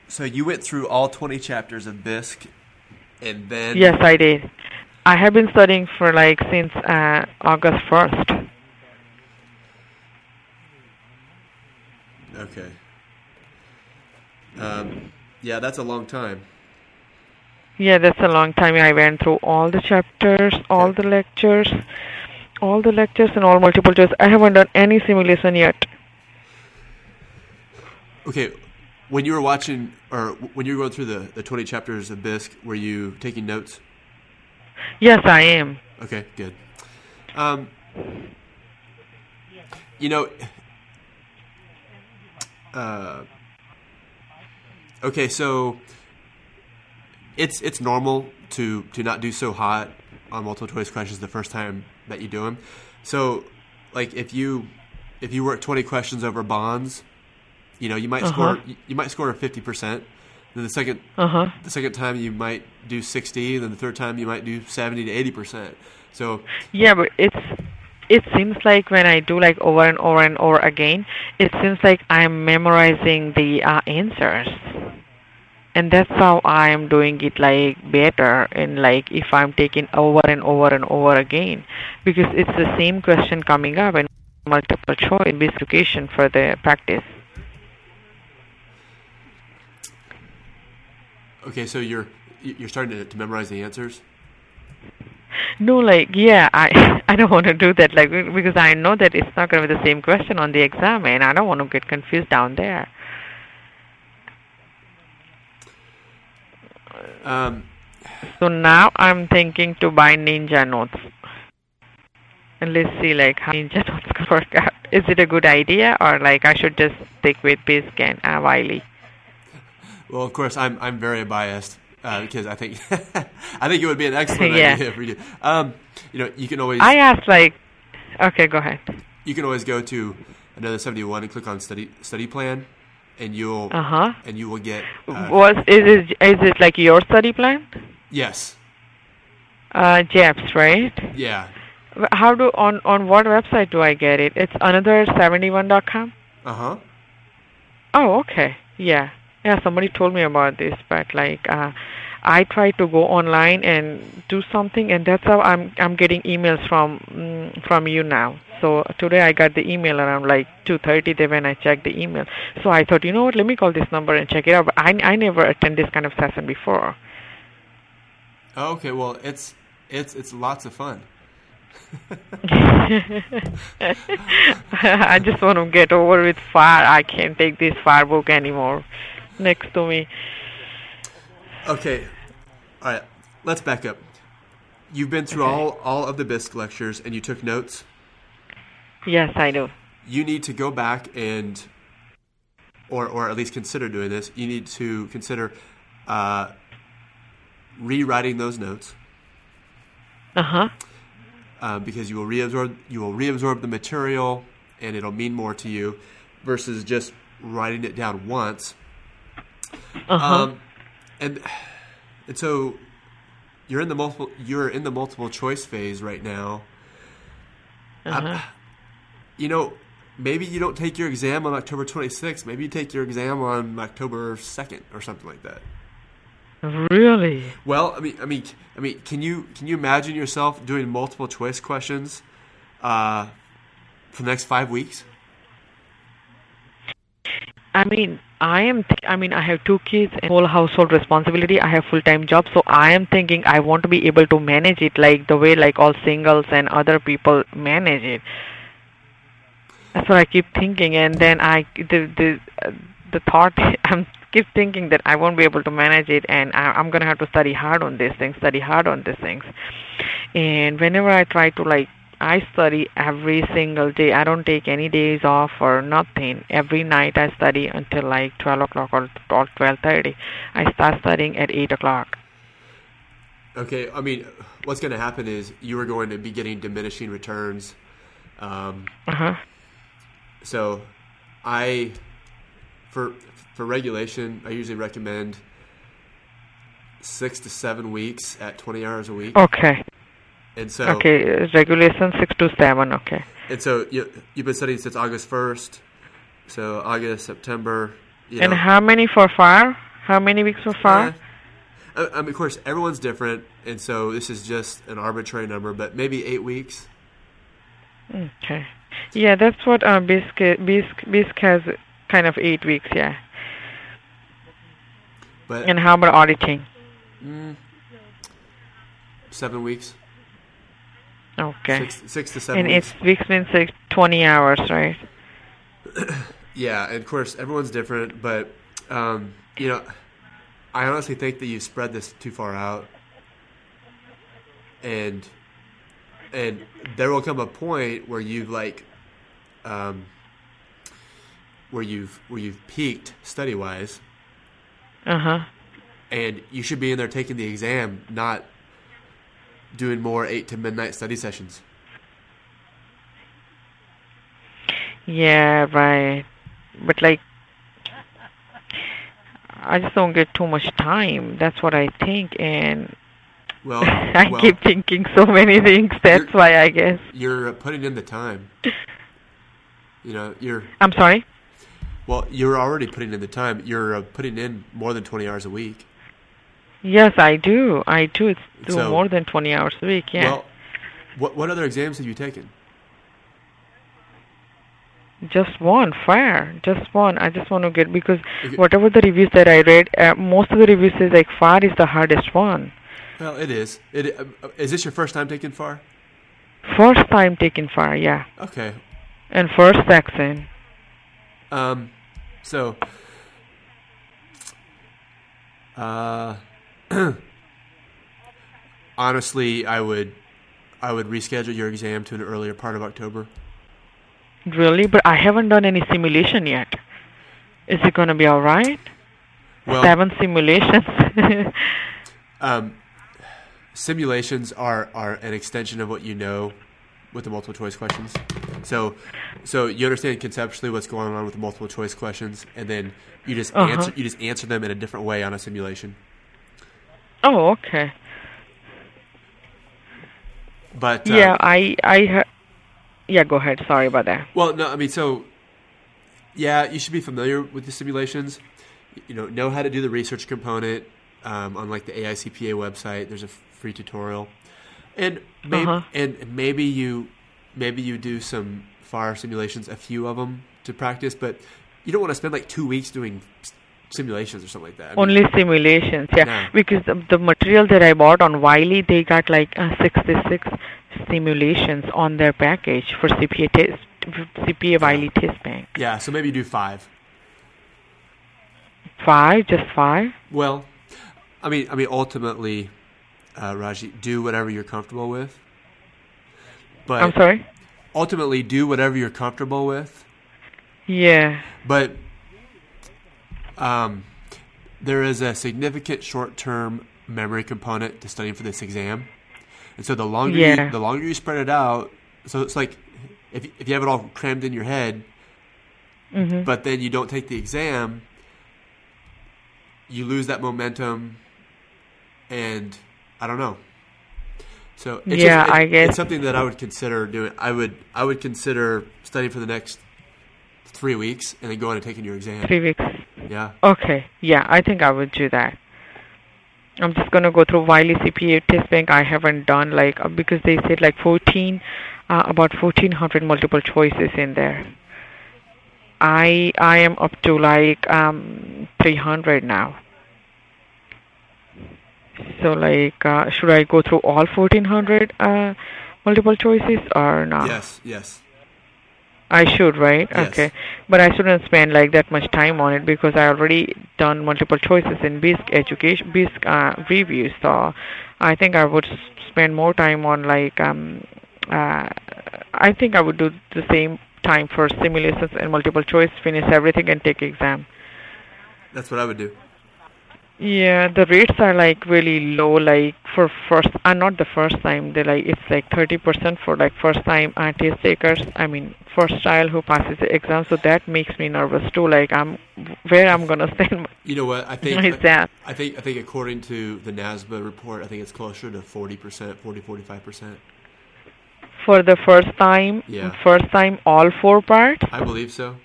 So you went through all 20 chapters of Bisk, and then Yes, I did. I have been studying for like since uh, August 1st. Okay. Um, yeah, that's a long time. Yeah, that's a long time. I went through all the chapters, all the lectures, all the lectures and all multiple choice. I haven't done any simulation yet. Okay, when you were watching, or when you were going through the, the 20 chapters of Bisk, were you taking notes? Yes, I am. Okay, good. Um, you know, uh, okay, so it's it's normal to to not do so hot on multiple choice questions the first time that you do them. So, like if you if you work twenty questions over bonds, you know you might Uh-huh. score you might score a fifty percent. Then the 2nd Uh-huh. the second time you might do sixty, and then the third time you might do seventy to eighty percent. So Yeah, but it's it seems like when I do like over and over and over again, it seems like I'm memorizing the uh, answers. And that's how I am doing it like better and like if I'm taking over and over and over again because it's the same question coming up and multiple choice in this education for the practice. Okay, so you're you're starting to, to memorize the answers. No, like yeah, I I don't want to do that like because I know that it's not going to be the same question on the exam and I don't want to get confused down there. Um, So now I'm thinking to buy Ninja Notes. And let's see like how Ninja Notes work out. Is it a good idea or like I should just stick with Bisk and uh, Wiley? Well, of course, I'm I'm very biased uh, because I think I think it would be an excellent Yeah. idea for you. Um, you know, you can always I asked like okay, go ahead. you can always go to another seventy one and click on study study plan, and you'll Uh-huh. and you will get uh, Was is it is it like your study plan? yes, Uh Jeff's, right? yeah, How do on on what website do I get it? It's another71.com. uh huh. Oh, okay. Yeah. Yeah, somebody told me about this, but like uh I try to go online and do something and that's how I'm I'm getting emails from mm, from you now. So today I got the email around like 2:30 there when I checked the email. So I thought, you know what, let me call this number and check it out. But I I never attend this kind of session before. Oh, okay, well, it's it's it's lots of fun. I just want to get over with fire. I can't take this fire book anymore next to me. Okay, all right. Let's back up. You've been through Okay. all all of the Bisk lectures, and you took notes. Yes, I do. you need to go back and or or at least consider doing this you need to consider uh, rewriting those notes Uh-huh. uh, because you will reabsorb you will reabsorb the material and it'll mean more to you versus just writing it down once Uh-huh. um, and and so you're in the multiple you're in the multiple choice phase right now Uh-huh. you know, maybe you don't take your exam on October 26th. Maybe you take your exam on October 2nd or something like that. Really? Well, I mean, I mean, I mean, can you can you imagine yourself doing multiple choice questions uh, for the next five weeks? I mean, I am. Th- I mean, I have two kids and whole household responsibility. I have full time job, so I am thinking I want to be able to manage it like the way like all singles and other people manage it. That's what I keep thinking, and then I the the uh, the thought I'm keep thinking that I won't be able to manage it, and I, I'm gonna have to study hard on these things, study hard on these things. And whenever I try to like I study every single day. I don't take any days off or nothing. Every night I study until like 12 o'clock or, or 12.30. I start studying at 8 o'clock. Okay, I mean, what's going to happen is you are going to be getting diminishing returns. Um, Uh-huh. So, I for for regulation, I usually recommend six to seven weeks at twenty hours a week. Okay. And so okay, regulation 6 to 7, okay. And so you you've been studying since August first. So August, September. You And know, how many for fire? How many weeks so far? Uh, I, mean, of course, everyone's different, and so this is just an arbitrary number, but maybe eight weeks. Okay. Yeah, that's what uh, Bisk, Bisk, Bisk has kind of eight weeks, yeah. But And how about auditing? mm, seven weeks. Okay. Six, six to seven and weeks. it's weeks means like 20 hours, right? Yeah, and of course everyone's different, but um, you know, I honestly think that you spread this too far out, and and there will come a point where you've like, um, where you've where you've peaked study wise, Uh huh. and you should be in there taking the exam, not doing more eight to midnight study sessions. Yeah, right. But like, I just don't get too much time. That's what I think, and Well, I well, keep thinking so many things. That's why I guess. you're uh, putting in the time. You know, you're I'm sorry. Well, you're already putting in the time. You're uh, putting in more than 20 hours a week. Yes, I do. I do. It's do So- more than 20 hours a week. Yeah. Well, what what other exams have you taken? Just one, fair. Just one. I just want to get because Okay. whatever the reviews that I read, uh, most of the reviews is like FAR is the hardest one. Well, it is. It uh, uh, is this your first time taking FAR? First time taking FAR, yeah, Okay. and first section. Um, so, uh, honestly, I would I would reschedule your exam to an earlier part of October. Really, but I haven't done any simulation yet. Is it gonna be all right? Well- Seven simulations. Um, simulations are, are an extension of what you know with the multiple choice questions. So, so you understand conceptually what's going on with the multiple choice questions, and then you just Uh-huh. answer you just answer them in a different way on a simulation. Oh, okay. But uh, yeah, I I yeah. Go ahead. Sorry about that. Well, no, I mean, so yeah, you should be familiar with the simulations. You know, know how to do the research component um, on like the AICPA website. There's a free tutorial, and maybe Uh-huh. and maybe you maybe you do some FAR simulations, a few of them to practice, but you don't want to spend like two weeks doing simulations or something like that. I mean, Only simulations, yeah. Because the, the material that I bought on Wiley, they got like uh, 66 simulations on their package for CPA test, CPA Wiley test bank. yeah, so maybe do five. Five, just five. Well, I mean, I mean, ultimately, uh, Raji, do whatever you're comfortable with. But I'm sorry. Ultimately, do whatever you're comfortable with. Yeah. But um, there is a significant short-term memory component to studying for this exam, and so the longer Yeah. you, the longer you spread it out, so it's like if if you have it all crammed in your head, Mhm. but then you don't take the exam, you lose that momentum, and I don't know. So it's Yeah, just, it- I guess- it's something that I would consider doing. I would I would consider studying for the next three weeks and then going and taking your exam. Three weeks. Yeah. Okay. Yeah, I think I would do that. I'm just gonna go through Wiley CPA test bank. I haven't done like uh, because they said like 14, uh, about 1400 multiple choices in there. I I am up to like um 300 now. So like, uh, should I go through all 1400 uh, multiple choices or not? Yes. Yes. I should, right? Yes. Okay. But I shouldn't spend like that much time on it because I already done multiple choices in Bisk education, Bisk uh, reviews. So I think I would spend more time on like, um, uh, I think I would do the same time for simulations and multiple choice, finish everything and take exam. That's what I would do. Yeah, the rates are like really low. Like for first, uh, not the first time. They like it's like thirty percent for like first time test takers. I mean, first child who passes the exam. So that makes me nervous too. Like I'm where I'm gonna spend. You know what? I think my exam. I think I think according to the NASBA report, I think it's closer to 40%, 40 45%. For the first time, Yeah. first time all four parts. I believe so.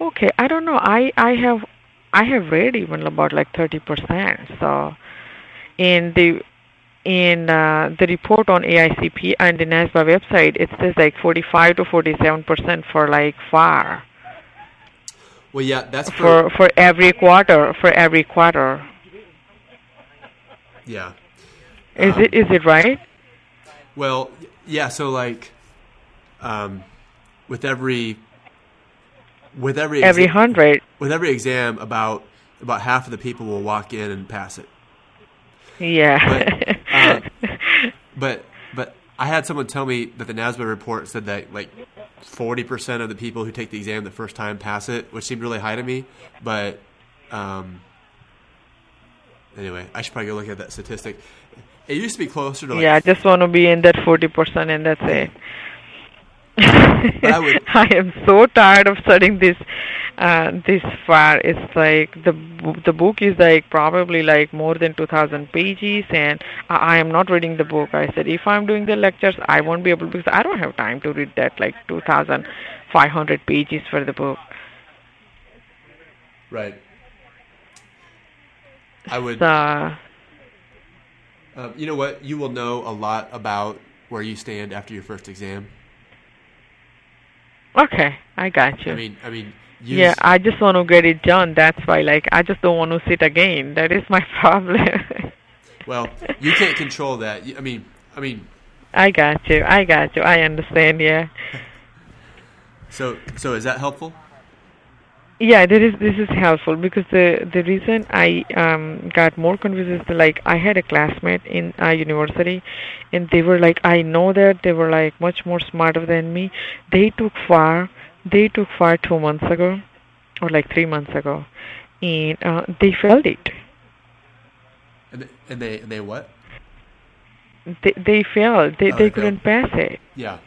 Okay, I don't know. I I have I have read even about like 30%. So in the in uh, the report on AICPA and the NASBA website, it says like 45 to 47% for like FAR. Well, yeah, that's for for every quarter. For every quarter. Yeah. Is Um, it is it right? Well, yeah. So like, um, with every with every Every exa- hundred. with every exam, about about half of the people will walk in and pass it. Yeah. But uh, but but I had someone tell me that the NASBA report said that like forty percent of the people who take the exam the first time pass it, which seemed really high to me. But um, anyway, I should probably go look at that statistic. It used to be closer to like yeah, I just want to be in that 40% and that's it. I would- I am so tired of studying this uh, this far. It's like the the book is like probably like more than 2000 pages and I, I am not reading the book. I said if I'm doing the lectures, I won't be able because I don't have time to read that like 2500 pages for the book. right. I would. Um, you know what? You will know a lot about where you stand after your first exam. Okay, I got you. I mean, I mean, Yeah, I just want to get it done. That's why, like, I just don't want to sit again. That is my problem. well, you can't control that. I mean, I mean, I got you. I got you. I understand. Yeah. so so is that helpful? Yeah, this is this is helpful because the the reason I um got more confused is like I had a classmate in uh, university, and they were like I know that they were like much more smarter than me. They took far they took far two months ago, or like three months ago, and uh, they failed it. And they, and they and they what? They they failed. They Oh, they they couldn't pass it. Yeah.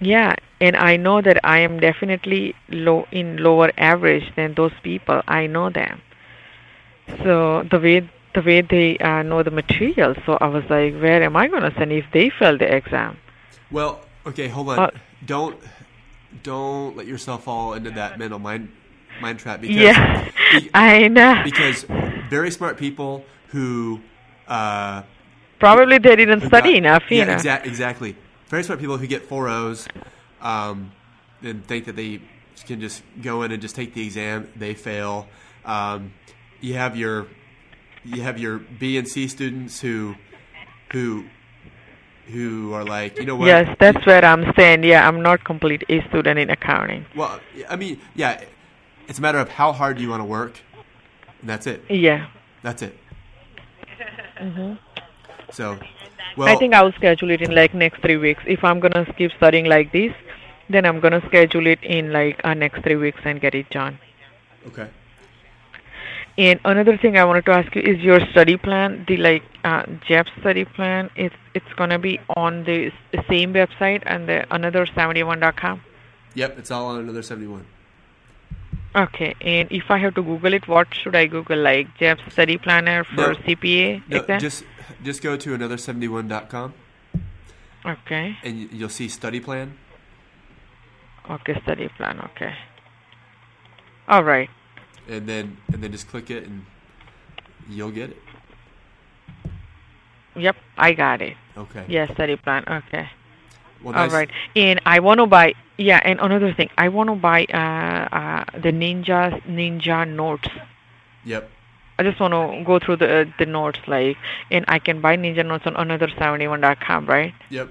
Yeah, and I know that I am definitely low in lower average than those people. I know them. So the way the way they uh, know the material, so I was like, where am I gonna send if they fail the exam? Well, okay, hold on. Uh, don't don't let yourself fall into that mental mind mind trap because Yeah, be- I know. because very smart people who uh, Probably they didn't study got- enough, you yeah, know. exa- exactly. Very smart people who get four O's um, and think that they can just go in and just take the exam. They fail. Um, you have your you have your B and C students who who who are like, you know what? Yes, that's where I'm saying. Yeah, I'm not complete A student in accounting. Well, I mean, yeah, it's a matter of how hard you want to work, and that's it. Yeah. That's it. hmm So, well, I think I will schedule it in like next three weeks. If I'm gonna keep studying like this, then I'm gonna schedule it in like uh, next three weeks and get it done. okay. And another thing I wanted to ask you is your study plan, the like uh, Jeff's study plan. It's it's gonna be on the same website and the another71.com. Yep, it's all on another seventy-one. Okay. And if I have to Google it, what should I Google? Like Jeff's study planner for No. CPA No, exam? just just go to another seventy-one.com Okay. and you'll see study plan. Okay, study plan. Okay. All right. and then and then just click it and you'll get it. Yep, I got it. Okay. Yeah, study plan. Okay. Well, nice. right. And I want to buy. Yeah, and another thing, I want to buy uh, uh, the Ninja Ninja notes. Yep. I just want to go through the uh, the notes, like, and I can buy Ninja notes on another71.com, right? Yep.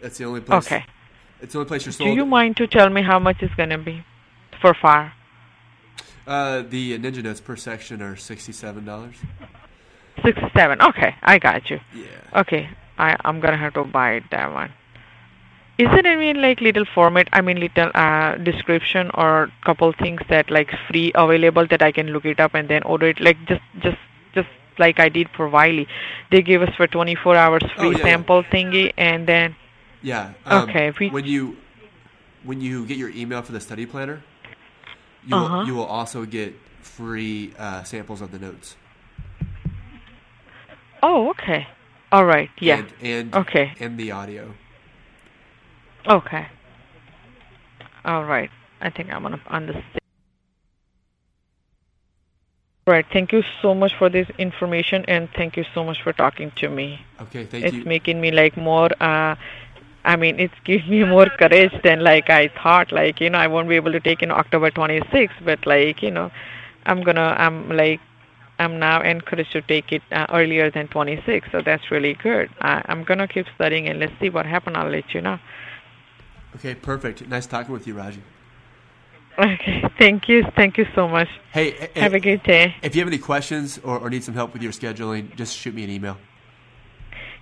That's the only place. Okay. It's the only place you're sold. Do you mind to tell me how much it's gonna be for far? uh, the Ninja Notes per section are sixty-seven dollars. Sixty-seven. Okay, I got you. Yeah. Okay, I I'm gonna have to buy that one. Is there any like little format? I mean, little uh, description or couple things that like free available that I can look it up and then order it? Like just just just like I did for Wiley, they gave us for 24 hours free Oh, yeah, sample thingy, and then Yeah. Um, Okay, we- When you when you get your email for the study planner, you will, Uh-huh. you will also get free uh, samples of the notes. oh okay, all right, yeah, And, and okay, and the audio. Okay, all right. I think I'm gonna understand. Right. Thank you so much for this information and thank you so much for talking to me. Okay, thank it's you. It's making me like more uh I mean it's giving me more courage than like I thought like you know I won't be able to take in October 26th but like you know I'm to I'm like I'm now encouraged to take it uh, earlier than 26 so that's really good. I, I'm going to keep studying and let's see what happens I'll let you know. Okay, perfect. Nice talking with you, Raji. Okay. Thank you. Thank you so much. Hey, Have a good day. If you have any questions or, or need some help with your scheduling, just shoot me an email.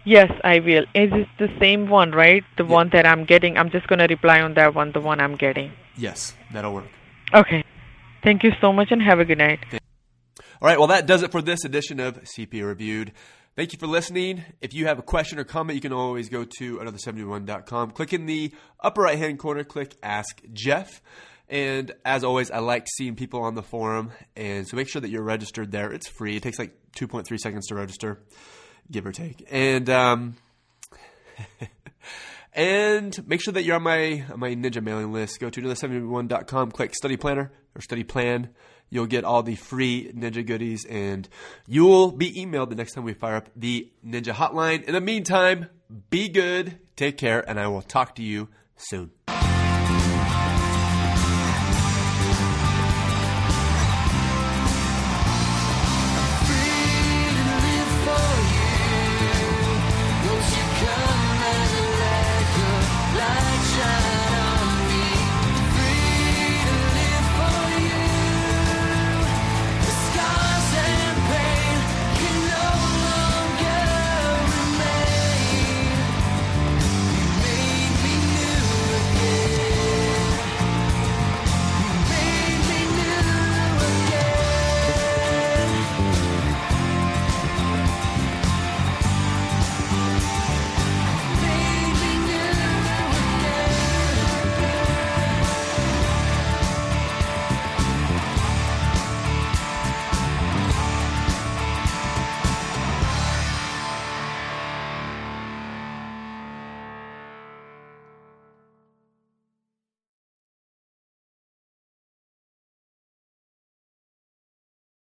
Yes, I will. Is it the same one, right? The one that I'm getting. I'm just going to reply on that one, the one I'm getting. Yes, that'll work. Okay. Thank you so much and have a good night. All right, well, that does it for this edition of CPA Reviewed. Thank you for listening. If you have a question or comment, you can always go to another71.com. Click in the upper right hand corner, click Ask Jeff. And as always, I like seeing people on the forum. And so make sure that you're registered there. It's free. It takes like 2.3 seconds to register, give or take. And, um, and make sure that you're on my on my Ninja mailing list. Go to another71.com, click Study Planner or Study Plan. You'll get all the free Ninja goodies, and you will be emailed the next time we fire up the Ninja hotline. In the meantime, be good, take care, and I will talk to you soon.